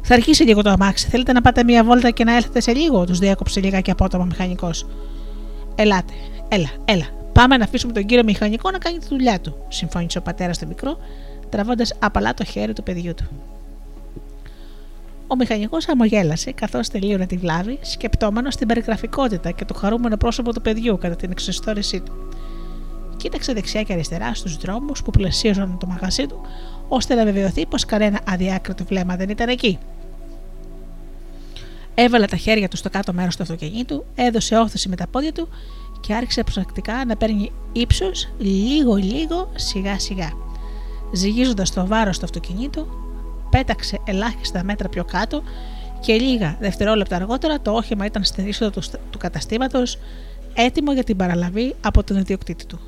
Θα αρχίσει λίγο το αμάξι. Θέλετε να πάτε μία βόλτα και να έλθετε σε λίγο, τους διέκοψε λιγάκι απότομα ο μηχανικός. Ελάτε, έλα, έλα. Πάμε να αφήσουμε τον κύριο Μηχανικό να κάνει τη δουλειά του, συμφώνησε ο πατέρας του μικρό, τραβώντας απαλά το χέρι του παιδιού του. Ο μηχανικός αμογέλασε καθώς τελείωνε τη βλάβη, σκεπτόμενος στην περιγραφικότητα και το χαρούμενο πρόσωπο του παιδιού κατά την εξιστόρησή του. Κοίταξε δεξιά και αριστερά στους δρόμους που πλαισίωσαν το μαγαζί του, ώστε να βεβαιωθεί πως κανένα αδιάκριτο βλέμμα δεν ήταν εκεί. Έβαλε τα χέρια του στο κάτω μέρος του αυτοκινήτου, έδωσε όθηση με τα πόδια του και άρχισε προσεκτικά να παίρνει ύψος λίγο-λίγο σιγά σιγά. Ζυγίζοντας το βάρος του αυτοκινήτου, πέταξε ελάχιστα μέτρα πιο κάτω και λίγα δευτερόλεπτα αργότερα το όχημα ήταν στην είσοδο του, του καταστήματος έτοιμο για την παραλαβή από τον ιδιοκτήτη του.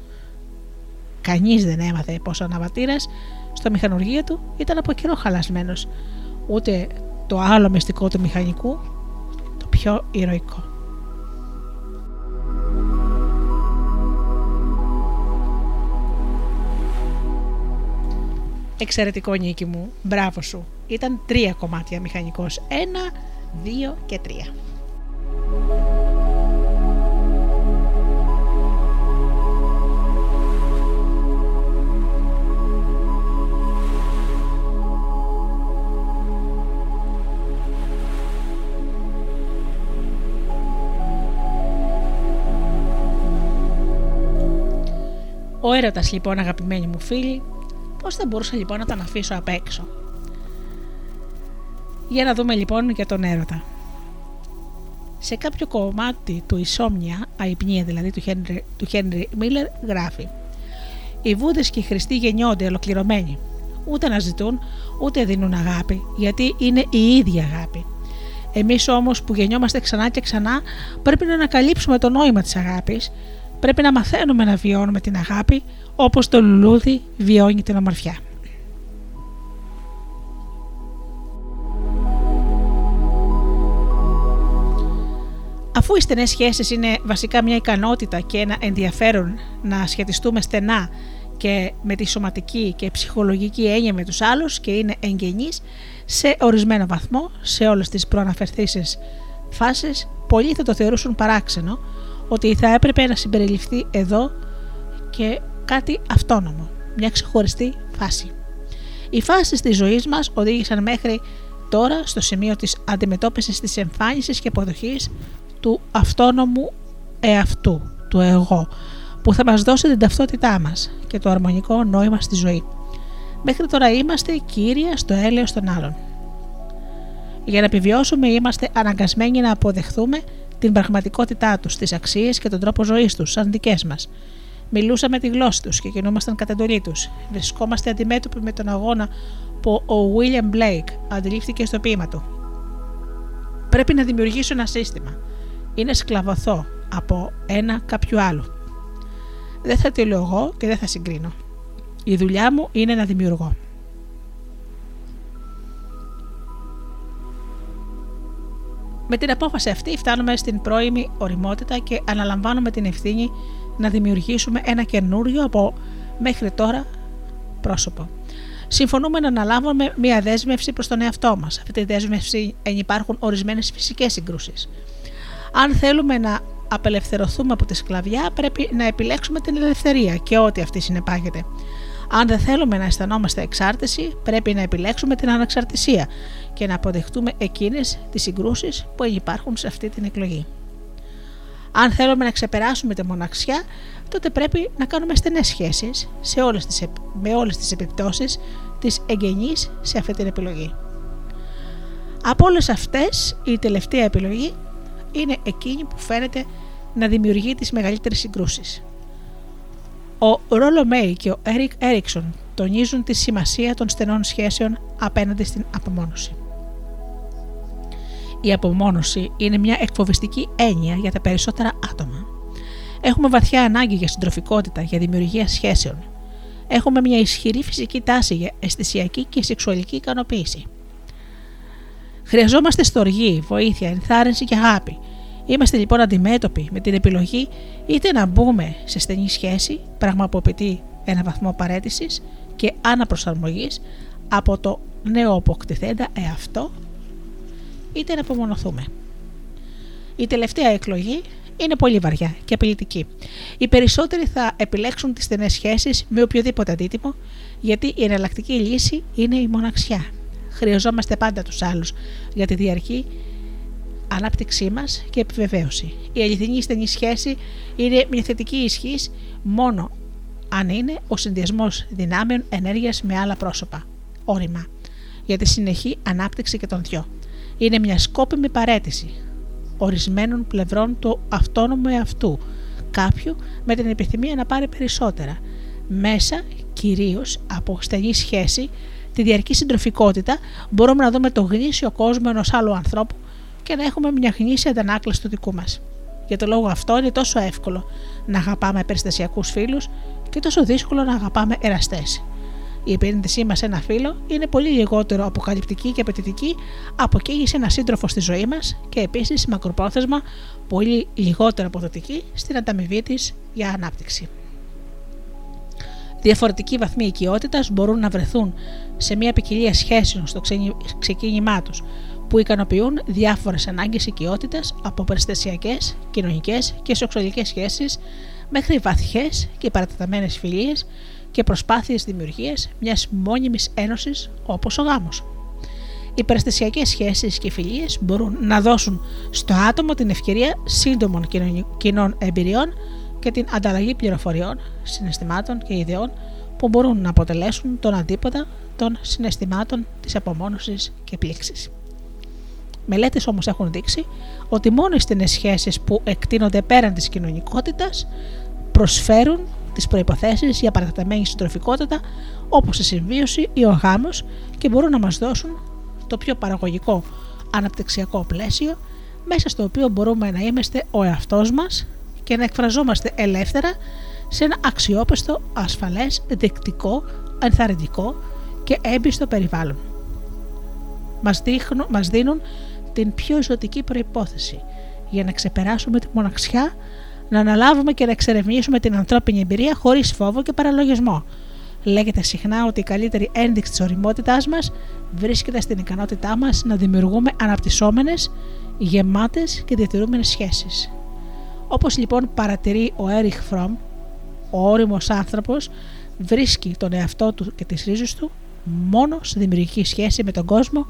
Κανείς δεν έμαθε πως ο αναβατήρας στο μηχανουργείο του ήταν από καιρό χαλασμένος, ούτε το άλλο μυστικό του μηχανικού, το πιο ηρωικό. Εξαιρετικό νίκη μου. Μπράβο σου. Ήταν τρία κομμάτια μηχανικός. Ένα, δύο και τρία. Ο έρωτας λοιπόν αγαπημένοι μου φίλοι Πώς θα μπορούσα λοιπόν να τον αφήσω απ' έξω; Για να δούμε λοιπόν για τον έρωτα. Σε κάποιο κομμάτι του Ισόμνια, αϊπνία δηλαδή του Henry, του Henry Miller, γράφει «Οι βούδες και οι χριστοί γεννιόνται ολοκληρωμένοι. Ούτε να ζητούν, ούτε δίνουν αγάπη, γιατί είναι η ίδια αγάπη. Εμείς όμως που γεννιόμαστε ξανά και ξανά πρέπει να ανακαλύψουμε το νόημα της αγάπης, πρέπει να μαθαίνουμε να βιώνουμε την αγάπη όπως το λουλούδι βιώνει την ομορφιά. Αφού οι στενές σχέσεις είναι βασικά μια ικανότητα και ένα ενδιαφέρον να σχετιστούμε στενά και με τη σωματική και ψυχολογική έννοια με τους άλλους και είναι εγγενείς σε ορισμένο βαθμό σε όλες τις προαναφερθήσεις φάσεις, πολλοί θα το θεωρούσαν παράξενο ότι θα έπρεπε να συμπεριληφθεί εδώ και κάτι αυτόνομο, μια ξεχωριστή φάση. Οι φάσεις της ζωής μας οδήγησαν μέχρι τώρα στο σημείο της αντιμετώπισης της εμφάνισης και αποδοχής του αυτόνομου εαυτού, του εγώ, που θα μας δώσει την ταυτότητά μας και το αρμονικό νόημα στη ζωή. Μέχρι τώρα είμαστε κύρια στο έλεος των άλλων. Για να επιβιώσουμε είμαστε αναγκασμένοι να αποδεχθούμε την πραγματικότητά τους, τις αξίες και τον τρόπο ζωής τους σαν δικές μας – Μιλούσαμε τη γλώσσα τους και κινούμασταν κατά εντολή τους. Βρισκόμαστε αντιμέτωποι με τον αγώνα που ο William Blake αντιλήφθηκε στο ποίημα του. Πρέπει να δημιουργήσω ένα σύστημα. Είναι σκλαβωθώ από ένα κάποιου άλλου. Δεν θα τη εγώ και δεν θα συγκρίνω. Η δουλειά μου είναι να δημιουργώ. Με την απόφαση αυτή φτάνουμε στην πρώιμη οριμότητα και αναλαμβάνουμε την ευθύνη να δημιουργήσουμε ένα καινούριο από μέχρι τώρα πρόσωπο. Συμφωνούμε να αναλάβουμε μια δέσμευση προς τον εαυτό μας. Αυτή τη δέσμευση υπάρχουν ορισμένες φυσικές συγκρούσεις. Αν θέλουμε να απελευθερωθούμε από τη σκλαβιά, πρέπει να επιλέξουμε την ελευθερία και ό,τι αυτή συνεπάγεται. Αν δεν θέλουμε να αισθανόμαστε εξάρτηση, πρέπει να επιλέξουμε την αναξαρτησία και να αποδεχτούμε εκείνες τις συγκρούσεις που υπάρχουν σε αυτή την εκλογή. Αν θέλουμε να ξεπεράσουμε τη μοναξιά, τότε πρέπει να κάνουμε στενές σχέσεις σε όλες τις, με όλες τις επιπτώσεις της εγγενής σε αυτή την επιλογή. Από όλες αυτές η τελευταία επιλογή είναι εκείνη που φαίνεται να δημιουργεί τις μεγαλύτερες συγκρούσεις. Ο Ρόλο Μέι και ο Έρικ Έριξον τονίζουν τη σημασία των στενών σχέσεων απέναντι στην απομόνωση. Η απομόνωση είναι μια εκφοβιστική έννοια για τα περισσότερα άτομα. Έχουμε βαθιά ανάγκη για συντροφικότητα, για δημιουργία σχέσεων. Έχουμε μια ισχυρή φυσική τάση για αισθησιακή και σεξουαλική ικανοποίηση. Χρειαζόμαστε στοργή, βοήθεια, ενθάρρυνση και αγάπη. Είμαστε λοιπόν αντιμέτωποι με την επιλογή είτε να μπούμε σε στενή σχέση, πράγμα που απαιτεί ένα βαθμό παρέτησης και αναπροσαρμογής από το νέο αποκτηθέντα εαυτό, είτε να απομονωθούμε. Η τελευταία εκλογή είναι πολύ βαριά και απειλητική. Οι περισσότεροι θα επιλέξουν τις στενές σχέσεις με οποιοδήποτε αντίτιμο, γιατί η εναλλακτική λύση είναι η μοναξιά. Χρειαζόμαστε πάντα τους άλλους για τη διαρκή ανάπτυξή μας και επιβεβαίωση. Η αληθινή στενή σχέση είναι μια θετική ισχύς μόνο αν είναι ο συνδυασμός δυνάμεων ενέργειας με άλλα πρόσωπα. Όρημα. Για τη συνεχή ανάπτυξη και των δυο. Είναι μια σκόπιμη παρέτηση ορισμένων πλευρών του αυτόνομου εαυτού, κάποιου με την επιθυμία να πάρει περισσότερα, μέσα κυρίως από στενή σχέση, τη διαρκή συντροφικότητα, μπορούμε να δούμε το γνήσιο κόσμο ενός άλλου ανθρώπου και να έχουμε μια γνήσια αντανάκλαση του δικού μας. Για το λόγο αυτό είναι τόσο εύκολο να αγαπάμε περιστασιακούς φίλους και τόσο δύσκολο να αγαπάμε εραστές. Η επένδυσή μας σε ένα φίλο είναι πολύ λιγότερο αποκαλυπτική και απαιτητική από εκείνη σε ένα σύντροφο στη ζωή μας και επίσης μακροπρόθεσμα πολύ λιγότερο αποδοτική στην ανταμοιβή της για ανάπτυξη. Διαφορετικοί βαθμοί οικειότητας μπορούν να βρεθούν σε μια ποικιλία σχέσεων στο ξεκίνημά τους, που ικανοποιούν διάφορες ανάγκες οικειότητας από περιστασιακές, κοινωνικές και σεξουαλικές σχέσεις μέχρι βαθιές και παρατεταμένες φιλίες και προσπάθειες δημιουργίας μιας μόνιμης ένωσης όπως ο γάμος. Οι περιστασιακές σχέσεις και φιλίες μπορούν να δώσουν στο άτομο την ευκαιρία σύντομων κοινών εμπειριών και την ανταλλαγή πληροφοριών, συναισθημάτων και ιδεών που μπορούν να αποτελέσουν τον αντίποτα των συναισθημάτων της απομόνωσης και πλήξης. Μελέτες όμως έχουν δείξει ότι μόνο οι στενές σχέσεις που εκτείνονται πέραν της κοινωνικότητας προσφέρουν τις προϋποθέσεις για παρατεταμένη συντροφικότητα όπως η συμβίωση ή ο γάμος και μπορούν να μας δώσουν το πιο παραγωγικό αναπτυξιακό πλαίσιο μέσα στο οποίο μπορούμε να είμαστε ο εαυτός μας και να εκφραζόμαστε ελεύθερα σε ένα αξιόπιστο, ασφαλές, δεκτικό, ενθαρρυντικό και έμπιστο περιβάλλον. Μας, δείχνουν, μας δίνουν την πιο ζωτική προϋπόθεση για να ξεπεράσουμε τη μοναξιά να αναλάβουμε και να εξερευνήσουμε την ανθρώπινη εμπειρία χωρίς φόβο και παραλογισμό. Λέγεται συχνά ότι η καλύτερη ένδειξη της οριμότητάς μας βρίσκεται στην ικανότητά μας να δημιουργούμε αναπτυσσόμενες, γεμάτες και διατηρούμενες σχέσεις. Όπως λοιπόν παρατηρεί ο Έριχ Φρόμ, ο όριμος άνθρωπος βρίσκει τον εαυτό του και τις ρίζες του μόνο σε δημιουργική σχέση με τον κόσμο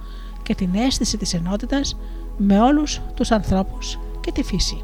και την αίσθηση της ενότητας με όλους τους ανθρώπους και τη φύση.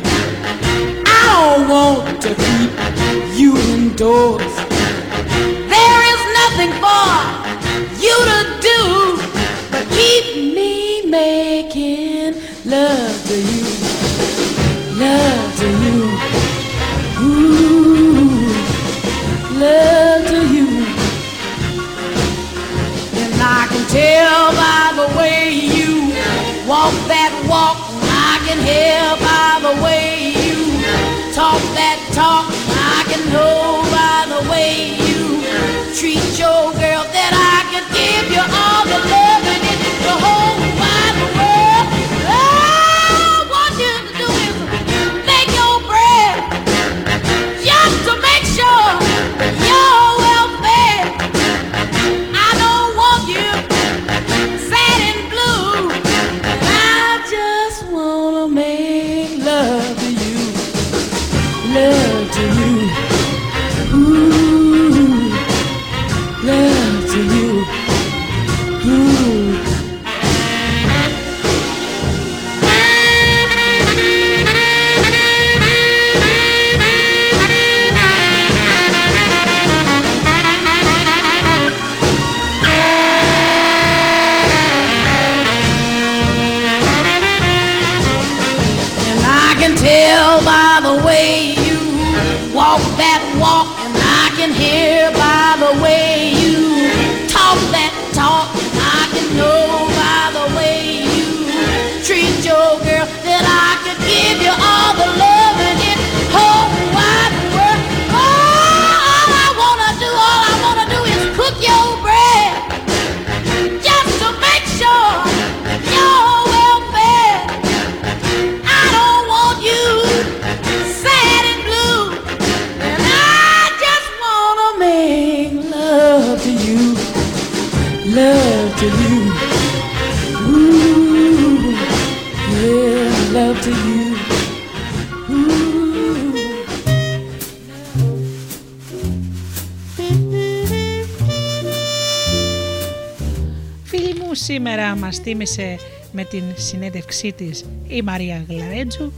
want to keep you indoors. There is nothing for you to do but keep me making love to you, love to you, ooh, love to you. And I can tell by the way you walk that walk, I can hear by the way μας τίμησε με την συνέντευξή της η Μαρία Γλαρέτζου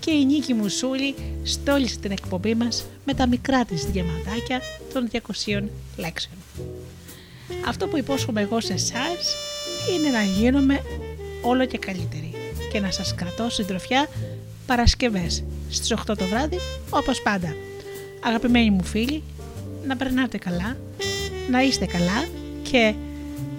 και η Νίκη Μουσούλη στόλισε την εκπομπή μας με τα μικρά της διαμαντάκια των 200 λέξεων. Αυτό που υπόσχομαι εγώ σε εσάς είναι να γίνομαι όλο και καλύτερη και να σας κρατώ συντροφιά Παρασκευές στις 8 το βράδυ όπως πάντα. Αγαπημένοι μου φίλοι, να περνάτε καλά, να είστε καλά και